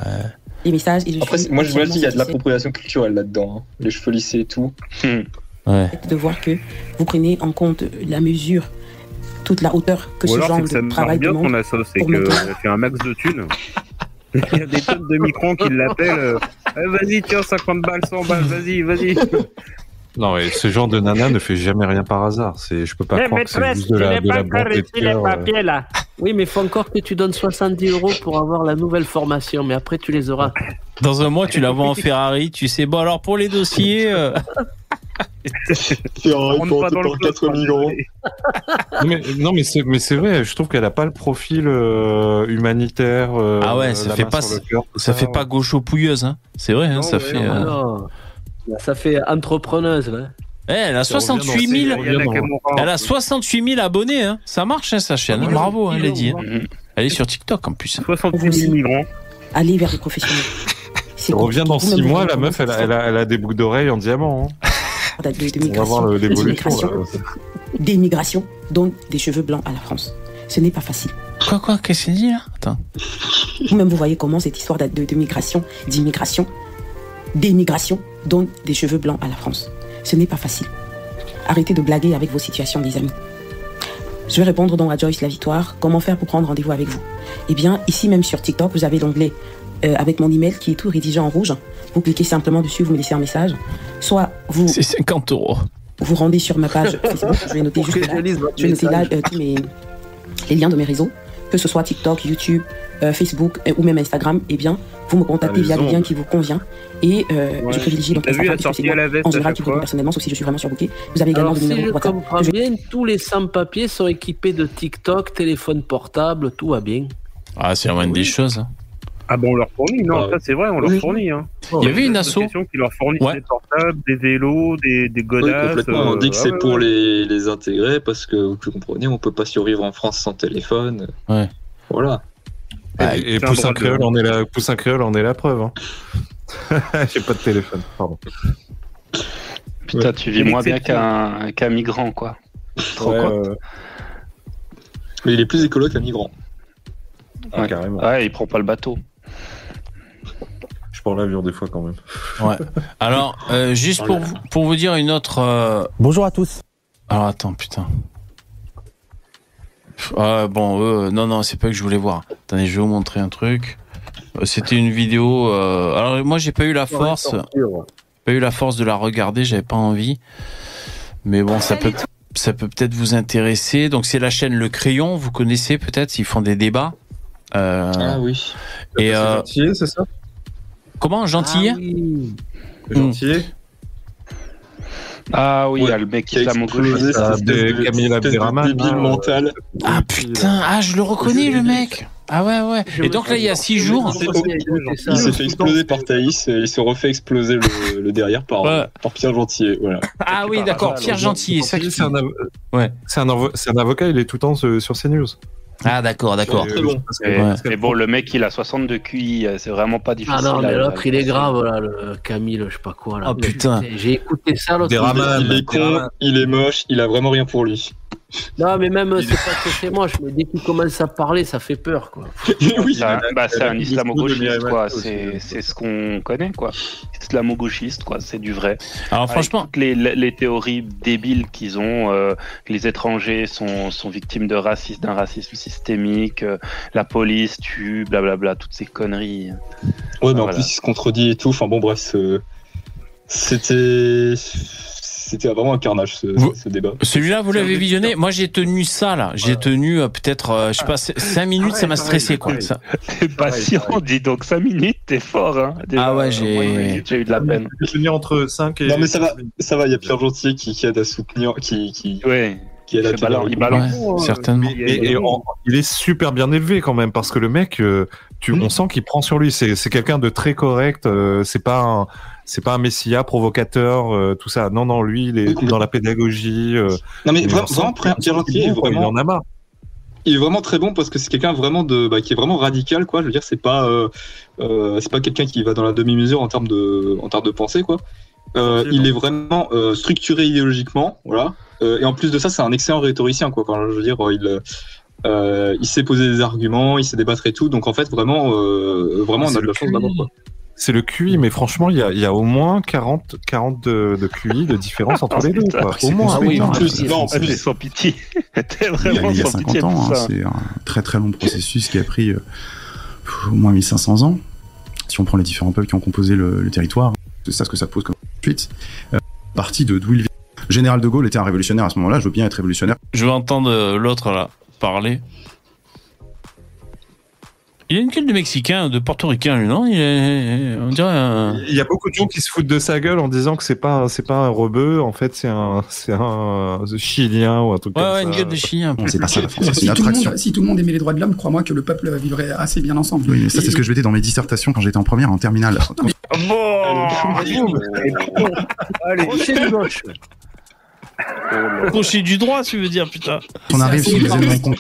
Les messages. Et Après, moi je me dis, il y a de l'appropriation culturelle là-dedans. hein. Les cheveux lissés et tout. Ouais. satisfaite de voir que vous prenez en compte la mesure, toute la hauteur que Ou ce alors, c'est genre que ça de travail bien demande. ton assos, c'est pour que mettre- c'est un max de thunes. <laughs> Il y a des tonnes de microns qui l'appellent. euh, Eh, vas-y, tiens, 50 balles, 100 balles, vas-y, vas-y. Non, mais ce genre de nana ne fait jamais rien par hasard. C'est, je peux pas croire que c'est juste de la, de la bonté de cœur, euh. là. Oui, mais faut encore que tu donnes 70 euros pour avoir la nouvelle formation, mais après, tu les auras. Dans un mois, tu la vois en Ferrari. Tu sais, bon alors pour les dossiers. euh, <laughs> rentre pas dans le 4000 euros. Non, <laughs> mais, non, mais c'est, mais c'est vrai. Je trouve qu'elle a pas le profil euh, humanitaire. euh, Ah ouais, ça fait pas ça fait pas gaucho pouilleuse, hein. C'est vrai, hein, ça fait. Non, euh, non. Ça fait entrepreneuse, là. Eh, elle a Ça revient dans 68 ses- 000. ça revient dans- Elle a 68 000 abonnés, hein. Ça marche, hein, sa chaîne. hein. Bravo, hein, Lady. hein. Elle est sur TikTok en plus. 68 000 migrants. Aller vers les professionnels. <laughs> Elle revient dans Vous-même, 6 vous mois, la meuf, elle a, elle a, elle a des boucles d'oreilles en diamant. hein. <laughs> date de, de On va voir l'évolution. d'immigration, là. d'émigration, dont des cheveux blancs à la France. Ce n'est pas facile. Quoi, quoi, qu'est-ce qu'elle dit là? Attends. Vous-même, vous voyez comment cette histoire de, de migration, d'immigration, d'émigration, donne des cheveux blancs à la France. Ce n'est pas facile. Arrêtez de blaguer avec vos situations, les amis. Je vais répondre donc à Joyce La Victoire. Comment faire pour prendre rendez-vous avec vous? Eh bien, ici même sur TikTok, vous avez l'onglet euh, avec mon email qui est tout rédigé en rouge. Vous cliquez simplement dessus, vous me laissez un message. Soit vous. C'est 50 euros. Vous rendez sur ma page <laughs> Facebook. Je vais noter juste là. je vais noter là euh, tous mes les liens de mes réseaux, que ce soit TikTok, YouTube, Facebook euh, ou même Instagram, eh bien, vous me contactez Ah, via le lien qui vous convient. Et euh, Ouais. je privilégie donc vu Instagram, sortie à la veste en général, qui me fois personnellement, sauf si je suis vraiment surbooké. Vous avez également Alors, le si numéro je WhatsApp. comprends bien, tous les sans-papiers sont équipés de TikTok, téléphone portable, tout va bien. Ah, c'est la moindre des choses. hein. Ah bon, on leur fournit, non, ça c'est vrai, on leur Oui. fournit. Hein. Il y avait une asso. association qui leur fournit Ouais. des portables, des vélos, des, des Oui, godasses. complètement. On euh, dit que ah c'est ouais, pour ouais. les, les intégrer parce que vous comprenez, on peut pas survivre en France sans téléphone. Ouais. Voilà. Et, et Poussin de- Créole en est la, Poussin Créole en est la preuve. Hein. <laughs> J'ai pas de téléphone, pardon. Putain, tu vis moins bien qu'un qu'un migrant, quoi. Trop Ouais, quoi. ouais, ouais. Mais il est plus écolo qu'un migrant. Ah, carrément. Ouais, il prend pas le bateau. Je prends l'avion des fois quand même. Ouais. Alors, euh, juste pour, vous- pour vous dire une autre. euh, Bonjour à tous. Alors attends, putain. Ah, bon, euh, non, non, c'est pas que je voulais voir. Attendez, je vais vous montrer un truc. Euh, C'était une vidéo. euh, Alors moi, j'ai pas eu la force, pas eu la force de la regarder. J'avais pas envie. Mais bon, ça peut, ça peut peut-être vous intéresser. Donc c'est la chaîne Le Crayon. Vous connaissez peut-être Ils font des débats. Euh, Ah oui. Et euh, Gentillet, c'est ça? comment Gentillet? Gentillet? Ah oui, il y a le mec qui a explosé espèce de- Camille Abderrahmane, débile hein, mental. Ah putain, ah je le reconnais le mec. Ah ouais ouais. Et donc là il y a six jours. Il s'est fait exploser par Thaïs et il se refait exploser le, le derrière par, par Pierre Gentillet. Voilà. Ah oui d'accord, Pierre qui- C'est un, Ouais. c'est un, avocat, il est tout le temps sur, sur CNews. Ah d'accord d'accord. Très bon. Mais bon, le mec, il a 62 QI, euh, c'est vraiment pas difficile. Ah non, mais l'autre, il est grave, là, le Camille, je sais pas quoi. Là. Oh, putain. J'ai écouté ça l'autre il est con, il est moche, il a vraiment rien pour lui. Non, mais même, c'est pas que c'est moche, mais dès qu'il commence à parler, ça fait peur, quoi. <laughs> oui, C'est un, bah, un islamo-gauchiste, quoi. Myriam C'est c'est ce qu'on connaît, quoi. Islamo-gauchiste, quoi. C'est du vrai. Alors Avec franchement, toutes les, les théories débiles qu'ils ont, euh, que les étrangers sont, sont victimes de racisme, d'un racisme systémique, euh, la police tue, blablabla, toutes ces conneries. Ouais, mais en Voilà. plus il se contredit et tout. Enfin bon, bref, c'était. C'était vraiment un carnage ce, Vous- ce débat. celui-là vous l'avez visionné. Moi j'ai tenu ça là. J'ai tenu euh, peut-être euh, je sais pas 5 minutes, ça m'a stressé quoi. T'es patient, dis donc 5 minutes, t'es fort, hein. Déjà, Ah ouais, euh, j'ai- eu de la peine. J'ai tenu entre 5 et. Non mais ça va, ça va. Il y a Pierre Gentillet qui, qui aide à soutenir, qui, qui, Ouais. qui aide à Il balance- balance. Ouais, certainement. Et, et en- il est super bien élevé quand même parce que le mec, euh, tu, on sent qu'il prend sur lui. C'est, c'est quelqu'un de très correct. euh, c'est pas un, c'est pas un messia provocateur, euh, tout ça. Non, non, lui, il est dans la pédagogie. euh, Non mais vraiment, qu'il- Pierre Pierre Gentillet est quoi, Il vraiment. en a marre. il est vraiment très bon parce que c'est quelqu'un vraiment de bah, qui est vraiment radical quoi je veux dire c'est pas euh, c'est pas quelqu'un qui va dans la demi-mesure en termes de en termes de pensée quoi il est vraiment structuré idéologiquement voilà et en plus de ça c'est un excellent rhétoricien quoi je veux dire il il sait poser des arguments il sait débattre et tout donc en fait vraiment vraiment on a de la chance d'avoir C'est le QI, mais franchement, il y a, il y a au moins 40, 40 de, de QI de différence entre les deux. Quoi. c'est Au moins. oui, en hein. plus, non, plus, sans pitié. <laughs> T'es Il y a, vraiment il y a sans 50 pitié ans, hein, c'est un très très long processus qui a pris euh, au moins 1500 ans. Si on prend les différents peuples qui ont composé le, le territoire, c'est ça ce que ça pose comme suite. Euh, partie de d'où il vient. Général de Gaulle était un révolutionnaire à ce moment-là, je veux bien être révolutionnaire. Je vais entendre l'autre là parler. Il a une gueule de Mexicain, de Portoricain, lui, non Il est, on dirait un... Il y a beaucoup de gens qui se foutent de sa gueule en disant que c'est pas c'est pas un rebeu, en fait c'est un c'est un chilien ou un truc Ouais, comme ouais, ça. une gueule de chien. Non, c'est pas ça la France, c'est Si une tout, le attraction. monde, si tout le monde aimait les droits de l'homme, crois-moi que le peuple vivrait assez bien ensemble. Oui, mais ça c'est ce que je mettais dans mes dissertations quand j'étais en première, en terminale. Crochet de gauche. Crochet du droit, tu veux dire, putain. On arrive sur énorme. éléments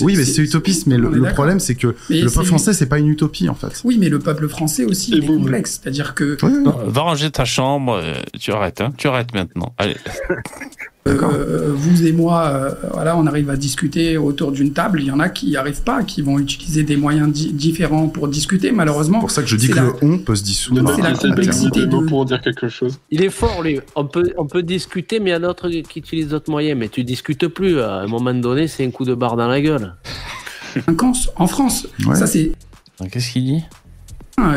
Oui, mais c'est utopiste, mais le, problème c'est que Mais le peuple français c'est pas une utopie en fait. Oui, mais le peuple français aussi il est complexe. C'est-à-dire que Non, va ranger ta chambre, euh, tu arrêtes, hein. Tu arrêtes maintenant. Allez. <laughs> euh, vous et moi, euh, voilà, on arrive à discuter autour d'une table. Il y en a qui n'y arrivent pas, qui vont utiliser des moyens di- différents pour discuter. Malheureusement, C'est pour ça que je dis que la- le on peut se dissoudre. C'est la complexité de... pour dire quelque chose Il est fort, lui. On peut, on peut discuter, mais il y en a d'autres qui utilisent d'autres moyens. Mais tu discutes plus. À un moment donné, c'est un coup de barre dans la gueule. en France. Ouais. Ça, c'est Qu'est-ce qu'il dit?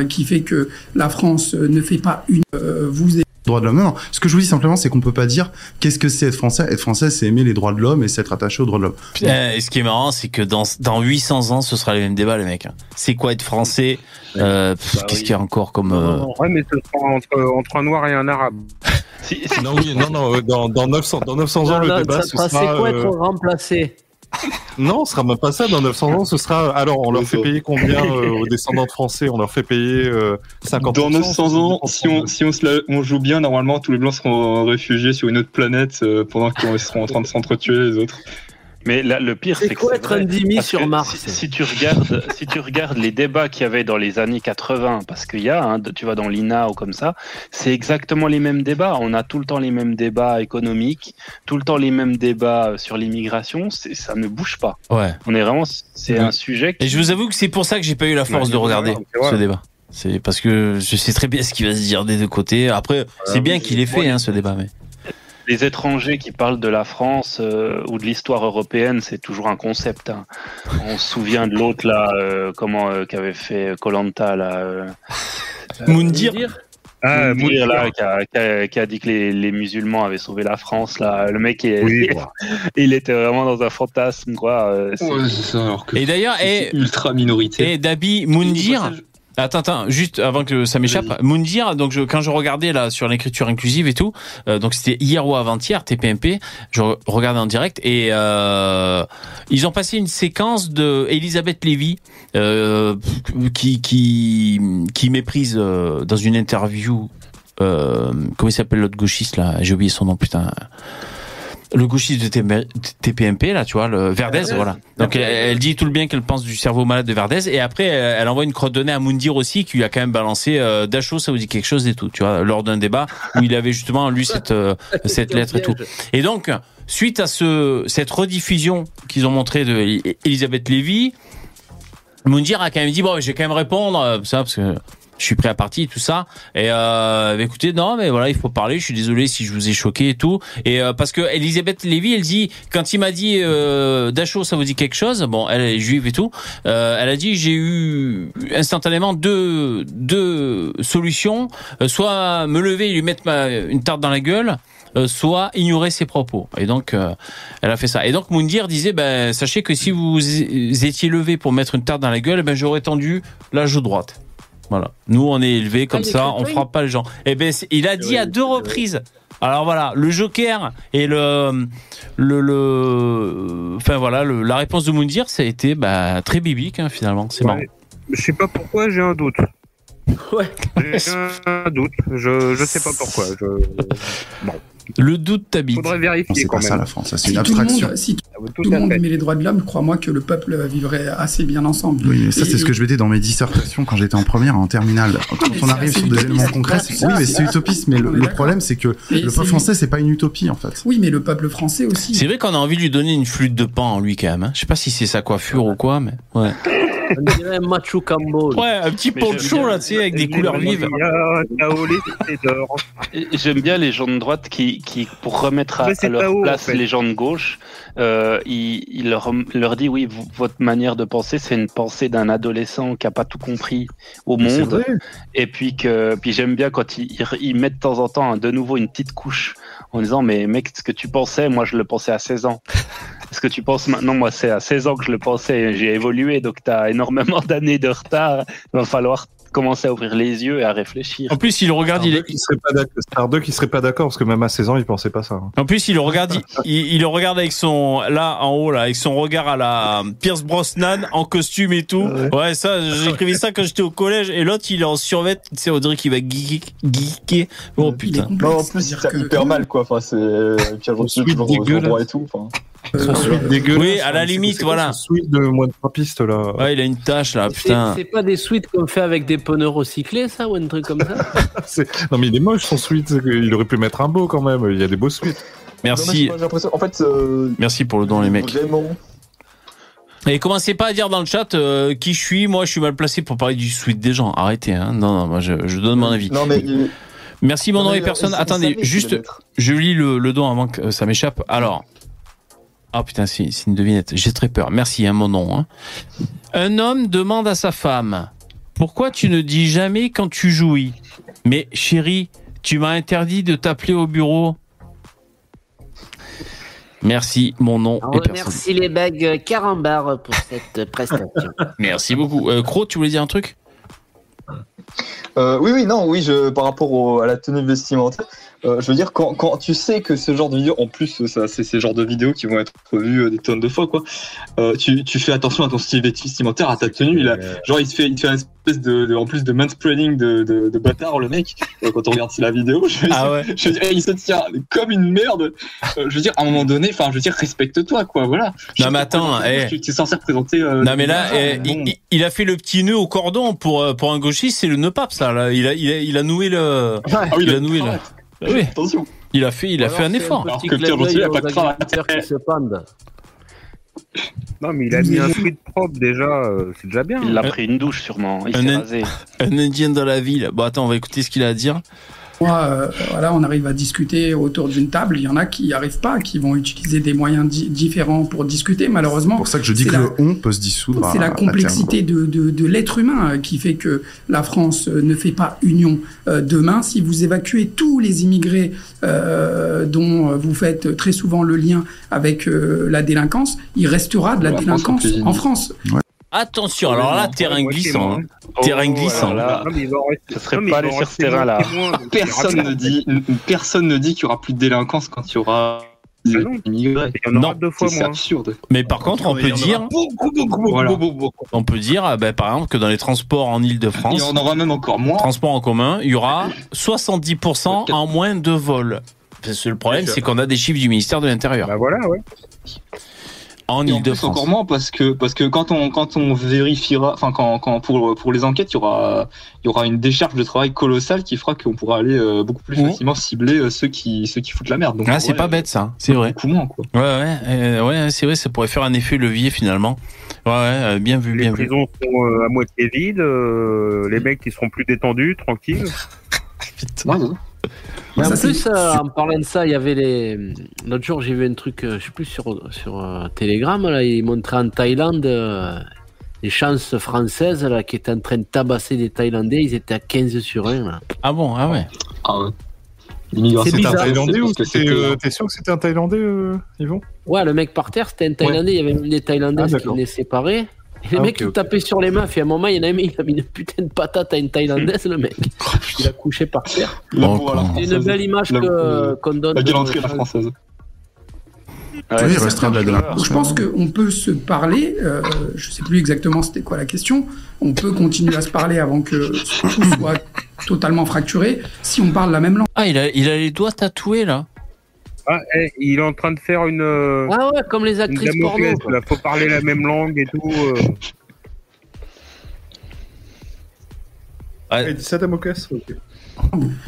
qui fait que la France ne fait pas une. euh, vous et droits de l'homme. Non, non. Ce que je vous dis simplement, c'est qu'on peut pas dire qu'est-ce que c'est être français. Être français, c'est aimer les droits de l'homme et c'est être attaché aux droits de l'homme. Putain, et ce qui est marrant, c'est que dans, dans 800 ans, ce sera les mêmes débats, les mecs. hein. C'est quoi être français Euh, pff, Qu'est-ce qu'il y a encore comme... euh, Ouais, mais ce sera entre, entre un noir et un arabe. Non, oui, non, non, euh, dans, dans 900, dans 900 ans, le Non, débat, ça ce sera, sera. c'est quoi être euh, remplacé? <laughs> Non, ce sera même pas ça. Dans 900 ans, ce sera. Alors, on leur fait payer combien euh, aux descendants de Français? On leur fait payer euh, 50 Dans 900 ans, si on, si on, se la- on joue bien, normalement, tous les blancs seront réfugiés sur une autre planète euh, pendant qu'ils seront en train de s'entretuer les autres. Mais là, le pire, C'est quoi être un sur Mars si, si tu regardes, si tu regardes les débats qu'il y avait dans les années 80, parce qu'il y a, hein, tu vas dans l'INA ou comme ça, c'est exactement les mêmes débats. On a tout le temps les mêmes débats économiques, tout le temps les mêmes débats sur l'immigration. Ça ne bouge pas. Ouais. On est vraiment, c'est un sujet. Qui... Et je vous avoue que c'est pour ça que j'ai pas eu la force Ouais, de regarder ce débat. C'est parce que je sais très bien ce qui va se dire des deux côtés. Après, c'est bien qu'il ait fait hein, ce débat, mais. Les étrangers qui parlent de la France euh, ou de l'histoire européenne, c'est toujours un concept. hein. On se souvient de l'autre là, euh, comment euh, qu'avait fait Colanta là. euh, <laughs> Moundir. Ah, Moundir, Moundir. là, qui a, qui a- qui a dit que les, les musulmans avaient sauvé la France là. Le mec, il, Oui, <laughs> il était vraiment dans un fantasme quoi. euh, c'est- Et d'ailleurs, et ultra minoritaire. Et Dabi Moundir. Attends, attends, juste avant que ça m'échappe, Moundir, donc je, quand je regardais là sur l'écriture inclusive et tout, euh, donc c'était hier ou avant-hier, TPMP, je re- regardais en direct et euh, ils ont passé une séquence de Elisabeth Lévy euh, qui qui qui méprise dans une interview, comment il s'appelle l'autre gauchiste là, j'ai oublié son nom, putain le gauchiste de TP TPMP là tu vois le Verdez Verdez. voilà donc elle, elle dit tout le bien qu'elle pense du cerveau malade de Verdez et après elle, elle envoie une crotte de nez à Moundir aussi qui lui a quand même balancé euh, Dachau ça vous dit quelque chose et tout tu vois lors d'un débat où il avait justement lu cette euh, <laughs> cette lettre et tout. Et donc suite à ce cette rediffusion qu'ils ont montré de Elisabeth Elisabeth Lévy Moundir a quand même dit bon, je vais quand même répondre euh, ça parce que je suis prêt à partir tout ça et euh, bah, écoutez non mais voilà il faut parler je suis désolé si je vous ai choqué et tout et euh, parce que Elisabeth Lévy elle dit quand il m'a dit euh, Dachau ça vous dit quelque chose? Bon elle est juive et tout euh, elle a dit j'ai eu instantanément deux deux solutions Euh, soit me lever et lui mettre ma, une tarte dans la gueule euh, soit ignorer ses propos. Et donc, euh, elle a fait ça. Et donc, Moundir disait, ben, sachez que si vous étiez levé pour mettre une tarte dans la gueule, ben, j'aurais tendu la joue droite. Voilà. Nous, on est élevés comme Ah, ça, on frappe pas les gens. Et ben, c'est- il a dit à deux reprises. Alors voilà, le Joker et le le, le enfin voilà, le- la réponse de Moundir, ça a été bah, très biblique hein, finalement. C'est marrant. Je sais pas pourquoi, j'ai un doute. Ouais. J'ai un doute. Je, je sais pas pourquoi. Je... <laughs> Bon. Le doute t'habite. Faudrait vérifier c'est quand pas même. ça la France, c'est Si une tout abstraction. monde, si tout, le monde aimait les droits de l'homme, crois-moi que le peuple vivrait assez bien ensemble. Oui, mais ça, c'est ce que je mettais dans mes dissertations quand j'étais en première, en terminale. Quand mais on c'est arrive sur des éléments concrets, oui, mais c'est ça. utopiste, mais le, problème, c'est que Mais le peuple français, c'est pas une utopie, en fait. Oui, mais le peuple français aussi. C'est vrai qu'on a envie de lui donner une flûte de pan en lui quand même. hein. Je sais pas si c'est sa coiffure ou quoi, mais ouais. On dirait un macho cambo. Ouais, un petit poncho là, tu sais, avec des couleurs vives. Et J'aime bien les gens de droite qui, qui pour remettre à, leur en place fait. les gens de gauche, euh, il, il leur, leur dit oui, votre manière de penser, c'est une pensée d'un adolescent qui a pas tout compris au monde. Et puis que, puis j'aime bien quand ils, ils, ils mettent de temps en temps hein, de nouveau une petite couche en disant mais mec, ce que tu pensais, moi je le pensais à 16 ans. Ce que tu penses maintenant, moi c'est à 16 ans que je le pensais. J'ai évolué, donc tu as énormément <laughs> d'années de retard. Il va falloir commencer à ouvrir les yeux et à réfléchir. En plus, il le regarde, il est, Qui serait pas d'accord- Star 2 qui serait pas d'accord parce que même à 16 ans, il pensait pas ça. hein. En plus, il le regarde, il, il- il le regarde avec son là en haut là, avec son regard à la Pierce Brosnan en costume et tout. Ouais, ça, j'écrivais ça quand j'étais au collège. Et l'autre, il est en survêt. Tu sais, on dirait qu'il va geek- geeker. Oh putain. Non, en plus, il fait hyper mal, quoi. Enfin, c'est. Puis, elle continue toujours au droit et tout. Enfin. Son suite dégueulasse. Oui, à la limite, voilà. son Suite de moins de trois pistes là? Ouais, il a une tâche là, putain. c'est pas des suites qu'on fait avec des pneus recyclés, ça, ou un truc comme ça? <laughs> Non mais il est moche son suite. Il aurait pu mettre un beau quand même. Il y a des beaux suites. Merci. En fait, euh, Merci pour le don, les mecs. vraiment. Et commencez pas à dire dans le chat euh, qui je suis. Moi, je suis mal placé pour parler du suite des gens. Arrêtez, hein. Non, non, moi, je, je donne mon avis. Non, mais. Merci, mon nom et personne. Attendez, juste, je lis le, le don avant que euh, ça m'échappe. Alors. Ah putain, c'est une devinette. J'ai très peur. Merci, hein, mon nom. hein. Un homme demande à sa femme Pourquoi tu ne dis jamais quand tu jouis? Mais chérie, tu m'as interdit de t'appeler au bureau. Merci, mon nom On remercie les bagues Carambar pour cette <laughs> prestation. Merci beaucoup. Euh, Cro, tu voulais dire un truc? Euh, oui, oui, non, oui, je, par rapport au- à la tenue vestimentaire, euh, je veux dire, quand, quand tu sais que ce genre de vidéo, en plus, ça, c'est ces genres de vidéos qui vont être vues euh, des tonnes de fois, quoi, euh, tu, tu fais attention à ton style vestimentaire, à ta tenue, il a, genre, il se fait, il te fait une espèce de, de- en plus de mansplaining de, de, de bâtard, le mec, quand on regarde la vidéo, je veux Ah dire, ouais. <laughs> je veux dire, il se tient comme une merde, je veux dire, à un moment donné, enfin, je veux dire, respecte-toi, quoi, voilà. Non, mais attends, eh. Tu tu es censé représenter. Non mais là, eh, il, a fait le petit nœud au cordon pour pour un gauchiste, c'est le nœud pape ça. Là. Il a il a il a noué le. Ah oui, il a noué le. Ah oui. Attention. Il a fait il a fait un effort. Alors que Pierre pas de cravate. Non, mais il a mis un tweet propre déjà, euh, c'est déjà bien. Il a pris une douche sûrement. Il Un, s'est in- rasé. un indien dans la ville. Bon attends, on va écouter ce qu'il a à dire. Moi, euh, voilà, on arrive à discuter autour d'une table. Il y en a qui n'y arrivent pas, qui vont utiliser des moyens di- différents pour discuter. Malheureusement, C'est pour ça que je dis c'est que la- le on peut se dissoudre. à- C'est à la terme. complexité de, de, de l'être humain euh, qui fait que la France euh, ne fait pas union euh, demain. Si vous évacuez tous les immigrés euh, dont vous faites très souvent le lien avec euh, la délinquance, il restera de la délinquance en France. Attention, alors là terrain glissant. hein. Terrain glissant. là, il va en rester- Ce serait pas aller sur ce terrain-là. aura Personne ne dit, personne ne dit qu'il y aura plus de délinquance quand il y aura des Ah non. immigrés. Il y en aura Non, deux fois C'est moins. absurde. Mais par contre, on peut dire, on peut dire, ah ben, par exemple, que dans les transports en Il y Île-de-France, en aura même encore moins. transports en commun, il y aura 70% en moins de vols. Parce que le problème, c'est qu'on a des chiffres du ministère de l'Intérieur Bah voilà, ouais. En Et en plus, Île-de-France. encore moins parce que parce que quand on quand on vérifiera, enfin quand, quand pour pour les enquêtes, il y aura il y aura une décharge de travail colossale qui fera qu'on pourra aller euh, beaucoup plus facilement cibler euh, ceux qui ceux qui foutent la merde. Donc Ah, c'est pas bête ça, c'est vrai. Beaucoup moins quoi. Ouais, ouais, euh, ouais, c'est vrai, ça pourrait faire un effet levier finalement. Ouais, ouais, euh, bien vu, Les bien vu. prisons seront euh, à moitié vides, euh, les mecs qui seront plus détendus, tranquilles. <laughs> Ouais, ouais. Mais en Ça, plus, euh, en parlant de ça, il y avait les. L'autre jour, j'ai vu un truc, euh, je sais plus sur sur euh, Telegram là, ils montraient en Thaïlande euh, les chances françaises là qui étaient en train de tabasser des Thaïlandais. Ils étaient à 15 sur 1 là. Ah bon, ah ouais. Ah ouais. L'immigration, C'est C'était un Thaïlandais ou euh, euh, T'es sûr que c'était un Thaïlandais, euh, Yvon? Ouais, le mec par terre, c'était un Thaïlandais. Il y avait même des Thaïlandais Ah, qui venaient séparés. Et les Ah, mecs, ils tapaient sur les meufs. Et à un moment, il y en a un, il a mis une putain de patate à une Thaïlandaise, le mec. Il a couché par terre. C'est une belle image euh, qu'on donne. La galanterie à la française. Ouais, Oui, il c'est restera de la. Je pense qu'on peut se parler, euh, je sais plus exactement c'était quoi la question, on peut continuer à se parler avant que tout soit totalement fracturé si on parle la même langue. Ah, il a, il a les doigts tatoués là. Ah, eh, il est en train de faire une. euh, Ah ouais, comme les une actrices porno. Damoclès, quoi. là, faut parler la même langue et tout. euh. Il dit ça, Damoclès Ok.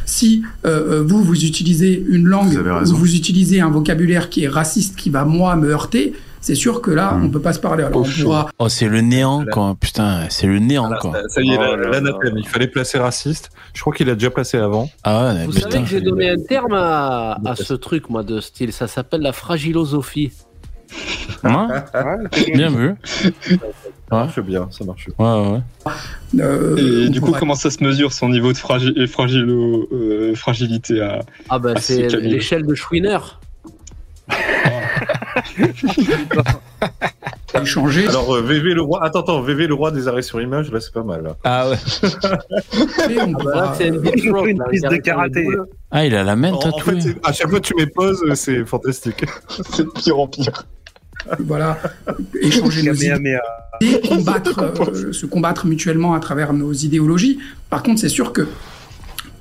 Si euh, euh, vous, vous utilisez une langue, Vous avez ou raison. vous utilisez un vocabulaire qui est raciste, qui va moi me heurter, c'est sûr que là, on peut pas se parler. Alors on pourra Oh, c'est le néant quoi. Putain, c'est le néant quoi. Ça, ça y est, Oh l'anathème. Il fallait placer raciste. Je crois qu'il a déjà placé avant. Ah ouais, Vous putain. savez que j'ai donné un terme à, à ce truc, moi, de style. Ça s'appelle la fragilosophie. Hein <laughs> Bien vu. Ça marche bien, ça marche bien. Ouais, ouais. euh, Et on du coup, comment ça se mesure son niveau de fragi- fragilo- euh, fragilité à Ah ben, Ah, c'est l'échelle de Schwiner. <laughs> échanger. Alors, euh, VV le roi. Attends, attends, VV le roi des arrêts sur image, là, c'est pas mal. là. Ah ouais. <laughs> On Ah bah c'est une Une là, piste de karaté. Ah, il a la main En, en fait, tatouée. c'est- à chaque fois que tu mets pause, euh, c'est fantastique. <laughs> C'est de pire en pire. voilà, échanger nos idées. Kamehameha. et combattre, euh, se combattre mutuellement à travers nos idéologies. Par contre, c'est sûr que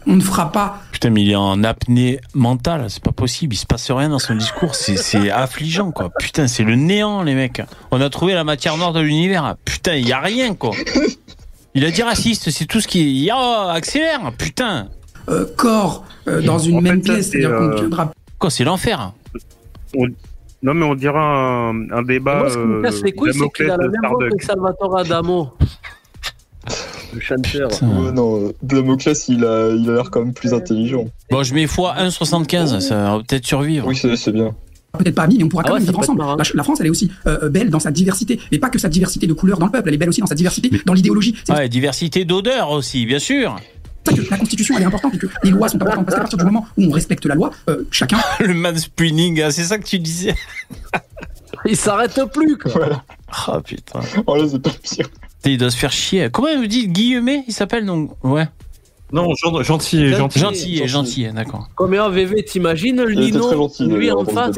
on ne fera pas. Putain, mais il est en apnée mentale, c'est pas possible, il se passe rien dans son discours, c'est- c'est <laughs> affligeant quoi. Putain, c'est le néant les mecs. On a trouvé la matière noire de l'univers. Putain, il y a rien quoi. Il a dit raciste, c'est tout ce qui est. Oh, accélère, putain. euh, corps euh, dans une En même pièce, c'est, c'est-à-dire qu'on euh, tiendra Quoi, c'est l'enfer. Non, mais on dirait un, un débat. Moi, ce qui me casse les couilles, c'est qu'il a la même voix que Salvatore Adamo. Le chanteur. Ouais, non, Damoclès, il a il a l'air quand même plus intelligent. Bon, je mets x 1,75, ça va peut-être survivre. Oui, c'est bien. peut-être pas amis, mais on pourra Ah quand ouais, même vivre ensemble. marrant. La, la France, elle est aussi euh, belle dans sa diversité, mais pas que sa diversité de couleurs dans le peuple, elle est belle aussi dans sa diversité, dans l'idéologie. Ouais, diversité d'odeurs aussi, bien sûr. C'est pour ça que la Constitution elle est importante et que les lois sont importantes parce qu'à partir du moment où on respecte la loi, euh, chacun. <laughs> Le mansplaining, hein, c'est ça que tu disais. Il s'arrête plus, quoi. Voilà. Oh putain. Oh là, c'est pas pire. Il doit se faire chier. Comment il me dit Guillemet Il s'appelle donc Ouais. Non, gen- gentil gentil. Gentil et gentil, d'accord. Combien VV, t'imagines Lino, lui en face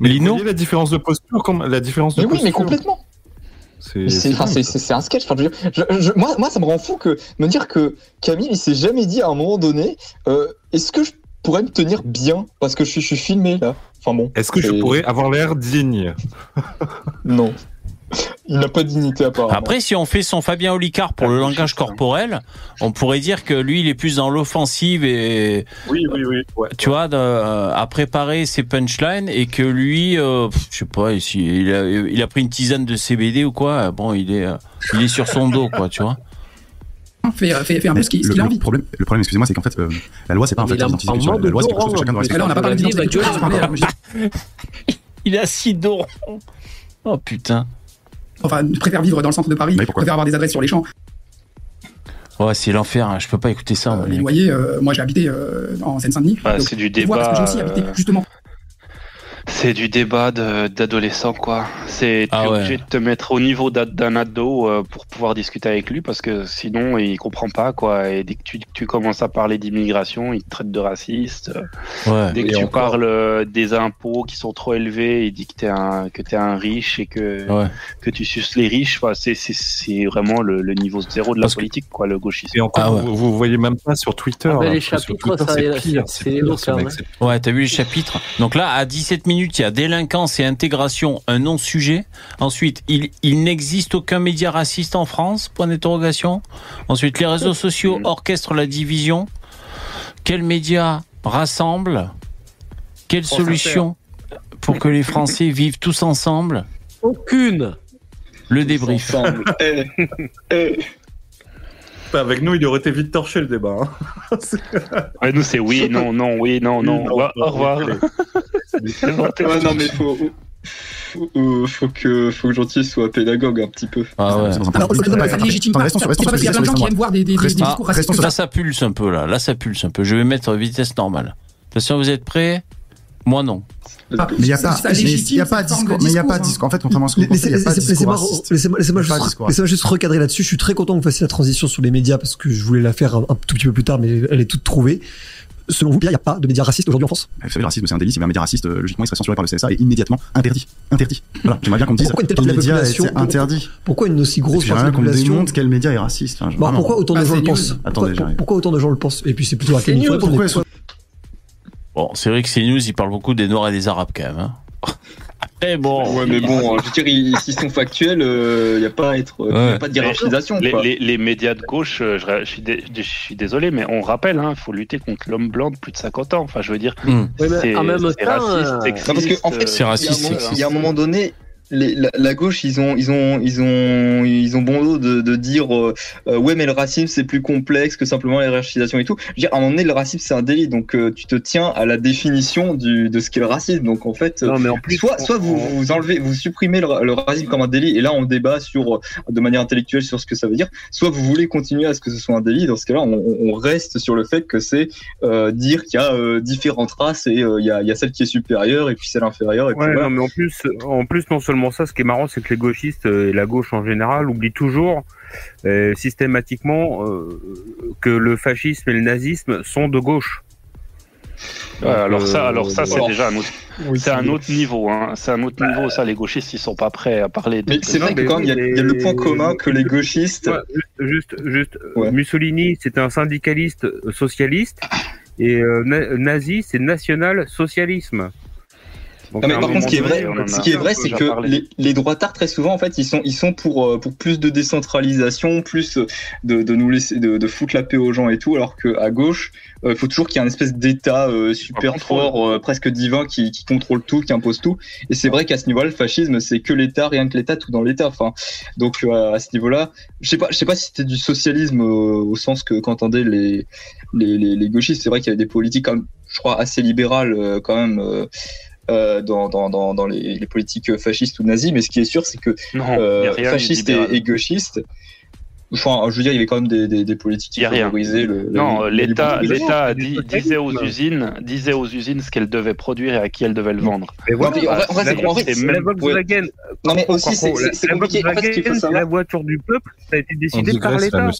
Mais Lino, vous voyez la différence de posture, comme la différence de Mais oui, posture. mais complètement. C'est un sketch. Enfin, je veux dire, je- je- moi, moi, ça me rend fou que me dire que Camille, il s'est jamais dit à un moment donné, euh, est-ce que je pourrais me tenir bien parce que je suis, je suis filmé là? Enfin bon. Est-ce que je pourrais avoir l'air digne? Non. Il n'a pas de dignité apparemment. Après, si on fait son Fabien Olicard pour le langage corporel, on pourrait dire que lui, il est plus dans l'offensive et Oui, oui, oui. Ouais. tu vois, de- euh, à préparer ses punchlines et que lui, euh, pff, je sais pas, ici, il a, il a pris une tisane de CBD ou quoi. Bon, il est, euh, il est sur son dos, quoi, tu vois. Fait, fait, fait un peu ce qu'il le, a le envie. problème, le problème, excusez-moi, c'est qu'en fait, euh, la loi, c'est pas un Il facteur a- d'identité en sexuelle. mode La loi, c'est quelque chose que chacun doit respecter. Alors, on n'a pas parlé d'identité euh, Il a six dos. Oh putain. Enfin, préfère vivre dans le centre de Paris, préfère avoir des adresses sur les champs. Ouais, c'est l'enfer. hein. Je peux pas écouter ça. moi, Les loyers, euh, moi j'ai habité euh, en Seine-Saint-Denis. Bah, c'est du je vois parce que j'ai aussi débat, habité euh, justement. C'est du débat d'adolescent, quoi. C'est Ah es ouais. obligé de te mettre au niveau d'un ado euh, pour pouvoir discuter avec lui parce que sinon il comprend pas, quoi. Et dès que tu, tu commences à parler d'immigration, il te traite de raciste. Ouais. Dès que tu encore. parles euh, des impôts qui sont trop élevés, il dit que t'es un que t'es un riche et que Ouais. que tu suces les riches. Enfin, c'est vraiment le, le niveau zéro de la Parce politique, quoi, le gauchisme. Et encore, Ah ouais. vous, vous voyez même pas sur Twitter. Ah, mais là, les sur chapitres, c'est pire, c'est ce hein. Ouais, t'as vu les chapitres? Donc là, à 17 minutes, il y a délinquance et intégration, un non-sujet. Ensuite, il, il n'existe aucun média raciste en France, point d'interrogation. Ensuite, les réseaux sociaux orchestrent la division. Quels médias rassemblent Quelle solution pour que les Français <laughs> vivent tous ensemble? Aucune. Le débrief. <laughs> Avec nous, il aurait été vite torché le débat. hein. <laughs> Ouais, nous c'est <laughs> oui, non, non, oui, non, non. Non, Au au revoir. <laughs> Ouais, non, mais faut, faut, euh, faut que, faut que Gentil soit pédagogue un petit peu. Ah ouais. Alors, ça ne légitime pas. C'est pas parce qu'il y a plein de gens qui aiment voir des, discours racistes. Là, ça pulse un peu, là. Là, ça pulse un peu. Je vais mettre vitesse normale. Attention, vous êtes prêts Moi, non. Ah, Mais il n'y a pas, il y a pas discours, mais il y a pas discours, discours. En fait, contrairement à ce que vous n'y Laissez-moi laissez-moi- laissez-moi y juste, recadrer là-dessus. Je suis très content que vous fassiez la transition sur les médias parce que je voulais la faire un, tout petit peu plus tard, mais elle est toute trouvée. Selon vous, Pierre, il n'y a pas de médias racistes aujourd'hui en France? Vous savez, le racisme, c'est un délit. Si un média raciste, euh, logiquement, il serait censuré par le CSA et immédiatement interdit. Interdit. Voilà. J'aimerais bien qu'on me dise Pourquoi une telle quel partie de la média population? est interdit? Pourquoi une aussi grosse la qu'on me population démontre quel média est raciste. Bah, vraiment. pourquoi autant de Ah, gens le pensent? Pourquoi, Attendez, j'arrive. pourquoi autant de gens le pensent? Et puis c'est plutôt à quel niveau Bon, c'est vrai que CNews, il parle beaucoup des Noirs et des Arabes, quand même. Hein. <laughs> Après, bon. Ouais, mais bon, <laughs> je veux dire, ils- s'ils sont factuels, il n'y a pas à être, y a Ouais. pas de hiérarchisation. Les, quoi. les- les médias de gauche, euh, je, je suis dé- je suis désolé, mais on rappelle, il faut lutter contre l'homme blanc de plus de 50 ans. Enfin, je veux dire. Oui, mais c'est en même c'est temps, raciste, euh, sexiste. Non, parce que, en fait, euh, C'est raciste. Il y a un moment donné, les- la, la gauche, ils ont, ils ont, ils ont, ils ont bon dos de, de dire, euh, euh, ouais, mais le racisme c'est plus complexe que simplement la hiérarchisation et tout. Je veux dire, à un moment donné, le racisme c'est un délit, donc euh, tu te tiens à la définition du, de ce qu'est le racisme. Donc en fait, Non, mais en plus, soit, vous, vous enlevez, vous supprimez le, le racisme comme un délit, et là on débat sur, de manière intellectuelle sur ce que ça veut dire. Soit vous voulez continuer à ce que ce soit un délit. Dans ce cas-là, on, on reste sur le fait que c'est dire qu'il y a différentes races et il y, a, il y a celle qui est supérieure et puis celle inférieure. Et Ouais, non, mais en plus, en plus, non seulement ça, ce qui est marrant, c'est que les gauchistes euh, et la gauche en général oublient toujours euh, systématiquement euh, que le fascisme et le nazisme sont de gauche. Ouais, alors ça, alors ça, c'est déjà un autre, Oui, c'est un autre niveau. Hein. C'est un autre niveau. Ça, les gauchistes, ils sont pas prêts à parler. De, Mais c'est vrai que quand même, il y, a- oui, il y a le point commun que les gauchistes. Ouais, juste, juste, Ouais. Mussolini, c'était un syndicaliste socialiste et euh, na- nazi, c'est national-socialisme. Donc, Non, mais par contre, ce qui est vrai, ce qui est vrai, c'est que les, les droitards très souvent, en fait, ils sont, ils sont pour, euh, pour plus de décentralisation, plus de, de nous laisser, de, de foutre la paix aux gens et tout, alors que à gauche, euh, il faut toujours qu'il y ait un espèce d'État euh, super fort, euh, presque divin, qui, qui contrôle tout, qui impose tout. Et c'est vrai qu'à ce niveau-là, le fascisme, c'est que l'État, rien que l'État, tout dans l'État. Enfin, donc euh, à ce niveau-là, je sais pas, je sais pas si c'était du socialisme euh, au sens que qu'entendaient les, les, les, les gauchistes. C'est vrai qu'il y avait des politiques, quand même, je crois, assez libérales euh, quand même. Euh, euh, dans, dans, dans, dans les, les politiques fascistes ou nazies, mais ce qui est sûr, c'est que Non, euh, fascistes et, et gauchistes, Enfin, je veux dire, il y avait quand même des, des, des politiques qui favorisaient le. Non, l'État, disait aux usines, disait aux usines ce qu'elles devaient produire et à qui elles devaient le vendre. Voilà, mais la, c'est- c'est- la même- Volkswagen, Non, mais aussi, c'est- la- Volkswagen, c'est la voiture du peuple, ça a été décidé par l'État.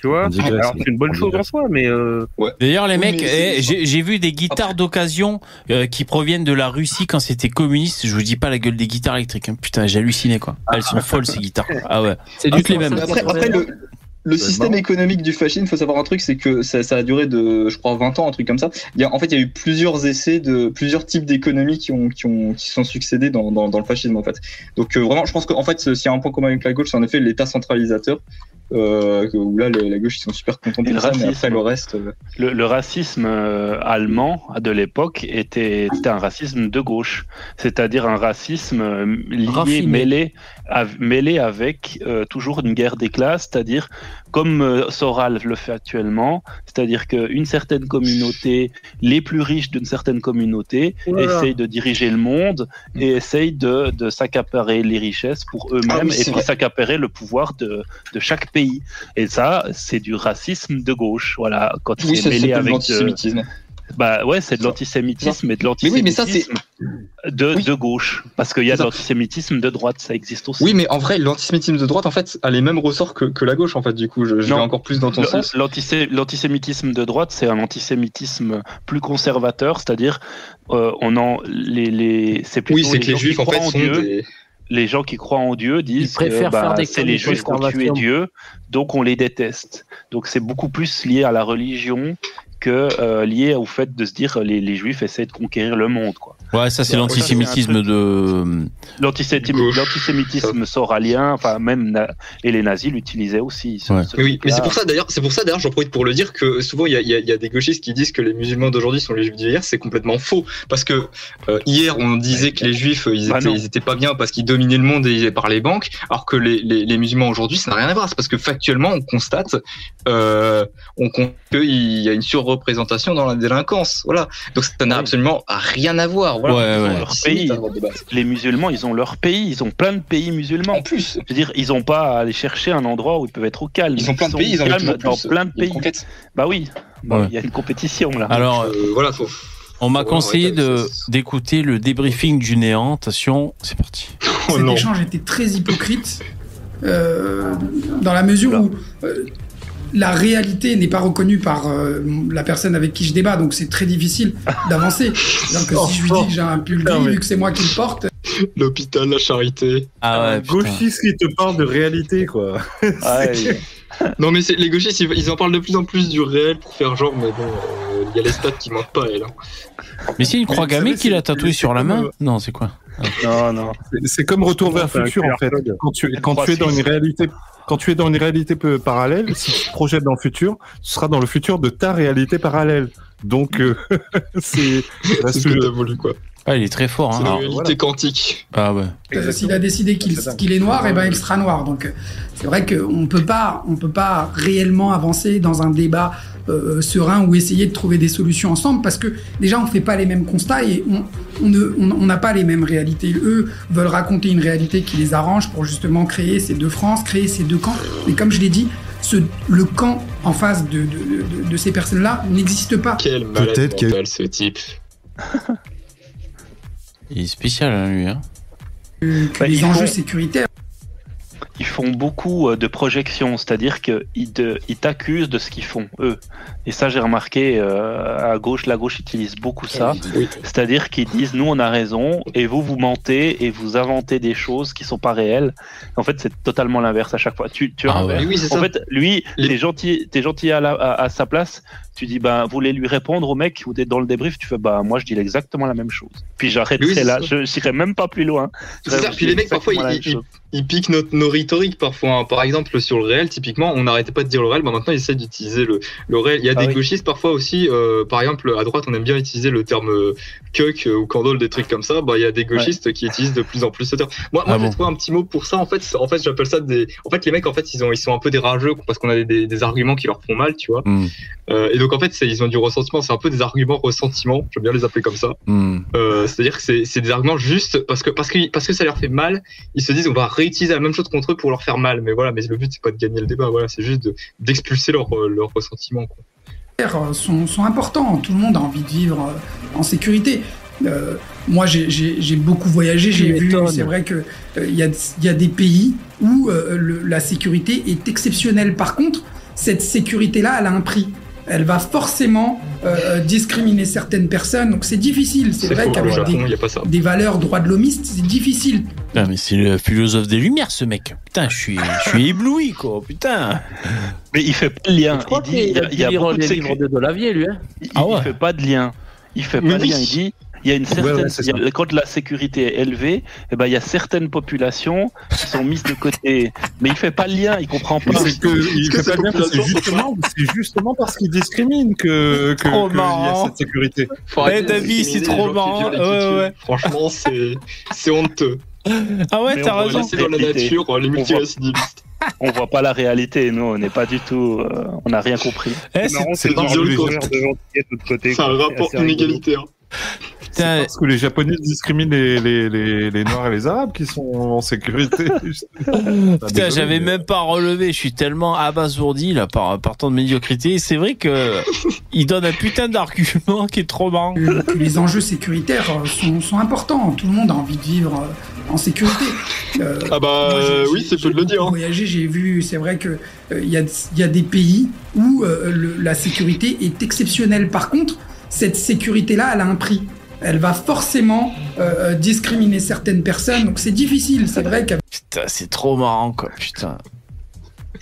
Tu vois Alors, c'est une bonne on chose en soi, mais euh, D'ailleurs, les mecs, eh, j'ai vu des guitares d'occasion euh, qui proviennent de la Russie quand c'était communiste. Je vous dis pas la gueule des guitares électriques. hein. Putain, j'ai halluciné quoi. Elles sont folles ces guitares. Ah ouais. C'est Toutes du les mêmes. Après, après, le, le système économique du fascisme, il faut savoir un truc, c'est que ça, ça a duré de, je crois, 20 ans, un truc comme ça. Il y a, en fait, il y a eu plusieurs essais de plusieurs types d'économies qui ont, qui ont, qui sont succédés dans, dans, dans le fascisme, en fait. Donc, euh, vraiment, je pense qu'en fait, s'il y a un point commun avec la gauche, c'est en effet l'État centralisateur, euh, où là, la gauche, ils sont super contents de le ça, mais racisme. après, le reste, euh, Le, le racisme euh, allemand de l'époque était, était un racisme de gauche, c'est-à-dire un racisme lié, Raffiné. mêlé, mêlé avec euh, toujours une guerre des classes, c'est-à-dire comme euh, Soral le fait actuellement, c'est-à-dire qu'une certaine communauté, les plus riches d'une certaine communauté, Voilà. essayent de diriger le monde et essayent de, de s'accaparer les richesses pour eux-mêmes Ah oui, et puis s'accaparer le pouvoir de, de chaque pays. Et ça, c'est du racisme de gauche. Voilà, quand oui, c'est mêlé avec de, l'antisémitisme. Bah ouais, c'est de l'antisémitisme et de Mais oui, mais ça, l'antisémitisme de, Oui. de gauche. Parce qu'il y a de l'antisémitisme de droite, ça existe aussi. Oui, mais en vrai, l'antisémitisme de droite, en fait, a les mêmes ressorts que, que la gauche, en fait, du coup. Je, vais encore plus dans ton Le- sens. l'antisé- L'antisémitisme de droite, c'est un antisémitisme plus conservateur, c'est-à-dire euh, on en les les c'est plutôt Oui, c'est que les gens qui juifs, en croient fait, sont Dieu. des. Les gens qui croient en Dieu disent Ils préfèrent que bah, faire des c'est les juifs qui ont tué. Dieu, donc on les déteste. Donc c'est beaucoup plus lié à la religion que euh, lié au fait de se dire les, les juifs essaient de conquérir le monde. Quoi. Ouais, ça c'est l'antisémitisme de. L'antisémitisme Gauche. l'antisémitisme soralien, enfin même na- et les nazis l'utilisaient aussi. ce- Ouais. ce Oui, mais c'est pour ça d'ailleurs, c'est pour ça d'ailleurs, j'en profite pour le dire que souvent il y a, il y a- il y a des gauchistes qui disent que les musulmans d'aujourd'hui sont les juifs d'hier, c'est complètement faux parce que euh, hier on disait que les juifs euh, ils Bah étaient, ils étaient pas bien parce qu'ils dominaient le monde et par les banques, alors que les, les, les musulmans aujourd'hui ça n'a rien à voir, c'est parce que factuellement on constate, euh, on constate qu'il y a une surreprésentation dans la délinquance, voilà. Donc ça n'a absolument rien à voir, voilà. Ouais, Ils ouais. sont Leur antisémites, pays. Les musulmans, ils ont leur pays, ils ont plein de pays musulmans. En plus, Je veux dire, ils ont pas à aller chercher un endroit où ils peuvent être au calme. ils ont plein de pays, ils dans plus. plein de Il y a une pays. Bah oui, Ouais. il y a une compétition là. Alors, Euh, voilà, faut. on m'a conseillé d'écouter le débriefing du néant. Attention, c'est parti. Oh Cet non. échange était très hypocrite euh, dans la mesure où euh, la réalité n'est pas reconnue par euh, la personne avec qui je débat, donc c'est très difficile d'avancer. <laughs> Donc si je lui dis que j'ai un pull gris, mais- vu que c'est moi qui le porte, L'hôpital, la charité. Ah ouais, gauchiste qui te parle de réalité, quoi. Ah <laughs> ouais, Non mais c'est les gauchistes, ils, en parlent de plus en plus du réel pour faire genre, mais bon, euh, il y a les stats qui mentent pas, elle. Hein. Mais c'est une croix gammée qu'il a tatouée sur la main euh, Non, c'est quoi? Non, non. C'est- C'est comme Retour vers le futur, en fait. Quand tu, quand es dans une réalité, quand tu es dans une réalité peu parallèle, si tu te projettes dans le futur, tu seras dans le futur de ta réalité parallèle. Donc, euh, <laughs> c'est, ce que t'as voulu quoi. Ah, il est très fort. C'est Hein. Alors, réalité voilà. quantique. ah ouais. euh, s'il a décidé qu'il est noir, et ben il sera noir. Donc c'est vrai qu'on peut pas, on peut pas réellement avancer dans un débat euh, serein ou essayer de trouver des solutions ensemble parce que déjà on fait pas les mêmes constats et on n'a pas les mêmes réalités. Eux veulent raconter une réalité qui les arrange pour justement créer ces deux France, créer ces deux camps. Mais comme je l'ai dit, ce, le camp en face de, de, de- de ces personnes-là n'existe pas. Quel malade mental ce type. <laughs> Il est spécial, hein, lui. Hein. Que, que Bah, les ils enjeux font- sécuritaires. Ils font beaucoup euh, de projections, c'est-à-dire qu'ils t'accusent de ce qu'ils font, eux. Et ça, j'ai remarqué, euh, à gauche, la gauche utilise beaucoup ça. C'est-à-dire qu'ils disent, nous, on a raison, et vous, vous mentez, et vous inventez des choses qui sont pas réelles. En fait, c'est totalement l'inverse à chaque fois. Tu, tu Ah oui, c'est En ça. fait, lui, Les- t'es gentil, t'es gentil à, la- à, à sa place. Tu dis, ben, vous voulez lui répondre au mec ou t'es dans le débrief, tu fais, bah, moi, je dis exactement la même chose. Puis j'arrêterai Oui, c'est là. ça. Je j'irai même pas plus loin. C'est ça, puis les mecs, parfois, ils, ils, ils piquent notre, nos rhétoriques parfois. hein. Par exemple, sur le réel, typiquement, on n'arrêtait pas de dire le réel, mais maintenant, ils essaient d'utiliser le, le réel. Il y a Ah des oui. gauchistes parfois aussi, euh, par exemple, à droite, on aime bien utiliser le terme euh, cuck euh, ou candole, des trucs comme ça. Bah, il y a des gauchistes qui utilisent de plus en plus ce terme. Moi, moi Ah j'ai bon trouvé un petit mot pour ça. En fait, en fait, j'appelle ça des. En fait, les mecs, en fait, ils ont, ils sont un peu des rageux parce qu'on a des, des, des arguments qui leur font mal, tu vois. Hmm. Euh, et donc en fait, ils ont du ressentiment. C'est un peu des arguments ressentiment. J'aime bien les appeler comme ça. Hmm. Euh, C'est-à-dire que c'est des arguments juste parce que parce que parce que ça leur fait mal. Ils se disent on va réutiliser la même chose contre eux pour leur faire mal. Mais voilà, mais le but c'est pas de gagner le débat. Voilà, c'est juste de- d'expulser leur leur ressentiment. Quoi. Euh, sont, sont importants. Tout le monde a envie de vivre euh, en sécurité. Euh, moi, j'ai- beaucoup voyagé, j'ai vu. C'est vrai que euh, il y, a, il y a des pays où euh, le- la sécurité est exceptionnelle. Par contre, cette sécurité-là, elle a un prix. Elle va forcément euh, discriminer certaines personnes. Donc c'est difficile. C'est vrai qu'avec des, valeurs droits de l'homiste, c'est difficile. Putain, mais c'est le philosophe des Lumières, ce mec. Putain, je suis, je suis ébloui, quoi. Putain. Mais il fait pas de lien. Il dit, il y a, il y a beaucoup de livres de Delavier, lui. Hein. Il, il fait pas de lien. Il fait Mais pas de oui. lien. Il dit, il y a une certaine, ouais, c'est il y a- quand la sécurité est élevée, eh ben, il y a certaines populations qui sont mises de côté. Mais il fait pas le lien. Il comprend pas. C'est que il fait pas bien, c'est justement, c'est justement parce qu'il discrimine que que Trop y a cette sécurité. Eh, de David, c'est trop marrant. Ouais, ouais. Franchement, c'est c'est honteux. Ah ouais, Mais t'as raison. Laisser dans la nature les On voit- multirécidivistes. <laughs> On voit pas la réalité. Nous, on n'est pas du tout. euh, on n'a rien compris. Eh, C'est c'est c'est. C'est un rapport assez rigolo. Parce que les Japonais discriminent les, les, les, les Noirs et les Arabes qui sont en sécurité. <laughs> Putain, j'avais même pas relevé. Je suis tellement abasourdi là par, par tant de médiocrité. C'est vrai que <laughs> il donne un putain d'argument qui est trop marrant. que les enjeux sécuritaires euh, sont, sont importants. Tout le monde a envie de vivre euh, en sécurité. Euh, Ah bah moi, j'ai- euh, oui, j'ai- c'est peu de le dire. hein. voyagé, j'ai vu, c'est vrai que euh, il y, a, il y a des pays où euh, le- la sécurité est exceptionnelle. Par contre, cette sécurité-là, elle a un prix. Elle va forcément euh, euh, discriminer certaines personnes. Donc c'est difficile. C'est vrai Putain, c'est trop marrant quoi. Putain.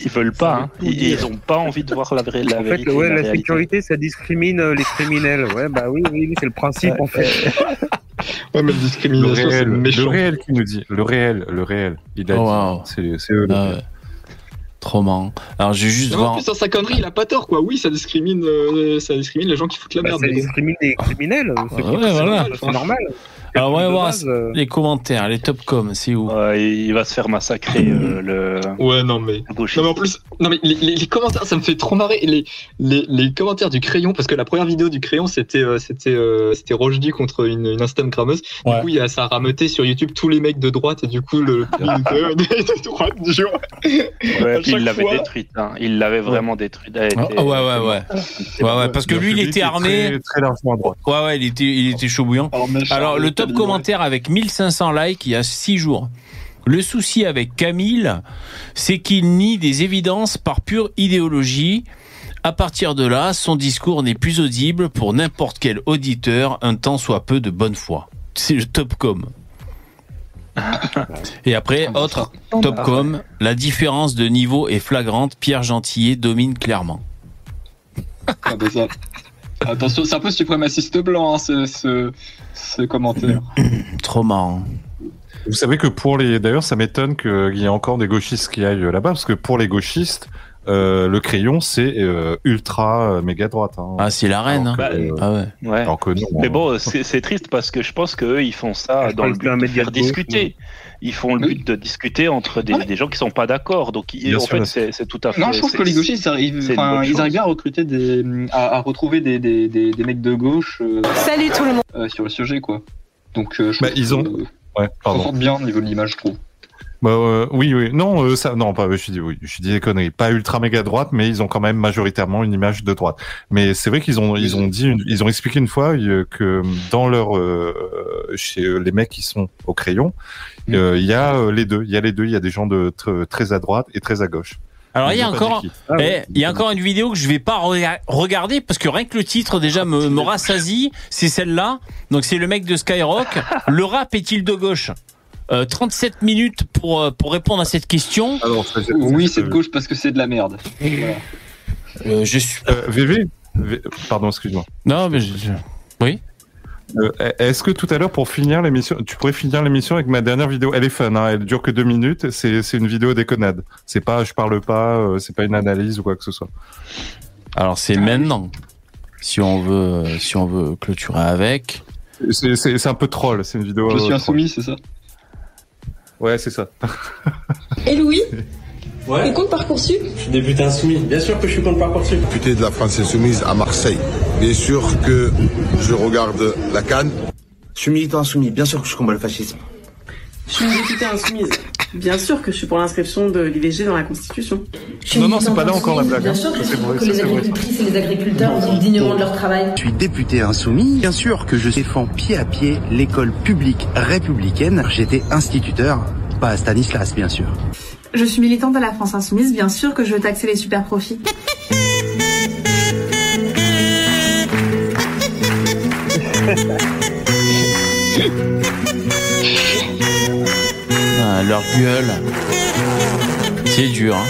Ils veulent pas. hein. Ils, ils ont pas envie de voir la vraie la En fait, vérité. ouais, la, réalité. sécurité, ça discrimine euh, les criminels. Ouais, bah oui, oui, c'est le principe en fait. <laughs> Ouais, mais la Le discrimination, c'est réel, le réel qui nous dit. Le réel, le réel. Il a Oh, wow. C'est c'est eux. le Ah réel. Trop marrant. Alors, je vais juste Non, en voir. plus, dans sa connerie, il a pas tort, quoi. Oui, ça discrimine, euh, ça discrimine les gens qui foutent la Bah, merde. ça discrimine les criminels. qui- ouais, c'est voilà. normal, C'est normal. Alors, on va voir euh, les commentaires, les top com, c'est où Ouais, il va se faire massacrer euh, le. Ouais, non, mais. Non, mais en plus, non, mais les, les- les commentaires, ça me fait trop marrer. Les, les, les commentaires du crayon, parce que la première vidéo du crayon, c'était euh, c'était euh, c'était Rochdy contre une, une Instagrammeuse. Ouais. Du coup, il y a, ça a rameuté sur YouTube tous les mecs de droite, et du coup, le <laughs> le- de droite du jour. Ouais, il l'avait fois. détruite. hein. Il l'avait vraiment détruite. Ah, était- ouais, ouais, ouais. Ouais, ouais, parce que lui, il était armé. Très, très largement à droite. Ouais, ouais, il était, il était chaud bouillant. Alors, le top commentaire avec 1500 likes il y a 6 jours. Le souci avec Camille, c'est qu'il nie des évidences par pure idéologie. À partir de là, son discours n'est plus audible pour n'importe quel auditeur, un temps soit peu de bonne foi. C'est le top com. <laughs> Et après, autre top com, la différence de niveau est flagrante, Pierre Gentillet domine clairement. Ah, ça- Attention, c'est un peu suprémaciste blanc, hein, ce, ce, ce commentaire. <coughs> Trop marrant. Vous savez que pour les, d'ailleurs, ça m'étonne qu'il y ait encore des gauchistes qui aillent là-bas, parce que pour les gauchistes, euh, le crayon c'est euh, ultra euh, méga droite. hein. Ah, c'est la reine. Hein. euh, Ah ouais. Ouais. alors que non, Mais bon, c'est triste parce que je pense qu'eux, ils font ça Je dans le but de faire discuter. Ils font le but de discuter entre des, des gens qui sont pas d'accord. Donc, ils- en sûr, fait, c'est c'est tout à fait. Non, je trouve que les gauchistes, ils arrivent, ils arrivent bien à recruter des, à, à retrouver des, des, des, des mecs de gauche. euh, Salut tout le monde. euh, sur le sujet, quoi. Donc, euh, je Bah, trouve ils que, ont- euh, Ouais, pardon. bien au niveau de l'image, je trouve. Bah, euh, oui, oui, non, euh, ça, non, pas, je dis oui, je dis des conneries. Pas ultra méga droite, mais ils ont quand même majoritairement une image de droite. Mais c'est vrai qu'ils ont, ils ont dit, une- ils ont expliqué une fois euh, que dans leur, euh, chez euh, les mecs qui sont au crayon, Mm. euh, il y a les deux, il y a les deux, il y a des gens de tr- très à droite et très à gauche. Alors il y a encore, dit eh, Ah ouais. il y a encore une vidéo que je vais pas rega- regarder parce que rien que le titre déjà me, me rassasie. C'est celle-là. Donc c'est le mec de Skyrock. Le rap est-il de gauche? Euh, 37 minutes pour euh, pour répondre à cette question. Ah ça, Oui, ça, c'est de gauche parce que c'est de la merde. Voilà. Euh, je suis. Euh, VV, V- pardon, excuse-moi. Non, mais je- oui. Euh, Est-ce que tout à l'heure, pour finir l'émission, tu pourrais finir l'émission avec ma dernière vidéo? Elle est fun, hein, elle dure que deux minutes. C'est c'est une vidéo déconnade. C'est pas, je parle pas, euh, c'est pas une analyse ou quoi que ce soit. Alors c'est maintenant. Si on veut, euh, si on veut clôturer avec. C'est- C'est c'est un peu troll. C'est une vidéo. Je euh, suis troll. insoumis, c'est ça? Ouais, c'est ça. Et Louis? Ouais. Et contre Parcoursup? Je suis député insoumis. Bien sûr que je suis contre Parcoursup. Député de la France Insoumise à Marseille. Bien sûr que je regarde la Cannes. Je suis militant insoumis. Bien sûr que je combat le fascisme. Je suis une députée insoumise. Bien sûr que je suis pour l'inscription de l'IVG dans la Constitution. Non, non, c'est pas là encore la blague. Bien hein. sûr c'est vrai, que ça, les agricultrices et les agriculteurs vivent dignement de leur travail. Je suis député insoumis. Bien sûr que je défends pied à pied l'école publique républicaine. J'étais instituteur, pas à Stanislas, bien sûr. Je suis militante à la France Insoumise. Bien sûr que je veux taxer les super profits. <laughs> Leur gueule. C'est dur, hein.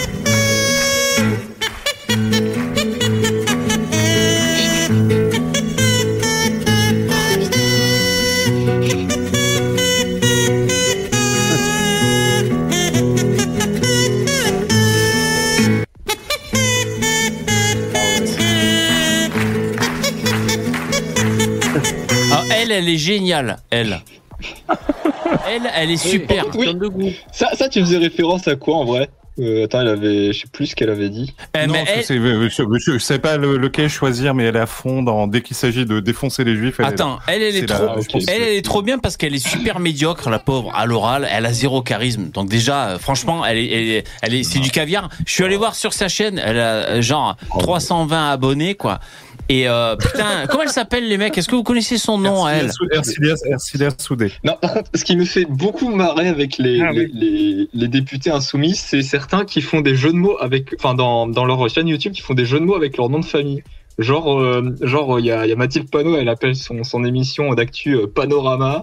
Ah, elle, elle est géniale, elle. <laughs> Elle, elle est super. Oui. Ça, ça, tu faisais référence à quoi en vrai Euh, Attends, elle avait, je sais plus ce qu'elle avait dit. non, euh, je, je- je sais pas le- lequel choisir, mais elle est à fond dans, dès qu'il s'agit de défoncer les juifs. Elle est Attends, là. elle, elle est, trop, elle, elle est trop bien parce qu'elle est super <laughs> médiocre, la pauvre, à l'oral. Elle a zéro charisme. Donc déjà, euh, franchement, elle est, elle est, elle est- c'est du caviar. Je suis allé voir sur sa chaîne. Elle a genre 320 abonnés, quoi. Et euh, putain, <laughs> comment elle s'appelle les mecs? Est-ce que vous connaissez son nom à elle? Ercilia Ercilia Soudé. Non, par contre, ce qui me fait beaucoup marrer avec les, Ah, les, oui. les- les députés insoumis, c'est certains qui font des jeux de mots avec, enfin, dans, dans leur chaîne YouTube, qui font des jeux de mots avec leur nom de famille. Genre, euh, genre, il y a, il y a Mathilde Panot, elle appelle son, son émission d'actu euh, Panorama.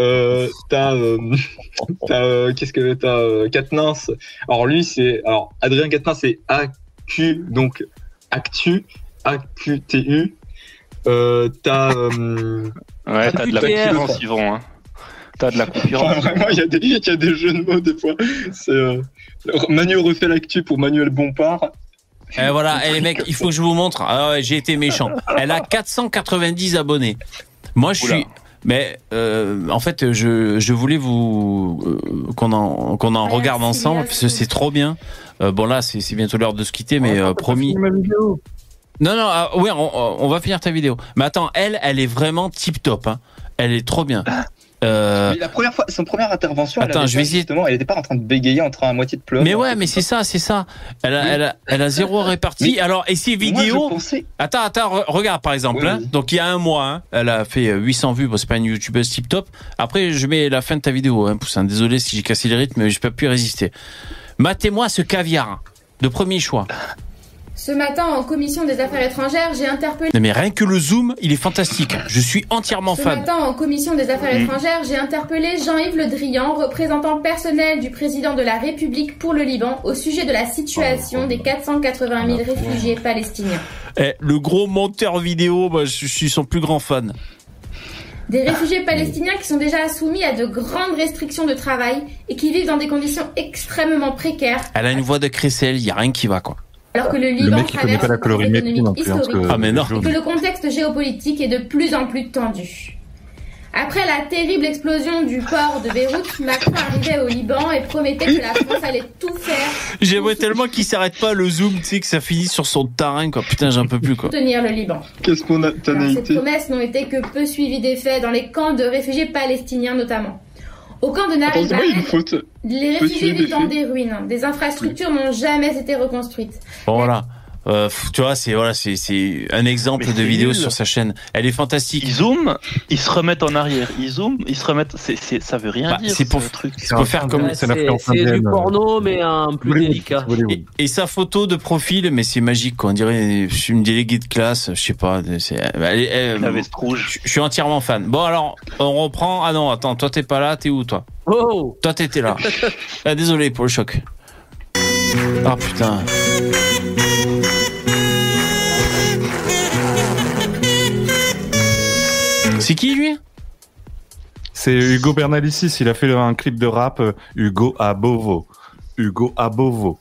Euh, t'as, euh, <laughs> t'as, euh, qu'est-ce que t'as, euh, Quatennens. Alors lui, c'est, alors Adrien Quatennens, c'est AQ, donc Actu, AQTU. Euh, t'as, euh, Ouais, t'as de la concurrence, Yvon. Hein. T'as de la <laughs> concurrence. Enfin, vraiment, il y, a des- il y a des jeux de mots des fois. C'est euh, Manu refait l'actu pour Manuel Bompard. Eh, voilà, et les mecs, il faut que je vous montre. Ah ouais, j'ai été méchant. Elle a 490 abonnés. Moi, je suis. Mais euh, en fait, je, je voulais vous euh, qu'on en qu'on en regarde ensemble parce que c'est trop bien. Euh, bon là, c'est c'est bientôt l'heure de se quitter, mais euh, promis. Non, non, ah, oui, on, on va finir ta vidéo. Mais attends, elle, elle est vraiment tip top. Hein. Elle est trop bien. Euh, la première fois, son première intervention, elle Attends, avait je vais pas, essayer- justement, elle n'était pas en train de bégayer, en train à moitié de pleurer. Mais ouais, mais c'est ça, c'est ça. Elle a, elle a, elle a zéro <laughs> réparti. Mais Alors, et ses vidéos. je pensais- Attends, attends, re- regarde par exemple. Hein. Donc il y a un mois, hein, elle a fait euh, 800 vues. Bon, c'est pas une youtubeuse tip top. Après, je mets la fin de ta vidéo, hein, Poussin. Désolé si j'ai cassé le rythme, mais j'ai pas pu résister. Matez-moi ce caviar de premier choix. Ce matin, en commission des affaires étrangères, j'ai interpellé. Non, mais rien que le zoom, il est fantastique. Je suis entièrement Ce fan. matin, en commission des affaires Mm. étrangères, j'ai interpellé Jean-Yves Le Drian, représentant personnel du président de la République pour le Liban, au sujet de la situation des 480 000 réfugiés palestiniens. Eh, le gros monteur vidéo, moi, je suis son plus grand fan. Des réfugiés palestiniens qui sont déjà soumis à de grandes restrictions de travail et qui vivent dans des conditions extrêmement précaires, Elle a une voix de crécelle, il y a rien qui va quoi. Alors que le Le Liban connaît traverse pas la non plus. hein, historique. que- Ah, mais non. et que le contexte géopolitique est de plus en plus tendu. Après la terrible explosion du port de Beyrouth, Macron arrivait au Liban et promettait que la France allait tout faire J'aimerais tellement qu'il s'arrête pas le zoom, tu sais, que ça finisse sur son terrain, quoi. Putain, j'en peux plus, quoi. pour soutenir le Liban. Qu'est-ce qu'on a Alors, ces promesses n'ont été que peu suivies des faits dans les camps de réfugiés palestiniens notamment. Au camp de Nari Attends, c'est pas une Bahed, faute. les réfugiés vivent dans des ruines. Des infrastructures n'ont jamais été reconstruites. Euh, tu vois, c'est voilà, c'est c'est un exemple Mais de vidéo nul. sur sa chaîne. Elle est fantastique. Ils zooment, ils se remettent en arrière. Ils zooment, ils se remettent. Ça veut rien Bah, dire. c'est pour- ce truc. c'est pour faire comme- Ouais, c'est du porno, mais en plus délicat. Et, et sa photo de profil, mais c'est magique, quoi. On dirait je suis une déléguée de classe, je sais pas. elle elle- La veste rouge. Je je suis entièrement fan. Bon alors, on reprend. Ah non, attends, toi t'es pas là, t'es où toi? Oh Toi t'étais là. <laughs> ah, désolé pour le choc. Ah putain. C'est qui lui? C'est Hugo Bernalicis, il a fait un clip de rap euh, Hugo Abovo. Hugo Abovo.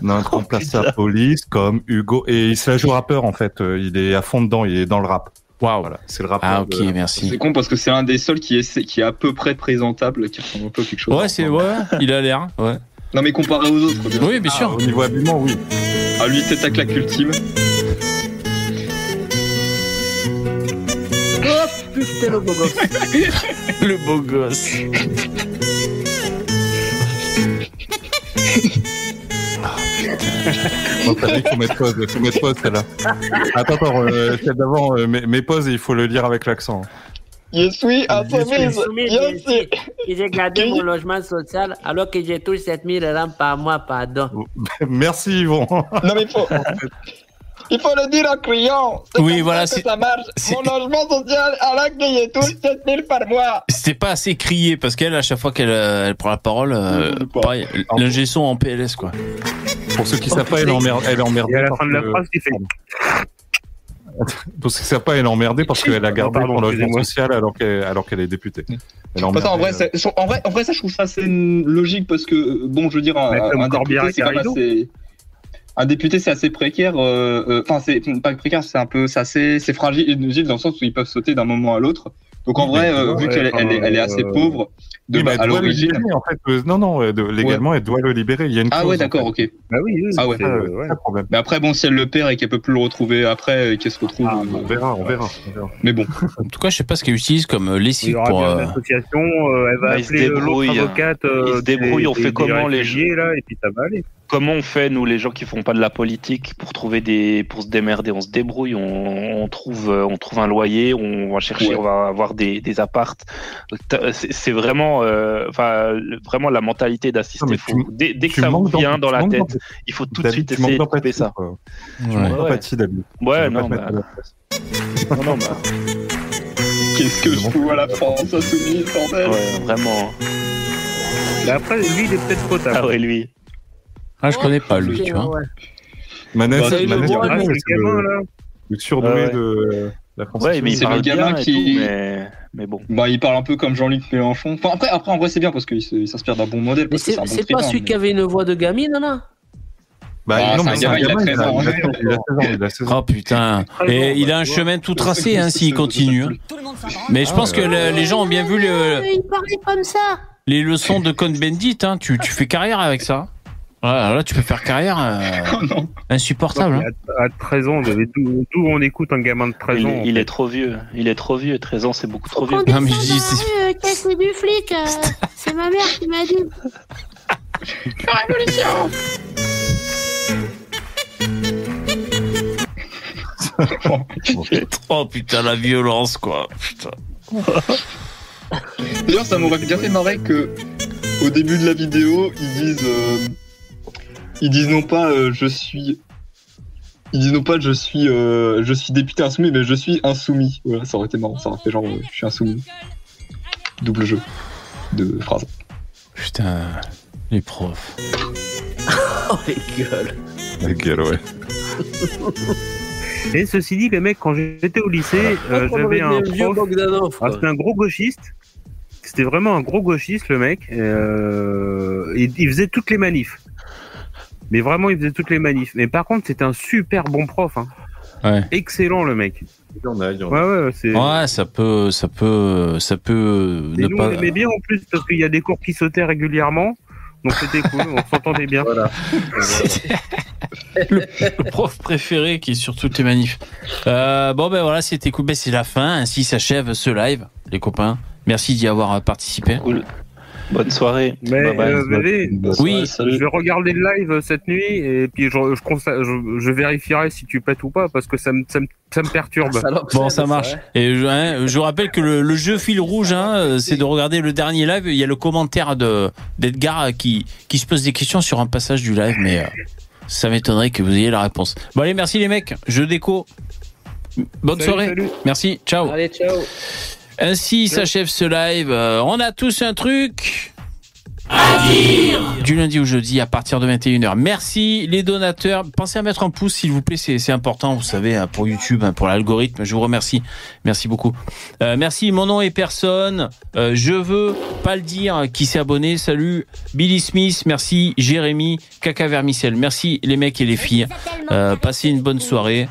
Notre Oh, remplace la police comme Hugo. Et il se la joue rappeur en fait, euh, il est à fond dedans, il est dans le rap. Waouh. Voilà, c'est le rappeur. Ah ok, de- merci. C'est con parce que c'est un des seuls qui est, qui est à peu près présentable, qui ressemble un peu à quelque chose. Ouais, c'est ouais, il a l'air. Ouais. Non, mais comparé aux autres. bien Oui, bien sûr. Au niveau habillement, oui. Ah, lui, c'est ta claque ultime. Putain, le beau gosse. <laughs> Le beau gosse. Bon, t'as dit qu'il faut mettre pause, il faut mettre pause celle-là. Attends, attends, euh, celle d'avant, euh, mes, mes pauses, il faut le lire avec l'accent. Je suis insoumise. Soumis, Je j'ai- suis. J'ai gardé mon logement social alors que j'ai touché 7000 euros par mois, pardon. Merci Yvon. Non, mais il faut. Il faut le dire en criant. C'est Oui, voilà, ça que c'est- ça marche. Mon logement social, alors que je touche 7000 par mois. C'était pas assez crié parce qu'elle, à chaque fois qu'elle euh, elle prend la parole, euh, pareil, l'ingé son en PLS quoi. Pour ceux qui savent pas, elle est emmerdée. Elle est emmerdée Et à la fin de la phrase, il fait. <laughs> Pour ceux qui savent pas, elle est emmerdée parce <laughs> qu'elle a gardé son logement social alors qu'elle alors qu'elle est députée. Elle est Attends, en emmerdée, vrai, euh, en vrai, en vrai, ça, je trouve ça assez logique parce que, euh, bon, je veux dire, un, un député, c'est quand même Garrido. assez. Un député, c'est assez précaire. euh, euh, Enfin, c'est pas précaire, c'est un peu, c'est assez, c'est fragile dans le sens où ils peuvent sauter d'un moment à l'autre. Donc, en vrai, euh, vu qu'elle est- elle est, elle est assez euh, pauvre de, oui, à le l'origine. en fait. Euh, Non, non, euh, de- légalement, elle doit le libérer. Il y a une Ah clause, ouais, en d'accord, fait. ok. Bah oui, oui. Ah ouais. c'est- Euh, ouais. problème. Mais après, bon, si elle le perd et qu'elle peut plus le retrouver après et qu'elle se retrouve. Ah, euh, on verra, on verra. on verra. Mais bon. <laughs> En tout cas, je sais pas ce qu'elle utilise comme euh, Il y lessive aura pour. euh, une association, euh, elle va Bah, appeler euh, l'autre avocate. Ils euh, se débrouillent, on fait comment, les réfugiés, là, et puis ça va aller. Comment on fait nous les gens qui font pas de la politique pour trouver des pour se démerder? On se débrouille, on, on trouve euh, on trouve un loyer, on va chercher, Ouais. on va avoir des des appartes. C'est vraiment euh, enfin vraiment la mentalité d'assister. Dès, dès que ça vous vient dans la tête, il faut tout de suite essayer de couper ça. Tu ouais. manques Ouais. d'empathie, David. Non, bah, à la place. non, non, bah, Qu'est-ce que je fous à la France insoumise, bordel ouais, vraiment. Mais après, lui, il est peut-être potable. Ah ouais, lui. Ah, je connais pas lui, tu vois. Ouais. Manès, Bah, c'est le Manès, roi, Manès, Ah, c'est c'est le gamin, le, là. le surdoué Ouais, ouais. de la Ouais, Constitution. mais il C'est le parle gamin qui- tout, mais mais bon. Bah, il parle un peu comme Jean-Luc Mélenchon. Enfin, après, après, en vrai, c'est bien parce qu'il s'inspire d'un bon modèle. Mais que c'est c'est bon c'est pas celui mais- qui avait une voix de gamine, non Bah, Ah, non, c'est mais c'est un gamin, il a gamin, il a 13 ans. il a 16 ans, il a 16 ans, il a 16 ans. Oh putain. Et il a un chemin tout tracé hein, s'il continue. hein. Mais je pense que le- les gens ont bien vu le- Il parlait comme ça. les leçons de Cohn-Bendit. Hein. Tu, tu fais carrière avec ça. Voilà, là, tu peux faire carrière euh, <laughs> Oh non. insupportable. hein. À, à 13 ans, d'où on écoute un gamin de 13 Il, ans. il fait. est trop vieux. Il est trop vieux. 13 ans, c'est beaucoup trop vieux. Non, mais je dis, la c'est- du flic. euh, <laughs> c'est ma mère qui m'a dit. Révolution <laughs> Oh putain, la violence, quoi. Putain. D'ailleurs, ça m'aurait bien fait marrer que au début de la vidéo, ils disent, euh, ils disent non pas euh, je suis, ils disent non pas je suis, euh, je suis député insoumis, mais je suis insoumis. Voilà, ça aurait été marrant, ça aurait fait genre euh, je suis insoumis. Double jeu de phrases. Putain, les profs. <laughs> Oh les gueules. La gueule, ouais. Et ceci dit, les mecs, quand j'étais au lycée, euh, j'avais un prof. Ah. C'était un gros gauchiste. C'était vraiment un gros gauchiste, le mec. Euh, il, il faisait toutes les manifs. Mais vraiment, il faisait toutes les manifs. Mais par contre, c'était un super bon prof. hein. Ouais. Excellent, le mec. Il y en a, il y en a. Ouais, ouais, c'est. Ouais, ça peut, ça peut, ça peut Et ne nous, pas. on aimait bien en plus parce qu'il y a des cours qui sautaient régulièrement. Donc c'était cool, on s'entendait bien. Voilà. le, le prof préféré qui est sur toutes les manifs. Euh, bon ben voilà, c'était cool. Ben, c'est la fin. Ainsi s'achève ce live, les copains. Merci d'y avoir participé. Cool. Bonne soirée. Mais Bye bye. euh, Bébé, Oui. je vais regarder le live cette nuit et puis je, je, je, je vérifierai si tu pètes ou pas parce que ça me, ça me, ça me perturbe. Bon, ça marche. Et je, hein, je vous rappelle que le, le jeu fil rouge, hein, euh, c'est de regarder le dernier live. Il y a le commentaire de d'Edgar qui qui se pose des questions sur un passage du live, mais euh, ça m'étonnerait que vous ayez la réponse. Bon allez, merci les mecs. Jeu déco. Bonne Salut, soirée. salut. Merci. Ciao. Allez, ciao. Ainsi s'achève ce live. Euh, on a tous un truc. Du lundi au jeudi à partir de 21h. Merci les donateurs. Pensez à mettre un pouce s'il vous plaît, c'est important, vous savez, hein, pour YouTube, hein, pour l'algorithme. Je vous remercie. Merci beaucoup. Euh, merci, mon nom est personne. Euh, je veux pas le dire qui s'est abonné. Salut Billy Smith, merci Jérémy, Caca Vermicelle. Merci les mecs et les filles. Euh, passez une bonne soirée.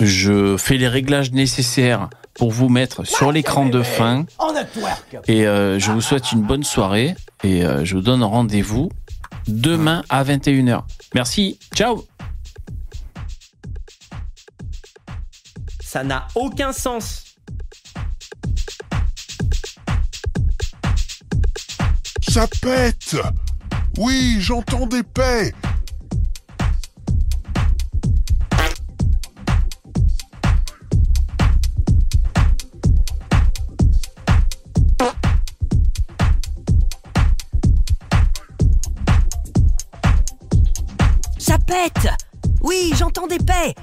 Je fais les réglages nécessaires pour vous mettre sur l'écran de fin. En network. Et euh, je vous souhaite une bonne soirée et euh, je vous donne rendez-vous Demain à 21h. Merci. Ciao. Ça n'a aucun sens. Ça pète Oui, j'entends des paix Oui, j'entends des paix